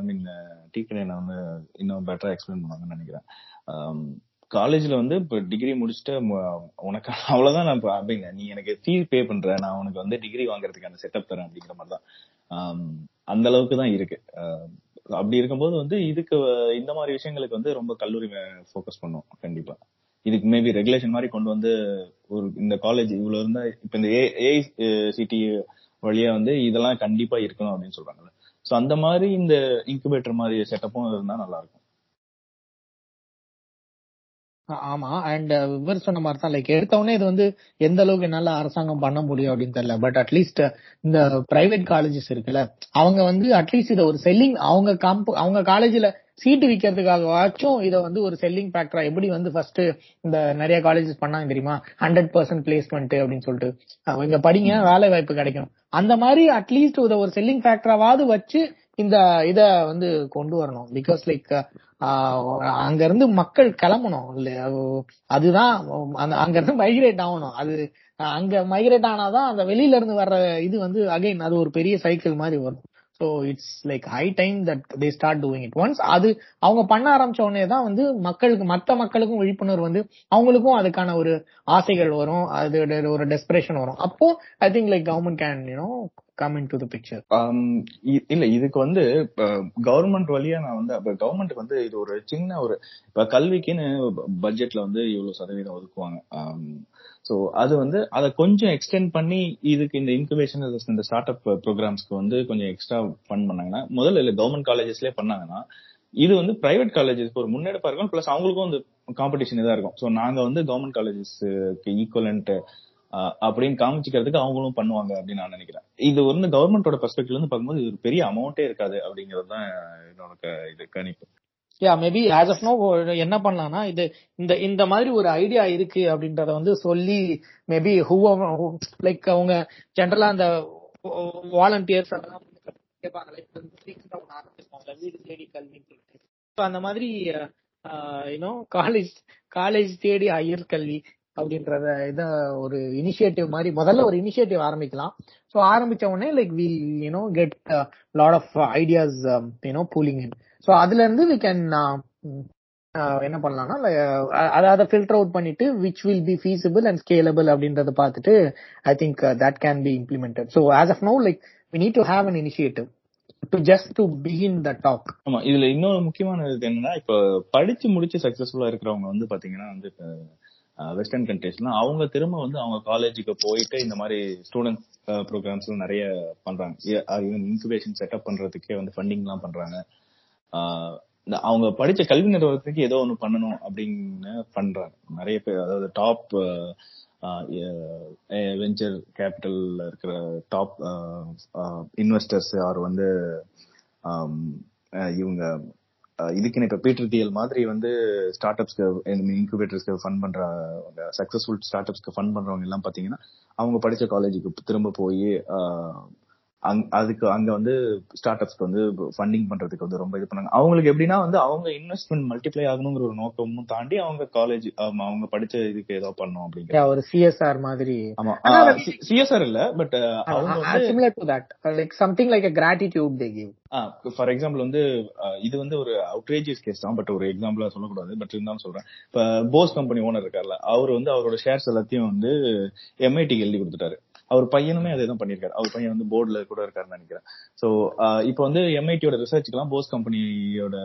ஐ மீன் டீக்கடை நான் வந்து இன்னும் பெட்டரா எக்ஸ்பிளைன் பண்ணுவாங்கன்னு நினைக்கிறேன். காலேஜ்ல வந்து இப்போ டிகிரி முடிச்சுட்டு உனக்கு அவ்வளவுதான் நான் அப்படிங்க. நீ எனக்கு ஃபீஸ் பே பண்ற நான் உனக்கு வந்து டிகிரி வாங்குறதுக்கான செட்டப் தரேன் அப்படிங்கிற மாதிரி தான். அந்த அளவுக்கு தான் இருக்கு. அப்படி இருக்கும்போது வந்து இதுக்கு இந்த மாதிரி விஷயங்களுக்கு வந்து ரொம்ப கல்லூரி ஃபோக்கஸ் பண்ணும் கண்டிப்பா. இதுக்கு மேபி ரெகுலேஷன் மாதிரி கொண்டு வந்து ஒரு இந்த காலேஜ் இவ்வளவு இருந்தா இப்ப இந்த ஏ வழியா வந்து இதெல்லாம் கண்டிப்பா இருக்கணும் அப்படின்னு சொல்றாங்கல்ல. சோ அந்த மாதிரி இந்த இன்குபேட்டர் மாதிரி செட்டப்பும் இருந்தா நல்லா இருக்கும். ஆமா. அண்ட் இவர் சொன்ன மாதிரி தான். லைக் எடுத்தவொடனே இது வந்து எந்த அளவுக்கு என்னால அரசாங்கம் பண்ண முடியும் அப்படின்னு தெரியல. பட் அட்லீஸ்ட் இந்த பிரைவேட் காலேஜஸ் இருக்குல்ல அவங்க வந்து அட்லீஸ்ட் இதை ஒரு செல்லிங் அவங்க காம்ப அவங்க காலேஜ்ல சீட்டு விற்கிறதுக்காகவாச்சும் இதை வந்து ஒரு செல்லிங் ஃபேக்டரா எப்படி வந்து ஃபர்ஸ்ட் இந்த நிறைய காலேஜஸ் பண்ணாங்க தெரியுமா? ஹண்ட்ரட் பர்சன்ட் பிளேஸ்மெண்ட் அப்படின்னு சொல்லிட்டு. இங்க படிங்க வேலை வாய்ப்பு கிடைக்கும் அந்த மாதிரி அட்லீஸ்ட் இதை ஒரு செல்லிங் ஃபேக்டராவது வச்சு இந்த இத வந்து கொண்டு வரணும். பிகாஸ் லைக் அங்க இருந்து மக்கள் கிளம்பணும். இல்ல அதுதான் அங்க இருந்து மைக்ரேட் ஆகணும். அது அங்க மைக்ரேட் ஆனாதான் அந்த வெளியில இருந்து வர்ற இது வந்து அகைன் அது ஒரு பெரிய சைக்கிள் மாதிரி வரும். So it's like high time that they start doing it once அது அவங்க பண்ண ஆரம்பிச்ச உடனே தான் வந்து மக்களுக்கு மற்ற மக்களுக்கும் விழிப்புணர்வு வந்து அவங்களுக்கும் அதுக்கான ஒரு ஆசைகள் வரும். அது ஒரு டெஸ்பிரேஷன் வரும். அப்போ I think like government can you know come into the picture இல்ல இதுக்கு வந்து கவர்மெண்ட் வழியா நான் வந்து அப்ப கவர்மெண்ட்டுக்கு வந்து இது ஒரு சின்ன ஒரு இப்ப கல்விக்குன்னு பட்ஜெட்ல வந்து இவ்வளவு சதவீதம் ஒதுக்குவாங்க. Um, சோ அது வந்து அதை கொஞ்சம் எக்ஸ்டெண்ட் பண்ணி இதுக்கு இந்த இன்குபேஷன் இந்த ஸ்டார்ட் அப் ப்ரோக்ராம்ஸ்க்கு வந்து கொஞ்சம் எக்ஸ்ட்ரா ஃபண்ட் பண்ணாங்கன்னா முதல்ல இல்ல கவர்மெண்ட் காலேஜஸ்லயே பண்ணாங்கன்னா இது வந்து பிரைவேட் காலேஜஸ்க்கு ஒரு முன்னெடுப்பா இருக்கும். பிளஸ் அவங்களுக்கும் வந்து காம்படிஷன் இதா இருக்கும். சோ நாங்க வந்து கவர்மெண்ட் காலேஜஸ்க்கு ஈக்குவலண்ட் அப்படின்னு காமிச்சிக்கிறதுக்கு அவங்களும் பண்ணுவாங்க அப்படின்னு நான் நினைக்கிறேன். இது வந்து கவர்மெண்டோட பெர்ஸ்பெக்டிவ்ல இருந்து பார்க்கும்போது இது ஒரு பெரிய அமௌண்ட்டே இருக்காது அப்படிங்கிறது தான் என்னோட இது கணிப்பு. Yeah maybe as of now என்ன பண்ணலாம்னா இது இந்த இந்த மாதிரி ஒரு ஐடியா இருக்கு அப்படின்றத வந்து சொல்லி மேபி ஹூ லைக் அவங்க ஜென்ரலா அந்த வாலண்டியர்ஸ் அதெல்லாம் கேட்பாங்க வீடு தேடி கல்வி அந்த மாதிரி யூனோ காலேஜ் காலேஜ் தேடி ஹையர் கல்வி அப்படின்றத இத ஒரு இனிஷியேட்டிவ் மாதிரி முதல்ல ஒரு இனிஷியேட்டிவ் ஆரம்பிக்கலாம். ஸோ ஆரம்பிச்ச உடனே like we you know get lot of ideas you know pooling in so அதுல இருந்து வி கேன் என்ன பண்ணலாம்னா like, அத அதை ஃபில்டர் அவுட் பண்ணிட்டு which will be feasible and scalable அப்படின்றத பார்த்துட்டு I think that can be implemented so as of now like we need to have an initiative to just to begin the talk ஆமா இதுல இன்னொரு முக்கியமான இது என்னன்னா இப்ப படிச்சு முடிச்சு சக்சஸ்ஃபுல்லா இருக்கிறவங்க வந்து பாத்தீங்கன்னா வந்து வெஸ்டர்ன் கண்ட்ரீஸ்லாம் அவங்க திரும்ப வந்து அவங்க காலேஜுக்கு போயிட்டு இந்த மாதிரி ஸ்டூடெண்ட் ப்ரோக்ராம்ஸ் நிறைய பண்றாங்க. இன்குபேஷன் செட்டப் பண்றதுக்கே வந்து ஃபண்டிங் எல்லாம் பண்றாங்க. அவங்க படிச்ச கல்வி நிறுவனத்துக்கு ஏதோ ஒண்ணு பண்ணணும் அப்படின்னு பண்றாங்க. நிறைய பேர் அதாவது டாப் வெஞ்சர் கேபிட்டல் இருக்கிற டாப் இன்வெஸ்டர்ஸ் ஆர் வந்து இவங்க இதுக்குன்னு இப்ப பீட்டர் டிஎல் மாதிரி வந்து ஸ்டார்ட் அப்ஸ்க்கு இன்குபேட்டர்ஸ்க்கு ஃபண்ட் பண்ற சக்சஸ்ஃபுல் ஸ்டார்ட் அப்ஸ்க்கு ஃபண்ட் பண்றவங்க எல்லாம் பாத்தீங்கன்னா அவங்க படிச்ச காலேஜுக்கு திரும்ப போய் அதுக்கு அங்க வந்து ஸ்டார்ட் அப்ஸ்க்கு வந்து ஃபண்டிங் பண்றதுக்கு வந்து ரொம்ப இது பண்ணாங்க. அவங்களுக்கு எப்படின்னா வந்து அவங்க இன்வெஸ்ட்மெண்ட் மல்டிப்ளை ஆகணுங்கிற ஒரு நோக்கமும் தாண்டி அவங்க காலேஜ் அவங்க படிச்ச இதுக்கு ஏதோ பண்ணணும் அப்படிங்கிற. ஒரு சிஎஸ்ஆர் மாதிரி. ஆமா. சிஎஸ்ஆர் இல்ல பட் அவங்க similar to that like something like a gratitude they give for example வந்து இது வந்து ஒரு அவுட்ரேஜியஸ் கேஸ் தான் பட் ஒரு எக்ஸாம்பிளா சொல்லக்கூடாது பட் இருந்தாலும் சொல்றேன். இப்ப போஸ் கம்பெனி ஓனர் இருக்கார்ல அவர் வந்து அவரோட ஷேர்ஸ் எல்லாத்தையும் வந்து எம்ஐடிக்கு எழுதி கொடுத்துட்டாரு. அவர் பையனுமே அதே தான் பண்ணிருக்காரு அவர் பையன் வந்து போர்டுல கூட இருக்காருன்னு நினைக்கிறேன். சோ இப்போ வந்து எம்ஐடியோட ரிசர்ச்சுக்கெல்லாம் போஸ் கம்பெனியோட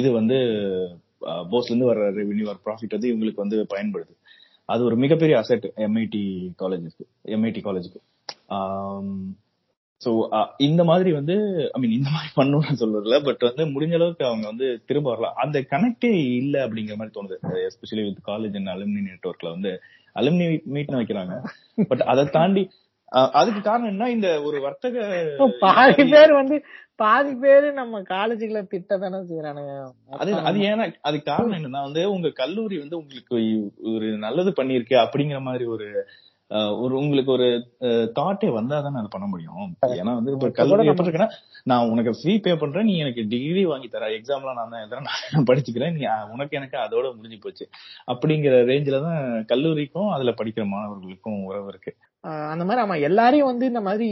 இது வந்து போஸ்ல இருந்து வர ரெவென்யூ வர ப்ராஃபிட் வந்து இவங்களுக்கு வந்து பயன்படுது. அது ஒரு மிகப்பெரிய அசெட் எம்ஐடி காலேஜுக்கு எம்ஐடி காலேஜுக்கு சோ இந்த மாதிரி வந்து ஐ மீன் இந்த மாதிரி பண்ணணும்னு சொல்றதுல பட் வந்து முடிஞ்ச அளவுக்கு அவங்க வந்து திரும்ப வரலாம் அந்த கனெக்டே இல்ல அப்படிங்கிற மாதிரி தோணுது. Especially with college and alumni நெட்ஒர்க்ல வந்து அலுமினி மீட்னு வைக்கிறாங்க. பட் அதை தாண்டி அதுக்கு காரணம் என்ன? இந்த ஒரு வர்த்தக பாதி பேர் வந்து பாதி பேரு நம்ம காலேஜுக்குள்ள திட்ட தானே செய்யறானுங்க அது அது ஏன்னா அது காரணம் என்னன்னா வந்து உங்க கல்லூரி வந்து உங்களுக்கு ஒரு நல்லது பண்ணிருக்கு அப்படிங்கிற மாதிரி ஒரு ஒரு உங்களுக்கு ஒரு தாட்டே வந்தா தானே அதை பண்ண முடியும். ஏன்னா வந்து இப்ப கல்லூரி எப்படி இருக்குன்னா நான் உனக்கு ஃபீ பே பண்றேன் நீ எனக்கு டிகிரி வாங்கி தர எக்ஸாம்லாம் நான் தான் எழுதுறேன் நான் படிச்சுக்கிறேன். நீ உனக்கு எனக்கு அதோட முடிஞ்சு போச்சு. அப்படிங்கிற ரேஞ்சில தான் கல்லூரிக்கும் அதுல படிக்கிற மாணவர்களுக்கும் உறவு இருக்கு. அந்த மாதிரி அவன் எல்லாரையும் வந்து இந்த மாதிரி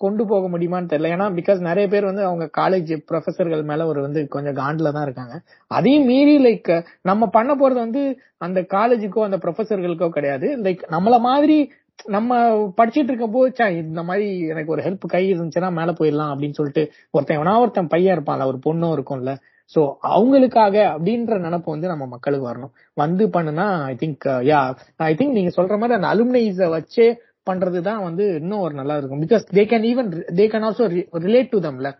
கொண்டு போக முடியுமான்னு தெரியல. ஏன்னா பிகாஸ் நிறைய பேர் வந்து அவங்க காலேஜ் ப்ரொஃபஸர்கள் மேல ஒரு வந்து கொஞ்சம் காண்டில் தான் இருக்காங்க. அதையும் மீறி லைக் நம்ம பண்ண போறது வந்து அந்த காலேஜுக்கோ அந்த ப்ரொஃபசர்களுக்கோ கிடையாது. லைக் நம்மள மாதிரி நம்ம படிச்சிட்டு இருக்க போச்சா இந்த மாதிரி எனக்கு ஒரு ஹெல்ப் கை இருந்துச்சுன்னா மேல போயிடலாம் அப்படின்னு சொல்லிட்டு ஒருத்தன் எவனா ஒருத்தன் பையன் இருப்பான்ல ஒரு பொண்ணும் இருக்கும்ல. சோ அவங்களுக்காக அப்படின்ற நினப்பு வந்து நம்ம மக்களுக்கு வரணும். வந்து பண்ணுனா I think yeah I think நீங்க சொல்ற மாதிரி அந்த அலுமினைஸ வச்சே பண்றது தான் வந்து இன்னும் ஒரு நல்லா இருக்கும். Because they can even they can also relate to தம்ல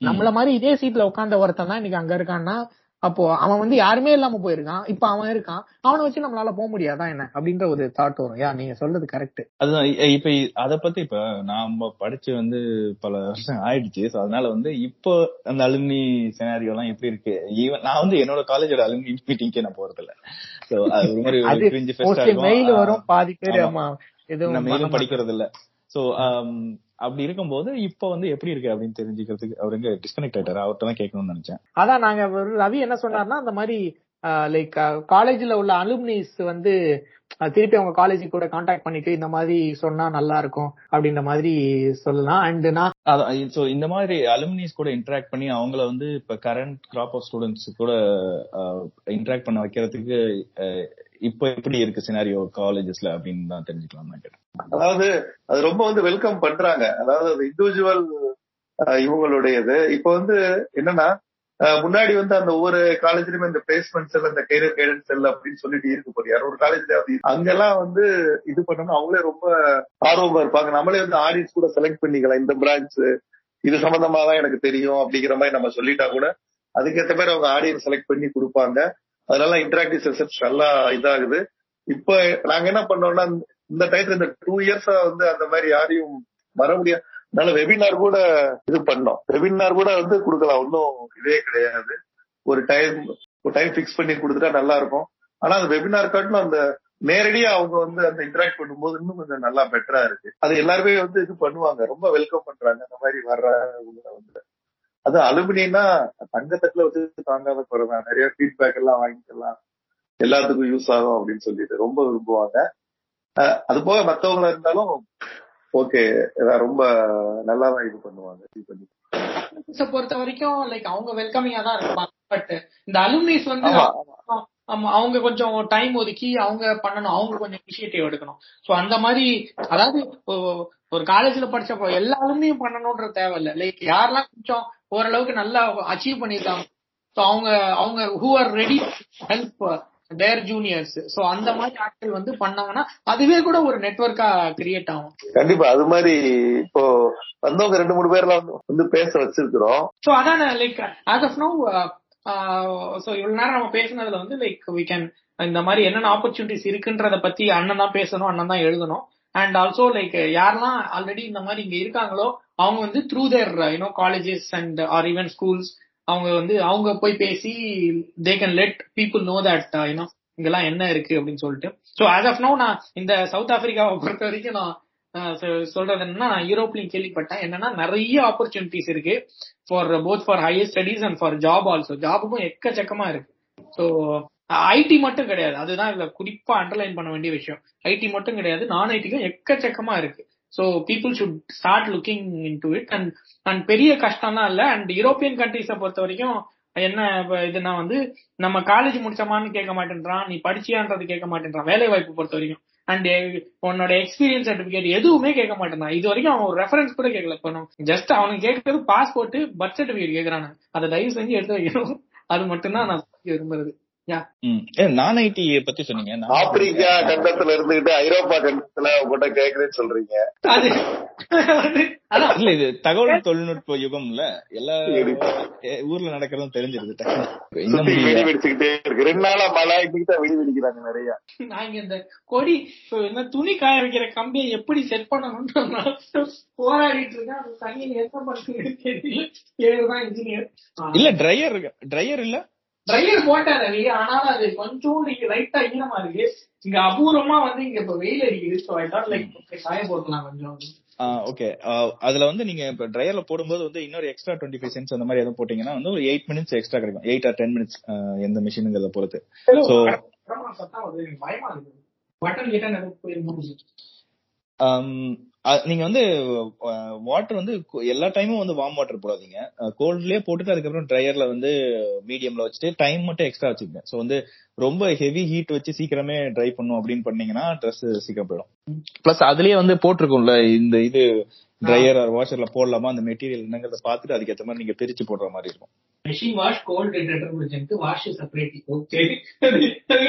நம்மள மாதிரி இதே சீட்ல உட்கார்ந்த ஒருத்தன் தான் இன்னைக்கு அங்க இருக்கான்னா அப்போ அவன் வந்து யாருமே இல்லாம போயிருக்கான். இப்ப அவன் இருக்கான். அவனை வச்சு நம்மளால போக முடியாதா என்ன? அப்படின்ற ஒரு தாட் வரும். யா நீங்க சொல்றது கரெக்ட் அதுதான். இப்ப அத பத்தி இப்ப நாம படிச்சு வந்து பல வருஷம் ஆயிடுச்சு. சோ அதனால வந்து இப்போ அந்த அலுமினி சினாரியோ எல்லாம் எப்படி இருக்கு? ஈவன் நான் வந்து என்னோட காலேஜோட அலுமினி மீட்டிங்கே நான் போறது இல்ல சோ அது ஒரு மாதிரி வரும் பாதி பேர். ஆமா. எதுவும் மாட்டாங்க. படிக்கிறது இல்ல சோ அப்படி இருக்கும்போது இப்போ வந்து எப்படி இருக்கு அப்படின்னு தெரிஞ்சுக்கிறதுக்கு அவர் எங்க டிஸ்கனெக்ட் ஆயிட்டாரு. அவர்கிட்ட தான் கேட்கணும்னு நினைச்சேன். அதான் நாங்க ரவி என்ன சொன்னார்னா அந்த மாதிரி லைக் காலேஜ்ல உள்ள அலுமினிஸ் வந்து திருப்பி அவங்க காலேஜ் கூட காண்டாக்ட் பண்ணிட்டு இந்த மாதிரி சொன்னா நல்லா இருக்கும் அப்படின்ற மாதிரி சொல்லலாம். அண்ட் நான் சோ இந்த மாதிரி அலுமினிஸ் கூட இன்டராக்ட் பண்ணி அவங்கள வந்து இப்ப கரண்ட் கிராப் ஆஃப் ஸ்டூடெண்ட்ஸ் கூட இன்டராக்ட் பண்ண வைக்கிறதுக்கு இப்போ எப்படி இருக்கு சினாரியோ காலேஜஸ்ல அப்படின்னு தான் தெரிஞ்சுக்கலாம் கேட்டேன். அதாவது அது ரொம்ப வந்து வெல்கம் பண்றாங்க. அதாவது அது இண்டிவிஜுவல் இவங்களுடையது. இப்போ வந்து என்னன்னா முன்னாடி வந்து அந்த ஒவ்வொரு காலேஜ்லயுமே இந்த பிளேஸ்மெண்ட் செல் அந்த கேரியர் கைடன்ஸ் செல் அப்படின்னு சொல்லிட்டு இருக்கு போது ஒரு காலேஜ்ல அங்கெல்லாம் வந்து இது பண்ணணும் அவங்களே ரொம்ப ஆர்வமா இருப்பாங்க. நம்மளே வந்து ஆடியன்ஸ் கூட செலக்ட் பண்ணிக்கலாம். இந்த பிரான்ச் இது சம்பந்தமா தான் எனக்கு தெரியும் அப்படிங்கிற மாதிரி நம்ம சொல்லிட்டா கூட அதுக்கேற்ற மாதிரி அவங்க ஆடியன்ஸ் செலக்ட் பண்ணி கொடுப்பாங்க. அதனால இன்டராக்டிவ் செஷன்ஸ் நல்லா இதாகுது. இப்ப நாங்க என்ன பண்ணோம்னா இந்த டைத்துல இந்த டூ இயர்ஸா வந்து அந்த மாதிரி யாரையும் வர முடியாது. அதனால வெபினார் கூட இது பண்ணோம். வெபினார் கூட வந்து கொடுக்கலாம். ஒன்றும் இதே கிடையாது. ஒரு டைம் ஒரு டைம் ஃபிக்ஸ் பண்ணி கொடுத்துட்டா நல்லா இருக்கும். ஆனா அந்த வெபினார் காட்டிலும் அந்த நேரடியா அவங்க வந்து அந்த இன்டராக்ட் பண்ணும்போது இன்னும் கொஞ்சம் நல்லா பெட்டரா இருக்கு. அது எல்லாருமே வந்து இது பண்ணுவாங்க. ரொம்ப வெல்கம் பண்றாங்க. அந்த மாதிரி வர்றவங்க வந்து. அது அலுமினியம்னா தங்கத்தட்டுல வச்சு தாங்காத குறைதான் நிறைய ஃபீட்பேக் எல்லாம் வாங்கிக்கலாம். எல்லாத்துக்கும் யூஸ் ஆகும் அப்படின்னு சொல்லிட்டு ரொம்ப விரும்புவாங்க. அது போக மத்தவங்களா இருந்தாலும் ஓகே ரொம்ப நல்லா தான் இது பண்ணுவாங்க பொறுத்த வரைக்கும் லைக் அவங்க வெல்கமிங்கா தான் இருப்பாங்க. பட் இந்த அலுமினிஸ் வந்து ஆமா அவங்க கொஞ்சம் டைம் ஒதுக்கி அவங்க பண்ணணும். அவங்க கொஞ்சம் இனிஷியேட்டிவ் எடுக்கணும். சோ அந்த மாதிரி அதாவது ஒரு காலேஜ்ல படிச்சப்போ எல்லா அலுமினியும் பண்ணணும்ன்ற தேவையில்ல. லைக் யாரெல்லாம் கொஞ்சம் ஓரளவுக்கு நல்லா அச்சீவ் பண்ணிருக்காங்க சோ அவங்க அவங்க who are ready help their juniors so அந்த மாதிரி ஆட்கள் வந்து பண்ணாங்கன்னா அதுவே கூட ஒரு நெட்வொர்க்கா கிரியேட் ஆகும். கண்டிப்பா அது மாதிரி இப்போ வந்தவங்க ரெண்டு மூணு பேர்லாம் வந்து- வந்து பேச வச்சிருக்கிறோம். சோ அதான் like as of now so இவ்வளவு நேரம் நம்ம பேசுனதுல வந்து லைக் வி கேன் இந்த மாதிரி என்னென்ன ஆப்பர்ச்சுனிட்டிஸ் இருக்குன்றத பத்தி அண்ணன் தான் பேசணும் அண்ணன் தான் எழுதணும். அண்ட் ஆல்சோ லைக் யாரெல்லாம் ஆல்ரெடி இந்த மாதிரி இங்க இருக்காங்களோ அவங்க வந்து through their you know colleges and or even schools அவங்க வந்து அவங்க போய் பேசி they can let people know that you know இங்கெல்லாம் என்ன இருக்கு அப்படின்னு சொல்லிட்டு. சோ ஆஸ் ஆஃப் நோ நான் இந்த சவுத் ஆப்பிரிக்காவை பொறுத்த வரைக்கும் நான் சொல்றது என்னன்னா நான் யூரோப்லயும் கேள்விப்பட்டேன். என்னன்னா நிறைய ஆப்பர்ச்சுனிட்டிஸ் இருக்கு for both for higher studies and for job also ஜாபுக்கும் எக்கச்சக்கமா இருக்கு. ஸோ ஐடி மட்டும் கிடையாது. அதுதான் இதுல குறிப்பா அண்டர்லைன் பண்ண வேண்டிய விஷயம். ஐடி மட்டும் கிடையாது. நான் ஐடிக்கும் எக்கச்சக்கமா இருக்கு. So people should start looking into it and and பெரிய கஷ்டம்லாம் இல்லை. அண்ட் யூரோப்பியன் கண்ட்ரீஸை பொறுத்த வரைக்கும் என்ன இப்ப இதுனா வந்து நம்ம காலேஜ் முடிச்சோமான்னு கேட்க மாட்டேன்றான். நீ படிச்சியான்றது கேட்க மாட்டேன்றான். வேலை வாய்ப்பு பொறுத்த வரைக்கும். அண்ட் உன்னோட எக்ஸ்பீரியன்ஸ் சர்டிபிகேட் எதுவுமே கேட்க மாட்டேன் இது வரைக்கும் அவன் ஒரு ரெஃபரன்ஸ் கூட கேட்கல. இப்போ ஜஸ்ட் அவனுக்கு கேட்கறது பாஸ்போர்ட் பர்த் சர்டிபிகேட் கேட்கறானு. அதை தயவு செஞ்சு எடுத்து வைக்கணும். அது மட்டும்தான் நான் விரும்புறது. நான் ஐடி பத்தி சொன்னீங்க. நான் ஆப்பிரிக்கா கண்டத்துல இருந்துகிட்டு ஐரோப்பா கண்டத்துல உங்ககிட்ட கேக்குறேன்னு சொல்றீங்க. இல்ல இது தகவல் தொழில்நுட்ப யுகம்ல எல்லா ஊர்ல நடக்கிறதும் தெரிஞ்சிருது. வெடி வெடிச்சுக்கிட்டே இருக்கு. ரெண்டு நாளா மழை இன்னைக்கு வெடி வெடிக்கிறாங்க நிறைய. நான் இங்க இந்த கொடி என்ன துணி காய வைக்கிற கம்பியை எப்படி செட் பண்ணணும்னு நான் போராடிட்டு இருக்கேன். அது தனியா என்ன பண்றது தெரியல. ஏழுதான் இன்ஜினியர் இல்ல ட்ரையர் ட்ரையர் இல்ல? ட்ரையர் போட்டாரு ரவி ஆனாலும் அது கொஞ்சம் லைட்டா ஈரமா இருக்கு. இங்க அபூர்வமா வந்து இங்க இப்ப வெயில் அடிக்குது. சோ ஐ தாட் லைக் காய போட்டலாம் கொஞ்சம். ஓகே அதுல வந்து நீங்க இப்ப ட்ரையர்ல போடும்போது வந்து இன்னொரு எக்ஸ்ட்ரா டுவெண்ட்டி ஃபைவ் சென்ஸ் அந்த மாதிரி எதுவும் போட்டீங்கன்னா வந்து ஒரு எயிட் மினிட்ஸ் எக்ஸ்ட்ரா கிடைக்கும். எயிட் ஆர் டென் மினிட்ஸ் எந்த மிஷினுங்கிறத பொறுத்து. எனக்கு பயமா இருக்கு. பட்டன் கிட்ட நீங்க வந்து வாட்டர் வந்து எல்லா டைமும் வந்து வார்ம் வாட்டர் போடாதீங்க. கோல்ட்லயே போட்டுட்டு அதுக்கப்புறம் ட்ரையர்ல வந்து மீடியம்ல வச்சுட்டு டைம் மட்டும் எக்ஸ்ட்ரா வச்சுக்கங்க. ஸோ வந்து ரொம்ப ஹெவி ஹீட் வச்சு சீக்கிரமே ட்ரை பண்ணும் அப்படின்னு பண்ணீங்கன்னா ட்ரெஸ் சீக்கிரம் போயிடும். பிளஸ் அதுலயே வந்து போட்டிருக்கும்ல இந்த இது ட்ரையர் வாஷர்ல போடலாமா? அந்த மெட்டீரியல் என்னங்கிறத பார்த்துட்டு அதுக்கேற்ற மாதிரி நீங்க பிரிச்சு போடுற மாதிரி இருக்கும். Machine wash cold detergent wash separate okay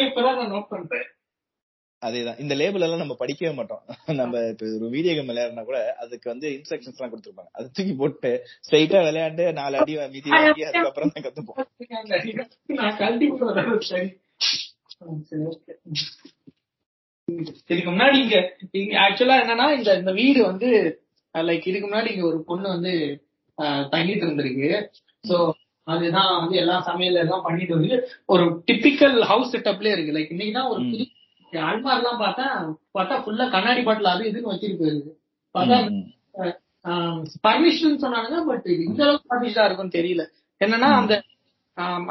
இப்பதான் நான் நோட் பண்றேன். அதேதான். இந்த லேபிள் எல்லாம் நம்ம படிக்கவே மாட்டோம். நம்ம இப்ப ஒரு வீடியோ கேம் விளையாடுனா கூட அதுக்கு வந்து இன்ஸ்ட்ரக்ஷன்ஸ் எல்லாம் கொடுத்துருப்பாங்க. அதை தூக்கி போட்டு ஸ்ட்ரைட்டா விளையாண்டு நாலு அடி மீதி வாங்கி அதுக்கப்புறம் தான் கத்துப்போம். நான் கண்டிப்பா சரி. சரி, okay. இதுக்கு முன்னாடி இங்க ஆக்சுவலா என்னன்னா இந்த இந்த வீடு வந்து லைக் இதுக்கு முன்னாடி இங்க ஒரு பொண்ணு வந்து தங்கிட்டு இருந்திருக்கு. சோ அதுதான் வந்து எல்லா சமையல் எல்லாம் பண்ணிட்டு வந்து ஒரு டிபிக்கல் ஹவுஸ் செட்டப்லயே இருக்கு. லைக் இன்னைக்கு தான் ஒரு. புது அல்மார் எல்லாம் பார்த்தா பார்த்தா ஃபுல்லா கண்ணாடி பாட்டில் அது இதுன்னு வச்சிட்டு போயிருக்கு. பார்த்தா பர்மிஷன் சொன்னாங்க பட் இந்த அளவுக்கு பர்மிஷனா இருக்கும்னு தெரியல. என்னன்னா அந்த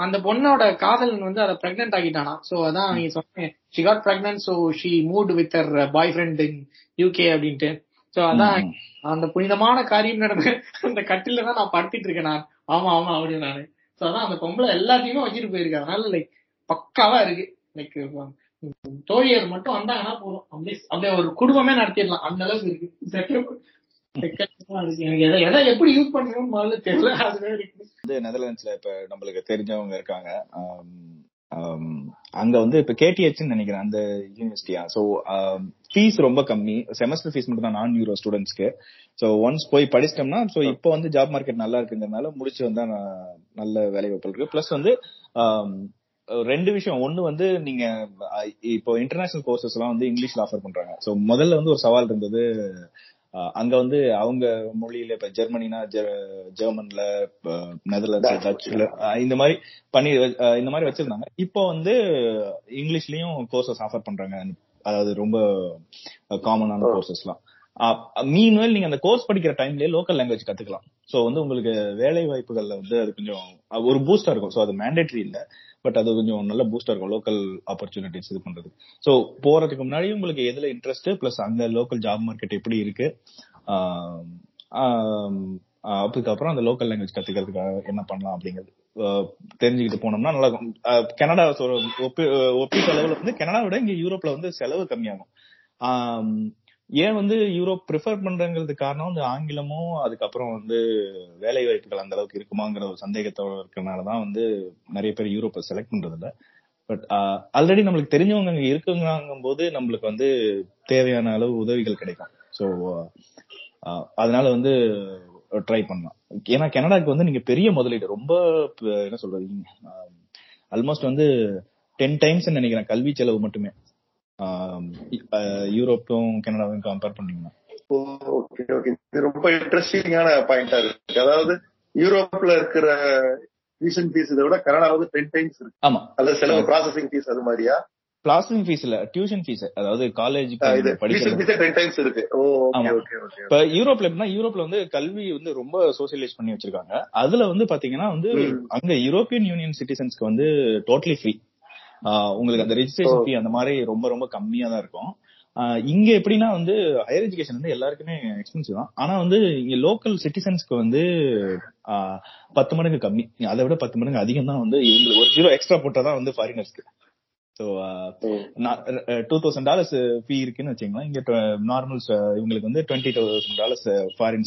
அந்த பொண்ணோட காதலன் வந்து அதை பிரெக்னென்ட் ஆகிட்டானா சோ அதான் நீங்க சொன்னீங்க she got pregnant so she moved with her boyfriend in UK அப்படின்ட்டு. சோ அதான் அந்த புனிதமான காரியம் நடந்து அந்த கட்டில தான் நான் படுத்திட்டு இருக்கேன் நான். ஆமா ஆமா அப்படின்னு நானு. சோ அதான் அந்த பொம்பளை எல்லாத்தையுமே வச்சுட்டு போயிருக்கு. அதனால லைக் பக்காவா இருக்கு. லைக் தோழியர் மட்டும் வந்தாங்கன்னா போதும். அப்படியே அப்படியே ஒரு குடும்பமே நடத்திடலாம். அந்த அளவுக்கு இருக்கு. நெதர்லாண்ட்ஸ்ல இப்ப நம்மளுக்கு தெரிஞ்சவங்க இருக்காங்க. அங்க வந்து இப்ப கேடிஹெச் நினைக்கிறேன். அந்த யூனிவர்சிட்டியா சோ ஃபீஸ் ரொம்ப கம்மி. செமஸ்டர் ஃபீஸ் மட்டும் தான் நான் யூரோ ஸ்டூடெண்ட்ஸ்க்கு சோ ஒன்ஸ் போய் படிச்சிட்டோம்னா சோ இப்போ வந்து ஜாப் மார்க்கெட் நல்லா இருக்குங்கிறதுனால முடிச்சு வந்தா நல்ல வேலை வாய்ப்பு இருக்கு. பிளஸ் வந்து ரெண்டு விஷயம். ஒண்ணு வந்து நீங்க இப்போ இன்டர்நேஷனல் கோர்சஸ் எல்லாம் வந்து இங்கிலீஷ்ல ஆஃபர் பண்றாங்க. சோ முதல்ல வந்து ஒரு சவால் இருந்தது அங்க வந்து அவங்க மொழியில இப்ப ஜெர்மனினா ஜெர்மன்ல நெதர்லாண்ட்ஸ் அஹ், இந்த மாதிரி பண்ணி இந்த மாதிரி வச்சிருந்தாங்க. இப்போ வந்து இங்கிலீஷ்லயும் கோர்சஸ் ஆஃபர் பண்றாங்க. அதாவது ரொம்ப காமனான கோர்சஸ்லாம் மீன்வெல் நீங்க அந்த கோர்ஸ் படிக்கிற டைம்லயே லோக்கல் லாங்குவேஜ் கத்துக்கலாம். சோ வந்து உங்களுக்கு வேலை வாய்ப்புகள்ல வந்து அது கொஞ்சம் ஒரு பூஸ்டா இருக்கும். சோ அது மேண்டேட்டரி இல்ல. பட் அது கொஞ்சம் நல்ல பூஸ்டா இருக்கும் லோக்கல் ஆப்பர்ச்சுனிட்டிஸ் இது பண்றது. சோ போறதுக்கு முன்னாடி உங்களுக்கு எதுல இன்ட்ரெஸ்ட் பிளஸ் அங்க லோக்கல் ஜாப் மார்க்கெட் எப்படி இருக்கு? அதுக்கப்புறம் அந்த லோக்கல் லாங்குவேஜ் கத்துக்கிறதுக்காக என்ன பண்ணலாம் அப்படிங்கிறது. தெரிஞ்சுக்கிட்டு போனோம்னா நல்லா இருக்கும். கனடா ஒப்பி- ஒப்பீட்டு அளவுல வந்து கனடா விட இங்க யூரோப்ல வந்து செலவு கம்மியாகும். ஏன் வந்து யூரோப் ப்ரிஃபர் பண்றங்கிறது காரணம் வந்து ஆங்கிலமும் அதுக்கப்புறம் வந்து வேலை வாய்ப்புகள் அந்த அளவுக்கு இருக்குமாங்கிற ஒரு சந்தேகத்தோட இருக்கறனாலதான் வந்து நிறைய பேர் யூரோப்பை செலக்ட் பண்றது இல்ல பட் ஆல்ரெடி நம்மளுக்கு தெரிஞ்சவங்க அங்க இருக்குங்கும் போது நம்மளுக்கு வந்து தேவையான அளவு உதவிகள் கிடைக்கும். ஸோ அதனால வந்து ட்ரை பண்ணலாம். ஏன்னா கனடாக்கு வந்து நீங்க பெரிய முதலீடு ரொம்ப என்ன சொல்றது ஆல்மோஸ்ட் வந்து டென் டைம்ஸ் நினைக்கிறேன் கல்வி செலவு மட்டுமே. யூரோப்பும் கனடாவும் கம்பேர் பண்ணீங்கன்னா. ஓகே ஓகே இது ரொம்ப இன்ட்ரெஸ்டிங்கான பாயிண்டா இருக்கு. அதாவது யூரோப்ல இருக்கிற டியூஷன் ஃபீஸ் இதை விட கனடா வந்து டென் டைம்ஸ் இருக்கு. ஆமா. அல்லது செலவு ப்ராசஸிங் ஃபீஸ் அது மாதிரியா? ப்ராசஸிங் ஃபீஸ் இல்ல டியூஷன் ஃபீஸ் அதாவது ஓகே இப்ப யூரோப்ல எப்படின்னா யூரோப்ல வந்து கல்வி வந்து ரொம்ப சோசியலைஸ் பண்ணி வச்சிருக்காங்க. அதுல வந்து பாத்தீங்கன்னா வந்து. அங்க யூரோப்பியன் யூனியன் சிட்டிசன்ஸ்க்கு வந்து டோட்டலி ஃப்ரீ உங்களுக்கு அந்த ரெஜிஸ்ட்ரேஷன். ஃபீ அந்த மாதிரி ரொம்ப ரொம்ப கம்மியா தான் இருக்கும் இங்க எப்படின்னா வந்து ஹையர் எஜுகேஷன் வந்து எல்லாருக்குமே எக்ஸ்பென்சிவ் தான். ஆனா வந்து இங்க லோக்கல் சிட்டிசன்ஸ்க்கு வந்து பத்து மடங்கு கம்மி. அதை விட பத்து மடங்கு அதிகம் தான் வந்து இவங்களுக்கு ஒரு ஜீரோ எக்ஸ்ட்ரா போட்டா தான் வந்து ஃபாரினர்ஸ்க்கு so two thousand dollars fee இருக்குன்னு வச்சுங்களேன் இங்க நார்மல் இவங்களுக்கு வந்து twenty thousand dollars foreign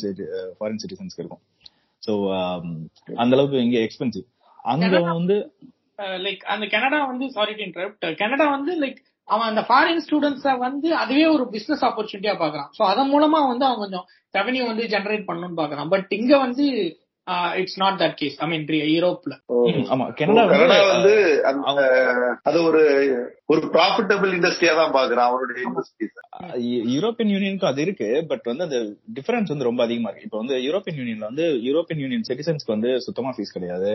foreign சிட்டிசன்ஸ்க்கு இருக்கும். ஸோ அந்த அளவுக்கு இங்க எக்ஸ்பென்சிவ் அங்க வந்து Uh, லைக் அந்த கனடா வந்து சாரி டு இன்டரப்ட் கனடா வந்து லைக் அவன் அந்த ஃபாரின் ஸ்டூடெண்ட்ஸ வந்து அதுவே ஒரு பிசினஸ் ஆப்பர்ச்சுனிட்டியா பாக்குறான் சோ அதன் மூலமா வந்து அவன் கொஞ்சம் ரெவன்யூ வந்து ஜெனரேட் பண்ணணும்னு பாக்குறான் பட் இங்க வந்து it's not that case I mean யூரோப்ல ஆமா. கனடா கனடா வந்து அது ஒரு ஒரு ப்ராஃபிட்டபிள் இண்டஸ்ட்ரியா தான் பாக்குறான் அவனுடைய இண்டஸ்ட்ரீஸ் யூ- யூரோப்பியன் யூனியனுக்கும் அது இருக்கு பட் வந்து அந்த டிஃபரன்ஸ் வந்து ரொம்ப அதிகமா இருக்கு. இப்போ வந்து யூரோப்பியன் யூனியன்ல வந்து யூரோப்பியன் யூனியன் சிட்டிசன்ஸ்க்கு வந்து சுத்தமா ஃபீஸ் கிடையாது.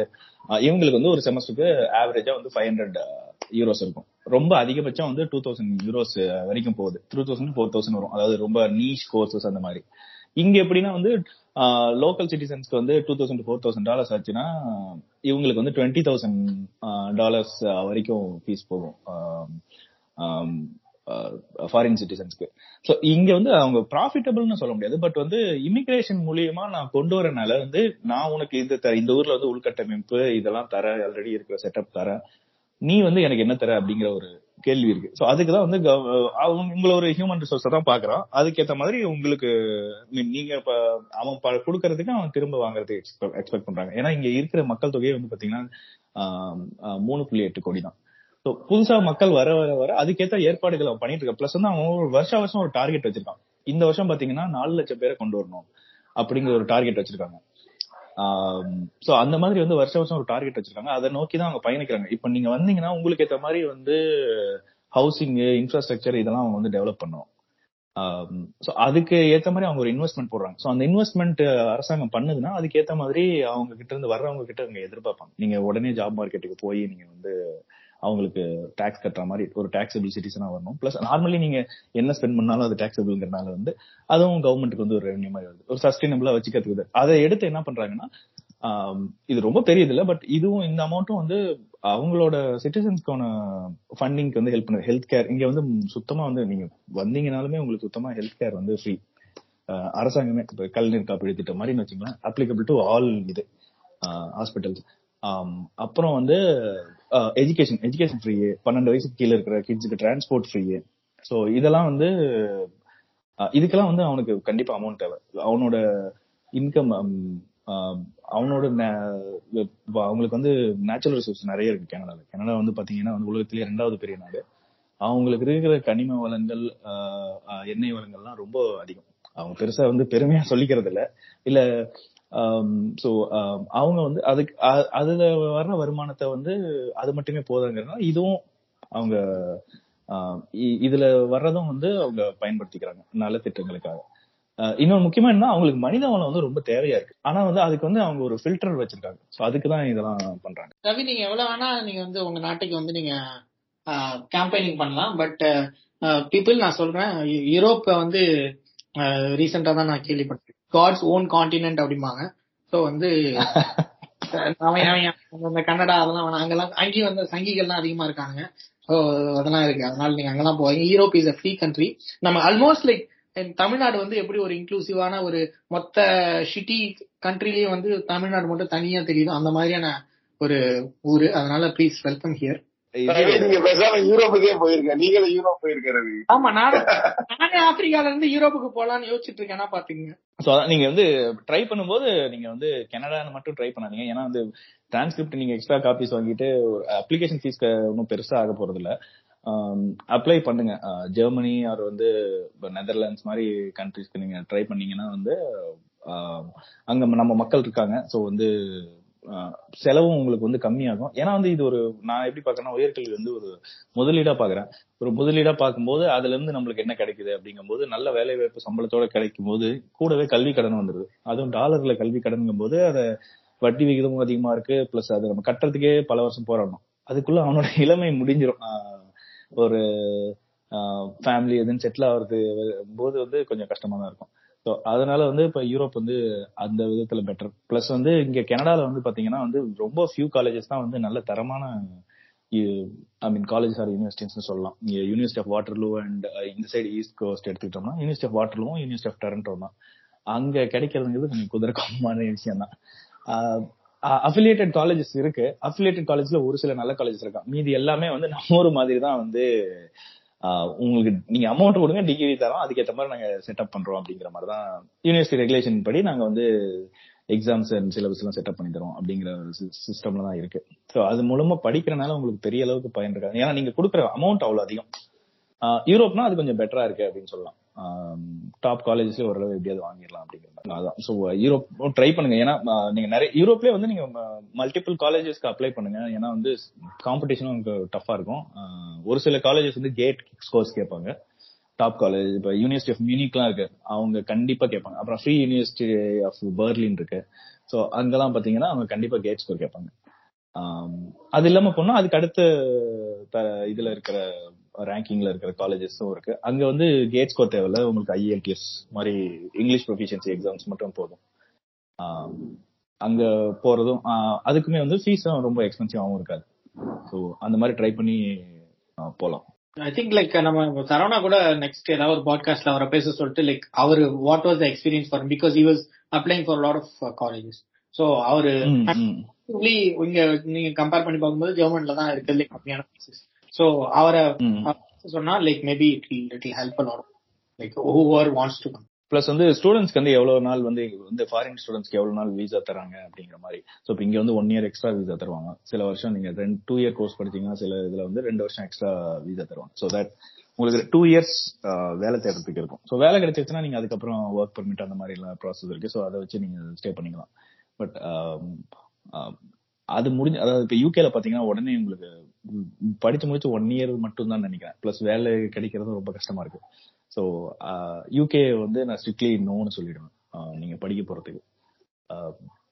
இவங்களுக்கு வந்து ஒரு செமஸ்டருக்கு ஆவரேஜா வந்து ஃபைவ் ஹண்ட்ரட் யூரோஸ் இருக்கும். ரொம்ப அதிகபட்சம் வந்து டூ தௌசண்ட் யூரோஸ் வரைக்கும் போகுது. த்ரூ தௌசண்ட் ஃபோர் தௌசண்ட் வரும். அதாவது ரொம்ப நீஷ் கோர்சஸ் அந்த மாதிரி. இங்க எப்படின்னா வந்து லோக்கல் சிட்டிசன்ஸ்க்கு வந்து two thousand four thousand dollars ஆச்சுன்னா இவங்களுக்கு வந்து டுவெண்ட்டி தௌசண்ட் டாலர்ஸ் வரைக்கும் ஃபீஸ் போகும். ஃபாரின் சிட்டிசன்ஸ்க்கு ஸோ இங்க வந்து அவங்க ப்ராஃபிட்டபிள்னு சொல்ல முடியாது. பட் வந்து இமிகிரேஷன் மூலியமா நான் கொண்டு வரனால வந்து நான் உனக்கு இந்த இந்த ஊர்ல வந்து உள்கட்டமைப்பு இதெல்லாம் தர ஆல்ரெடி இருக்கிற செட்டப் தர நீ வந்து எனக்கு என்ன தர அப்படிங்கிற ஒரு கேள்வி இருக்கு. சோ அதுக்கு தான் வந்து அவங்க உங்களை ஒரு ஹியூமன் ரிசோர்ஸ் தான் பாக்குறான். அதுக்கேத்த மாதிரி உங்களுக்கு நீங்க அவன் ப- கொடுக்கறதுக்கு அவன் திரும்ப வாங்குறதுக்கு எக்ஸ்பெக்ட் பண்றாங்க. ஏன்னா இங்க இருக்கிற மக்கள் தொகையை வந்து பாத்தீங்கன்னா ஆஹ், மூணு புள்ளி எட்டு கோடி தான். ஸோ புதுசா மக்கள் வர வர வர அதுக்கேற்ற ஏற்பாடுகள் அவன் பண்ணிட்டு இருக்கான். பிளஸ் வந்து அவன் ஒரு வருஷம் வருஷம் ஒரு டார்கெட் வச்சிருக்கான். இந்த வருஷம் பாத்தீங்கன்னா நாலு லட்சம் பேரை கொண்டு வரணும் அப்படிங்கிற ஒரு டார்கெட் வச்சிருக்காங்க. சோ அந்த மாதிரி வந்து வருஷம் வருஷம் ஒரு டார்கெட் வச்சிருக்காங்க. அதை நோக்கி தான் அவங்க பயணிக்கிறாங்க. இப்ப நீங்க வந்தீங்கன்னா உங்களுக்கு ஏத்த மாதிரி வந்து ஹவுசிங் இன்ஃப்ராஸ்ட்ரக்சர் இதெல்லாம் அவங்க வந்து டெவலப் பண்ணும் சோ அதுக்கு ஏத்த மாதிரி அவங்க ஒரு இன்வெஸ்ட்மெண்ட் போடுறாங்க. சோ அந்த இன்வெஸ்ட்மெண்ட் அரசாங்கம் பண்ணுதுன்னா அதுக்கு ஏத்த மாதிரி அவங்க கிட்ட இருந்து வர்றவங்க கிட்ட அவங்க எதிர்பார்ப்பாங்க. நீங்க உடனே ஜாப் மார்க்கெட்டுக்கு போய் நீங்க வந்து அவங்களுக்கு டாக்ஸ் கட்டுற மாதிரி ஒரு டாக்ஸபிள் சிட்டிசனா வரணும். பிளஸ் நார்மலி நீங்க என்ன ஸ்பெண்ட் பண்ணாலும் அது டாக்ஸபிள்ங்கிறனால வந்து அதுவும் கவர்மெண்ட்டுக்கு வந்து ஒரு ரெவன்யூ மாதிரி வருது. ஒரு சஸ்டைனபிளா வச்சுக்கிறதுக்கு அதை எடுத்து என்ன பண்றாங்கன்னா இது ரொம்ப பெரியது இல்ல பட் இதுவும் இந்த அமௌண்ட்டும் வந்து அவங்களோட சிட்டிசன்ஸ்க்கான ஃபண்டிங்க்கு வந்து ஹெல்ப் பண்ணுது. ஹெல்த் கேர் இங்க வந்து சுத்தமா வந்து நீங்க வந்தீங்கனாலுமே உங்களுக்கு சுத்தமா ஹெல்த் கேர் வந்து ஃப்ரீ அரசாங்கமே கல்நீர் கலைஞர் காப்பீடு திட்டம் மாதிரி வச்சுக்கலாம் அப்ளிகபிள் டு ஆல் இது ஹாஸ்பிட்டல்ஸ் அப்புறம் வந்து எஜுகேஷன் எஜுகேஷன் ஃப்ரீ பன்னெண்டு வயசுக்கு கீழே இருக்கிற கிட்ஸுக்கு டிரான்ஸ்போர்ட் ஃப்ரீ ஸோ இதெல்லாம் வந்து இதுக்கெல்லாம் வந்து அவனுக்கு கண்டிப்பா அமௌண்ட் தேவை. அவனோட இன்கம் அவனோட நே- அவங்களுக்கு வந்து நேச்சுரல் ரிசோர்ஸ் நிறைய இருக்கு கனடால. கனடா வந்து பாத்தீங்கன்னா வந்து உலகத்திலேயே ரெண்டாவது பெரிய நாடு. அவங்களுக்கு இருக்கிற கனிம வளங்கள் ஆஹ் எண்ணெய் வளங்கள்லாம் ரொம்ப அதிகம். அவங்க பெருசா வந்து பெருமையா சொல்லிக்கிறது இல்ல இல்ல Um, சோ um, அவங்க வந்து அதுக்கு அதுல வர்ற வருமானத்தை வந்து அது மட்டுமே போதாங்கிறதுனால இதுவும் அவங்க இதுல வர்றதும் வந்து அவங்க பயன்படுத்திக்கிறாங்க நல்ல திட்டங்களுக்காக. இன்னொரு முக்கியமா என்ன அவங்களுக்கு மனித வளம் வந்து ரொம்ப தேவையா இருக்கு. ஆனா வந்து அதுக்கு வந்து அவங்க ஒரு ஃபில்டர் வச்சிருக்காங்க. சோ அதுக்கு தான் இதெல்லாம் பண்றாங்க. ரவி நீங்க எவ்வளவு வேணா நீங்க வந்து உங்க நாட்டுக்கு வந்து நீங்க கேம்பெயினிங் பண்ணலாம். பட் பீப்புள் நான் சொல்றேன் யூரோப்ப வந்து ரீசெண்டா தான் நான் கேள்விப்பட்டேன் காட்ஸ் ஓன் காண்டினென்ட் அப்படிம்பாங்க. ஸோ வந்து அந்த கன்னடா அதெல்லாம் வேணாம். அங்கெல்லாம் அங்கேயும் வந்து சங்கிகள்லாம் அதிகமா இருக்காங்க. ஸோ அதெல்லாம் இருக்கு. அதனால நீங்க அங்கெல்லாம் போவீங்க Europe is a free country நம்ம ஆல்மோஸ்ட் லைக் தமிழ்நாடு வந்து எப்படி ஒரு இன்க்ளூசிவான ஒரு மொத்த சிட்டி கண்ட்ரிலயும் வந்து தமிழ்நாடு மட்டும் தனியா தெரியுது அந்த மாதிரியான ஒரு ஊரு. அதனால ப்ளீஸ் வெல்கம் ஹியர் நீங்க பேசாம யூரோப்புக்கே போயிருக்க நீங்களும் யூரோப் போயிருக்க ரவி. ஆமா நானே நானே ஆப்பிரிக்கால இருந்து யூரோப்புக்கு போலாம்னு யோசிச்சுட்டு இருக்கேன்னா பாத்துங்க? சோ அதான் நீங்க வந்து ட்ரை பண்ணும்போது நீங்க வந்து கனடான்னு மட்டும் ட்ரை பண்ணாதீங்க. ஏன்னா வந்து டிரான்ஸ்கிரிப்ட் நீங்க எக்ஸ்ட்ரா காப்பீஸ் வாங்கிட்டு அப்ளிகேஷன் ஃபீஸ் ஒன்றும் பெருசா ஆக போறது இல்ல அப்ளை பண்ணுங்க. ஜெர்மனி ஆர் வந்து நெதர்லாண்ட்ஸ் மாதிரி கண்ட்ரிஸ்க்கு நீங்க ட்ரை பண்ணீங்கன்னா வந்து அங்க நம்ம மக்கள் இருக்காங்க. சோ வந்து செலவும் உங்களுக்கு வந்து கம்மியாகும். ஏன்னா வந்து இது ஒரு நான் எப்படி பாக்குறேன்னா உயர்கல்வி வந்து ஒரு முதலீடா பாக்குறேன் ஒரு முதலீடா பார்க்கும்போது அதுல இருந்து நம்மளுக்கு என்ன கிடைக்குது அப்படிங்கும்போது நல்ல வேலை வாய்ப்பு சம்பளத்தோட கிடைக்கும் போது கூடவே கல்வி கடன் வந்துருது. அதுவும் டாலர்ல கல்வி கடனுங்கும் போது அதை வட்டி விகிதமும் அதிகமா இருக்கு. பிளஸ் அது நம்ம கட்டுறதுக்கே பல வருஷம் போராடணும். அதுக்குள்ள அவனோட இளமை முடிஞ்சிடும் ஒரு ஃபேமிலி எதுன்னு செட்டில் ஆகுறது போது வந்து கொஞ்சம் கஷ்டமா தான் இருக்கும். ஸோ அதனால வந்து இப்போ யூரோப் வந்து அந்த விதத்துல பெட்டர் பிளஸ் வந்து இங்க கனடால வந்து பாத்தீங்கன்னா வந்து ரொம்ப ஃபியூ காலேஜஸ் தான் வந்து நல்ல தரமான ஐ மீன் காலேஜ் ஆர் யூனிவர்சிட்டிஸ்னு சொல்லலாம். இங்க யூனிவர்சிட்டி ஆஃப் வாட்டர்லூ அண்ட் இந்த சைடு ஈஸ்ட் கோஸ்ட் எடுத்துக்கிட்டோம்னா யூனிவர்சிட்டி ஆஃப் வாட்டர்லூவும் யூனிவர்சிட்டி ஆஃப் டொரண்டோ தான். அங்க கிடைக்கிறதுங்கிறது கொஞ்சம் குதிரக்கமான விஷயம் தான் அஃபிலியேட்டட் uh, காலேஜஸ் uh, இருக்கு. அஃபிலியேட்டட் காலேஜ்ல ஒரு சில நல்ல காலேஜஸ் இருக்கான் மீதி எல்லாமே வந்து நம்ம ஒரு மாதிரி தான் வந்து உங்களுக்கு நீங்க அமௌண்ட் கொடுங்க டிகிரி தரோம் அதுக்கேற்ற மாதிரி நாங்க செட்டப் பண்றோம் அப்படிங்கிற மாதிரி தான் யூனிவர்சிட்டி ரெகுலேஷன் படி நாங்க வந்து எக்ஸாம்ஸ் அண்ட் சிலபஸ் எல்லாம் செட்டப் பண்ணி தரோம் அப்படிங்கிற சிஸ்டம்ல தான் இருக்கு. ஸோ அது மூலமா படிக்கிறனால உங்களுக்கு பெரிய அளவுக்கு பயன் இருக்காது. ஏன்னா நீங்க கொடுக்குற அமௌண்ட் அவ்வளவு அதிகம். ஆஹ் யூரோப்னா அது கொஞ்சம் பெட்டரா இருக்கு அப்படின்னு சொல்லலாம். டாப் காலேஜஸ்ல ஓரளவு எப்படியாவது வாங்கிடலாம் அப்படிங்கிறது அதான். ஸோ யூரோப் ட்ரை பண்ணுங்க. ஏன்னா நீங்க நிறைய யூரோப்லயே வந்து நீங்க மல்டிபிள் காலேஜஸ்க்கு அப்ளை பண்ணுங்க. ஏன்னா வந்து காம்படிஷனும் உங்களுக்கு டஃபா இருக்கும். ஒரு சில காலேஜஸ் வந்து கேட் ஸ்கோர்ஸ் கேட்பாங்க. டாப் காலேஜ் இப்போ யூனிவர்சிட்டி ஆஃப் மியூனிக்லாம் இருக்கு. அவங்க கண்டிப்பா கேட்பாங்க. அப்புறம் ஃப்ரீ யூனிவர்சிட்டி ஆஃப் பெர்லின் இருக்கு. ஸோ அங்கெல்லாம் பாத்தீங்கன்னா அவங்க கண்டிப்பா கேட் ஸ்கோர் கேட்பாங்க. அது இல்லாம போனா அதுக்கு அடுத்த த- இதுல இருக்கிற ரேங்கிங்ல இருக்கிற காலேஜஸும் இருக்கு. அங்க வந்து கேட் ஸ்கோர் தேவையில்ல. உங்களுக்கு ஐஎல்டிஎஸ் மாதிரி இங்கிலீஷ் ப்ரொஃபிஷியன்சி எக்ஸாம்ஸ் மட்டும் போதும். அங்க போறதும் அதுக்குமே வந்து ஃபீஸும் ரொம்ப எக்ஸ்பென்சிவாகவும் இருக்காது. ஸோ அந்த மாதிரி ட்ரை பண்ணி போலாம். ஐ திங்க் லைக் நம்ம சரவணா கூட நெக்ஸ்ட் ஏதாவது ஒரு பாட்காஸ்ட்ல அவரை பேச சொல்லிட்டு like our what was the experience for because he was applying for lot of colleges so அவரு. Actually, இங்க நீங்க கம்பேர் பண்ணி பார்க்கும்போது ஜெர்மன்ல தான் இருக்கிறதுலே கம்மியான ஃபீஸஸ் சோ அவரை. சொன்னா like maybe it it help a lot like whoever wants to come plus வந்து ஸ்டூடெண்ட்ஸ்க்கு வந்து எவ்வளவு நாள் வந்து வந்து ஃபாரின் ஸ்டூடெண்ட்ஸ்க்கு எவ்வளவு நாள் வீசா தராங்க அப்படிங்கிற மாதிரி. சோ இப்போ இங்க வந்து ஒன் இயர் எக்ஸ்ட்ரா வீசா தருவாங்க. சில வருஷம் நீங்க ரெண்டு டூ இயர் கோர்ஸ் படிச்சீங்கன்னா சில இதுல வந்து ரெண்டு வருஷம் எக்ஸ்ட்ரா வீசா தருவாங்க. சோ தட் உங்களுக்கு டூ இயர்ஸ் வேலை தேடுறதுக்கு இருக்கும். சோ வேலை கிடைச்சிருச்சுன்னா நீங்க அதுக்கப்புறம் ஒர்க் பர்மிட் அந்த மாதிரி எல்லாம் ப்ராசஸ் இருக்கு. சோ அதை வச்சு நீங்க ஸ்டே பண்ணிக்கலாம். பட் அது முடிஞ்சு அதாவது இப்போ யூகேல பாத்தீங்கன்னா உடனே உங்களுக்கு படிச்சு முடிச்சு ஒன் இயர் மட்டும் தான் நினைக்கிறேன். பிளஸ் வேலை கிடைக்கிறது ரொம்ப கஷ்டமா இருக்கு. ஸோ யூகே uh, வந்து நான் ஸ்ட்ரிக்ட்லி நோன்னு சொல்லிடுவேன். நீங்க படிக்க போறதுக்கு.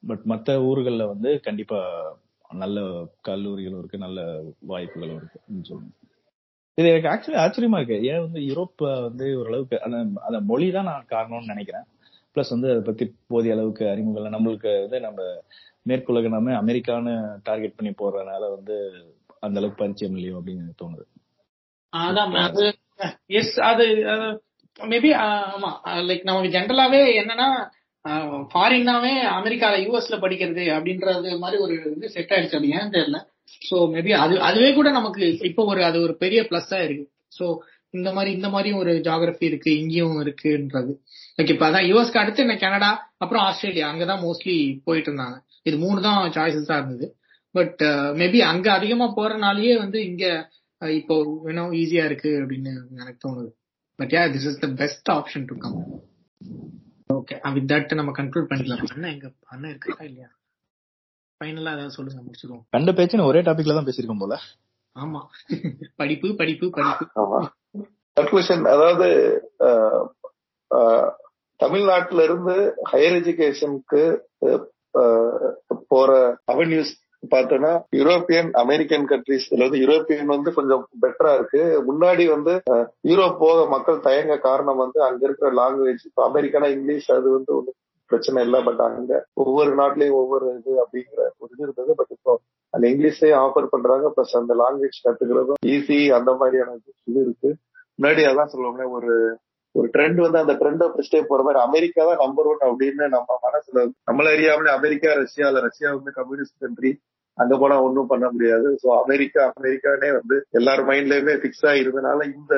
பட் மற்ற ஊர்களில் வந்து கண்டிப்பா நல்ல கல்லூரிகளும் இருக்கு நல்ல வாய்ப்புகளும் இருக்கு சொல்லுங்க இது எனக்கு ஆக்சுவலி ஆச்சரியமா இருக்கு. ஏன் வந்து யூரோப் வந்து ஓரளவுக்கு அந்த அந்த மொழி தான் நான் காரணம்னு நினைக்கிறேன். ப்ளஸ் வந்து அதை பத்தி போதிய அளவுக்கு அறிமுகம் நம்மளுக்கு வந்து நம்ம மேற்குலக நம்ம அமெரிக்கான்னு டார்கெட் பண்ணி போறதுனால வந்து அந்த அளவுக்கு பரிச்சயம் இல்லையோ அப்படின்னு எனக்கு தோணுது. அதான் அது எஸ் அது மேபி ஆமா. லைக் நமக்கு ஜென்ரலாவே என்னன்னா ஃபாரின்னாவே அமெரிக்கால யூஎஸ்ல படிக்கிறது அப்படின்றது மாதிரி ஒரு இது செட் ஆயிடுச்சு. அது ஏன் தெரியல. சோ மேபி அது அதுவே கூட நமக்கு இப்போ ஒரு அது ஒரு பெரிய பிளஸ்ஸா இருக்கு. சோ இந்த மாதிரி இந்த மாதிரியும் ஒரு ஜாகிரபி இருக்கு. இங்கேயும் இருக்குன்றது. லைக் இப்ப அதான் யூஎஸ்க்கு அடுத்து என்ன கனடா அப்புறம் ஆஸ்திரேலியா. அங்கதான் மோஸ்ட்லி போயிட்டு இருந்தாங்க. இது மூணு தான் சாய்ஸஸா இருந்தது. பட் மேபி அங்க அதிகமா போறனாலயே வந்து இங்க அஹ், இப்போ வேணும் ஈஸியா இருக்கு அப்படின்னு எனக்கு தோணுது. But yeah this is the best option to come okay with that நம்ம கன்க்ளூட் பண்ணிக்கலாம். அண்ணன் எங்க அண்ணன் இருக்கா இல்லையா? ஃபைனலா ஏதாவது சொல்லுங்க முடிச்சிருவோம் கண்ட பேச்சுன்னு ஒரே டாபிக்ல தான் பேசியிருக்கோம் போல. ஆமா. படிப்பு படிப்பு படிப்பு. ஆமா. கன்க்ளூஷன் அதாவது அஹ், தமிழ்நாட்டுல இருந்து ஹையர் எஜுகேஷனுக்கு போற அவென்யூஸ் பார்த்தோம்னா யூரோப்பியன் அமெரிக்கன் கண்ட்ரீஸ் வந்து யூரோப்பியன் வந்து கொஞ்சம் பெட்டரா இருக்கு. முன்னாடி வந்து யூரோப் போக மக்கள் தயங்க காரணம் வந்து அங்க இருக்கிற லாங்குவேஜ் இப்போ அமெரிக்கானா இங்கிலீஷ் அது வந்து ஒன்றும் பிரச்சனை இல்லை. பட் அங்க ஒவ்வொரு நாட்டிலயும் ஒவ்வொரு இது அப்படிங்கிற ஒரு இது இருந்தது. பட் இப்போ அந்த இங்கிலீஷே ஆஃபர் பண்றாங்க. பிளஸ் அந்த லாங்குவேஜ் கத்துக்கிறதும் ஈஸி அந்த மாதிரியான இது இருக்கு. முன்னாடி அதான் சொல்லுவோம்னா ஒரு ஒரு ட்ரெண்ட் வந்து அந்த ட்ரெண்டை பிடிச்சிட்டே போற மாதிரி அமெரிக்கா தான் நம்பர் ஒன் அப்படின்னு நம்ம மனசுல நம்மள அறியாமலே அமெரிக்கா ரஷ்யா இல்ல ரஷ்யா வந்து கம்யூனிஸ்ட் கண்ட்ரி அங்க போனா ஒன்றும் பண்ண முடியாது. ஸோ அமெரிக்கா அமெரிக்கானே வந்து எல்லார் மைண்ட்லயுமே பிக்ஸ் ஆயிருந்தனால இந்த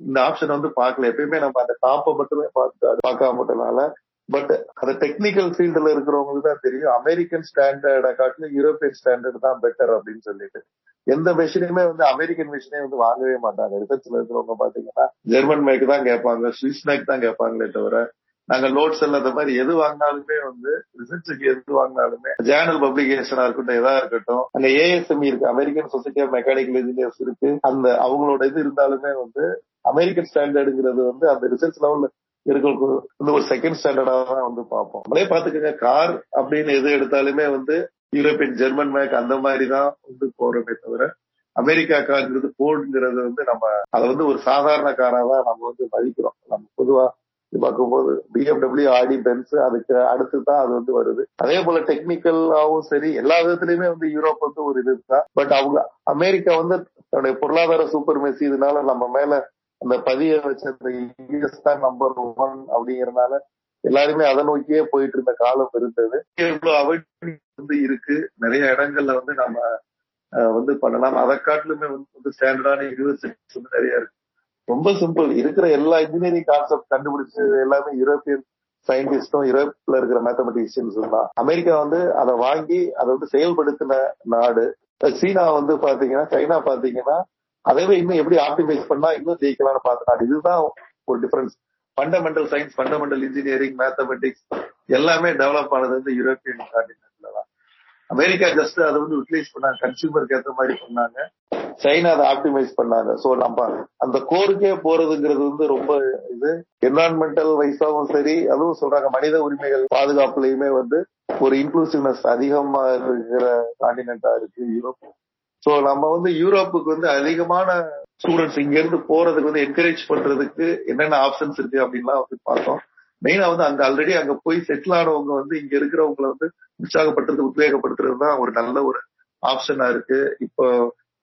இந்த ஆப்ஷன் வந்து பார்க்கல. எப்பயுமே நம்ம அந்த டாப்பை மட்டுமே பார்த்து பார்க்காம மட்டும்னால பட் அந்த டெக்னிக்கல் ஃபீல்டுல இருக்கிறவங்களுக்கு தான் தெரியும். அமெரிக்கன் ஸ்டாண்டர்டை காட்டிலும் யூரோப்பியன் ஸ்டாண்டர்ட் தான் பெட்டர் அப்படின்னு சொல்லிட்டு. எந்த மிஷினுமே வந்து அமெரிக்கன் மிஷினே வந்து வாங்கவே மாட்டாங்க. ரிசர்ச்ல இருக்கிறவங்க பாத்தீங்கன்னா ஜெர்மன் மேக் தான் கேட்பாங்க சுவிஸ் மேக் தான் கேட்பாங்களே தவிர நாங்க நோட்ஸ் இல்லாத மாதிரி எது வாங்கினாலுமே வந்து ரிசர்ச்சுக்கு எது வாங்கினாலுமே ஜேர்னல் பப்ளிகேஷனா இருக்கட்டும் எதா இருக்கட்டும் அந்த ஏஎஸ்எம்இ இருக்கு American society of mechanical engineers இருக்கு. அந்த அவங்களோட இது இருந்தாலுமே வந்து அமெரிக்கன் ஸ்டாண்டர்டுங்கிறது வந்து அந்த ரிசர்ச் லெவல்ல இருக்கிற வந்து ஒரு செகண்ட் ஸ்டாண்டர்டா தான் வந்து பார்ப்போம். நம்மளே பாத்துக்கோங்க கார் அப்படின்னு எது எடுத்தாலுமே வந்து யூரோப்பியன் ஜெர்மன் மேக் அந்த மாதிரி தான் வந்து போறோமே தவிர அமெரிக்கா கார்ங்கிறது போர்டுங்கிறது வந்து நம்ம அதை வந்து ஒரு சாதாரண காரா தான் நம்ம வந்து மதிக்கிறோம். நம்ம பொதுவா பார்க்கும்போது பிஎம்டபிள்யூ ஆடி பென்ஸ் அதுக்கு அடுத்து தான் அது வந்து வருது. அதே போல டெக்னிக்கலாவும் சரி எல்லா விதத்துலயுமே வந்து யூரோப் வந்து ஒரு இதுதான் பட் அவங்க அமெரிக்கா வந்து தன்னுடைய பொருளாதார சூப்பர் மெஸ்ஸி இதனால நம்ம மேல அந்த பதிய வச்ச அந்த யூஎஸ் தான் நம்பர் ஒன் அப்படிங்கறதுனால எல்லாருமே அதை நோக்கியே போயிட்டு இருந்த காலம் இருந்தது. இவ்வளவு வந்து இருக்கு. நிறைய இடங்கள்ல வந்து நம்ம வந்து பண்ணலாம். அதை காட்டிலுமே வந்து ஸ்டாண்டர்டான யூனிவர்சிட்டிஸ் வந்து நிறைய இருக்கு. ரொம்ப சிம்பிள் இருக்கிற எல்லா இன்ஜினியரிங் கான்செப்ட் கண்டுபிடிச்சது எல்லாமே யூரோப்பியன் சயின்டிஸ்டும் யூரோப்ல இருக்கிற மேத்தமெட்டிஷியன்ஸ் தான். அமெரிக்கா வந்து அதை வாங்கி அதை வந்து செயல்படுத்தின நாடு. சீனா வந்து பாத்தீங்கன்னா சைனா பாத்தீங்கன்னா அதவே இன்னும் எப்படி ஆப்டிமைஸ் பண்ணா இன்னும் ஜெயிக்கலாம்னு பார்த்த நாடு. இதுதான் ஒரு difference fundamental science fundamental engineering mathematics எல்லாமே டெவலப் ஆனது வந்து யூரோப்பியன் காண்டினென்ட்ல தான். அமெரிக்கா ஜஸ்ட் அதை வந்து யூட்டிலைஸ் பண்ணாங்க. கன்சியூமருக்கு ஏற்ற மாதிரி பண்ணாங்க. சைனா அதை ஆப்டிமைஸ் பண்ணாங்க. சோ நம்ம அந்த கோருக்கே போறதுங்கிறது வந்து ரொம்ப இது. என்வரான்மெண்டல் வைஸாவும் சரி அதுவும் சொல்றாங்க. மனித உரிமைகள் பாதுகாப்புலயுமே வந்து ஒரு இன்க்ளூசிவ்னஸ் அதிகமா இருக்கிற காண்டினென்டா இருக்கு யூரோப். சோ நம்ம வந்து யூரோப்புக்கு வந்து அதிகமான ஸ்டூடெண்ட்ஸ் இங்க இருந்து போறதுக்கு வந்து என்கரேஜ் பண்றதுக்கு என்னென்ன ஆப்ஷன்ஸ் இருக்கு அப்படின்லாம் வந்து பார்த்தோம். மெயினா வந்து அங்க ஆல்ரெடி அங்க போய் செட்டில் ஆனவங்க வந்து இங்க இருக்கிறவங்களை வந்து உற்சாகப்படுத்துறது உத்வேகப்படுத்துறது தான் ஒரு நல்ல ஒரு ஆப்ஷனா இருக்கு. இப்போ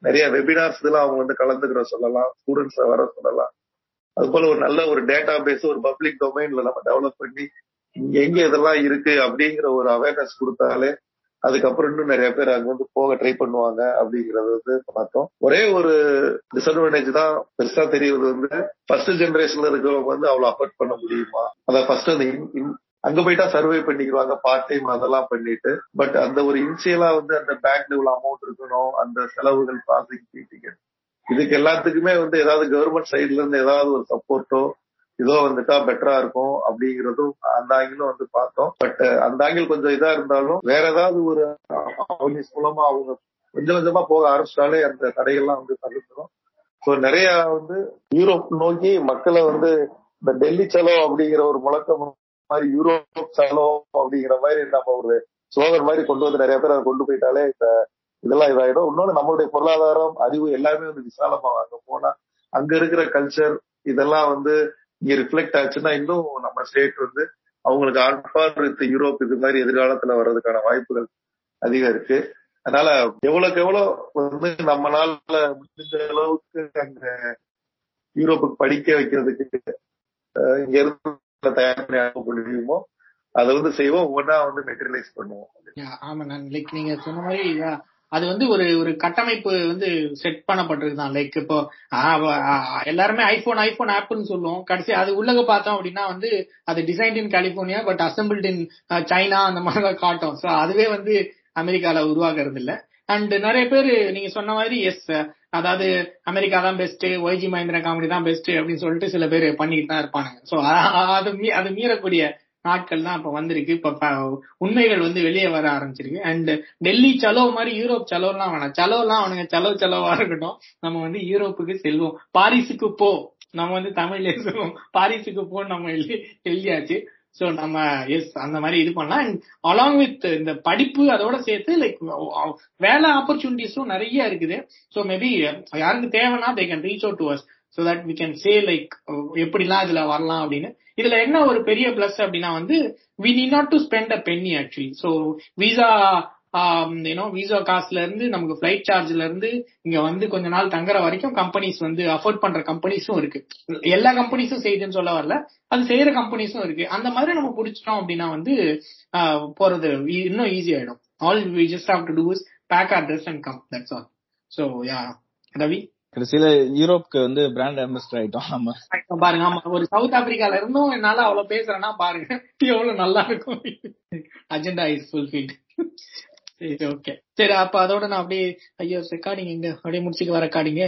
நிறைய வெபினார்ஸ் இதெல்லாம் அவங்க வந்து கலந்துக்கிற சொல்லலாம் ஸ்டூடெண்ட்ஸ் வர சொல்லலாம். அது போல ஒரு நல்ல ஒரு டேட்டா பேஸ் ஒரு பப்ளிக் டொமைன்ல நம்ம டெவலப் பண்ணி இங்க எங்க இதெல்லாம் இருக்கு அப்படிங்கிற ஒரு அவேர்னஸ் கொடுத்தாலே அதுக்கப்புறம் இன்னும் நிறைய பேர் அங்க வந்து போக ட்ரை பண்ணுவாங்க அப்படிங்கறது வந்து பார்த்தோம். ஒரே ஒரு டிஸ்அட்வான்டேஜ் தான் பெருசா தெரியுது வந்து ஃபர்ஸ்ட் ஜெனரேஷன்ல இருக்கிறவங்க வந்து அவ்வளவு அஃபர்ட் பண்ண முடியுமா? அதான் ஃபர்ஸ்ட் அந்த அங்க போயிட்டா சர்வே பண்ணிக்கிறாங்க பார்ட் டைம் அதெல்லாம் பண்ணிட்டு. பட் அந்த ஒரு இனிஷியலா வந்து அந்த பேங்க்ல இவ்வளவு அமௌண்ட் இருக்கணும் அந்த செலவுகள் ப்ராசஸிங் டிக்கெட் இதுக்கு எல்லாத்துக்குமே வந்து ஏதாவது கவர்மெண்ட் சைட்ல இருந்து ஏதாவது ஒரு சப்போர்ட்டோ இதோ வந்துட்டா பெட்டரா இருக்கும் அப்படிங்கறதும் அந்த ஆங்கிலும் வந்து பார்த்தோம். பட் அந்த ஆங்கிள் கொஞ்சம் இதா இருந்தாலும் வேற ஏதாவது ஒரு ஆஃபீஸ் மூலமா அவங்க கொஞ்சம் கொஞ்சமா போக ஆரம்பிச்சிட்டாலே அந்த தடைகள்லாம் வந்து தவிர்த்துரும் ஸோ நிறைய வந்து யூரோப் நோக்கி மக்களை வந்து இந்த டெல்லி செலவு அப்படிங்கிற ஒரு முழக்கம் மாதிரி யூரோப் சலோ அப்படிங்கிற மாதிரி நம்ம ஒரு ஸ்லோகன் மாதிரி கொண்டு வந்து நிறைய பேர் அதை கொண்டு போயிட்டாலே இந்த இதெல்லாம் இதாயிடும். இன்னொன்னு நம்மளுடைய பொருளாதாரம் அறிவு எல்லாமே வந்து விசாலமாக அங்க போனா அங்க இருக்கிற கல்ச்சர் இதெல்லாம் வந்து இங்க ரிஃப்ளெக்ட் ஆச்சுன்னா இன்னும் நம்ம ஸ்டேட் வந்து அவங்களுக்கு ஆன்பார் வித் யூரோப் இது மாதிரி எதிர்காலத்துல வர்றதுக்கான வாய்ப்புகள் அதிகம் இருக்கு. அதனால எவ்வளவுக்கு எவ்வளவு வந்து நம்மளால முடிஞ்ச அளவுக்கு அங்க யூரோப்புக்கு படிக்க வைக்கிறதுக்கு இங்க இருந்து தயார் பண்ணி அனுப்ப முடியுமோ அதை வந்து செய்வோம். ஒவ்வொன்றா வந்து மெட்டீரியலைஸ் பண்ணுவோம். ஆமா நான் லைக் நீங்க சொன்ன மாதிரி அது வந்து ஒரு ஒரு கட்டமைப்பு வந்து செட் பண்ணப்பட்டிருக்குதான் லைக் இப்போ எல்லாருமே ஐபோன் ஐபோன் ஆப்னு சொல்லுவோம். கடைசி அது உள்ளக பார்த்தோம் அப்படின்னா வந்து அது designed in California but assembled in China அந்த மாதிரி தான் காட்டும். ஸோ அதுவே வந்து அமெரிக்கால உருவாகிறது இல்லை அண்ட் நிறைய பேர் நீங்க சொன்ன மாதிரி எஸ் அதாவது அமெரிக்கா தான் பெஸ்ட் ஒய்ஜி மஹிந்திரா காமெடி தான் பெஸ்ட் அப்படின்னு சொல்லிட்டு சில பேர் பண்ணிட்டு தான் இருப்பானுங்க. ஸோ அது மீ- அது மீறக்கூடிய நாட்கள் தான் இப்ப வந்திருக்கு. இப்ப உண்மைகள் வந்து வெளியே வர ஆரம்பிச்சிருக்கு. அண்ட் டெல்லி சலோ மாதிரி யூரோப் சலோலாம் வேணாம். சலோலாம் அவனுங்க சலோ சலோவா இருக்கட்டும். நம்ம வந்து யூரோப்புக்கு செல்வோம். பாரிஸுக்கு போ. நம்ம வந்து தமிழ்ல சொல்லுவோம் பாரிஸுக்கு போ நம்ம எழுதி எழுதியாச்சு. சோ நம்ம எஸ் அந்த மாதிரி இது பண்ணலாம். அண்ட் அலாங் வித் இந்த படிப்பு அதோட சேர்த்து லைக் வேலை ஆப்பர்ச்சுனிட்டிஸும் நிறைய இருக்குது. சோ மேபி யாருக்கு தேவைன்னா they can reach out to us so that we can say like எப்படிலாம் இதுல வரலாம் அப்படின்னு. இதுல என்ன ஒரு பெரிய பிளஸ் அப்படின்னா வந்து we need not to spend a penny actually so visa ஏன்னோ visa காசுல இருந்து நமக்கு ஃபிளைட் சார்ஜ்ல இருந்து இங்க வந்து கொஞ்ச நாள் தங்குற வரைக்கும் கம்பெனிஸ் வந்து அஃபோர்ட் பண்ற கம்பெனிஸும் இருக்கு. எல்லா கம்பெனிஸும் செய்யுதுன்னு சொல்ல வரல. அது செய்யற கம்பெனிஸும் இருக்கு. அந்த மாதிரி நம்ம பிடிச்சிட்டோம் அப்படின்னா வந்து ஆஹ், போறது இன்னும் ஈஸி ஆயிடும். All we just have to do is pack our dress and come that's all so yeah Ravi? கடைசியில யூரோப்க்கு வந்து பிராண்ட் அம்பாசிடர் ஆயிட்டோம் நம்ம. பாருங்க ஆமா. ஒரு சவுத் ஆப்பிரிக்கால இருந்தும் என்னால அவ்வளவு பேசுறேன்னா பாருங்க எவ்வளவு நல்லா இருக்கும். அஜெண்டா இஸ் ஃபுல்ஃபில்ட் சரி ஓகே சரி அப்ப அதோட நான் அப்படியே ஐயோ ரெக்கார்டிங் எங்க? அப்படியே முடிச்சுட்டு வர ரெக்கார்டிங்க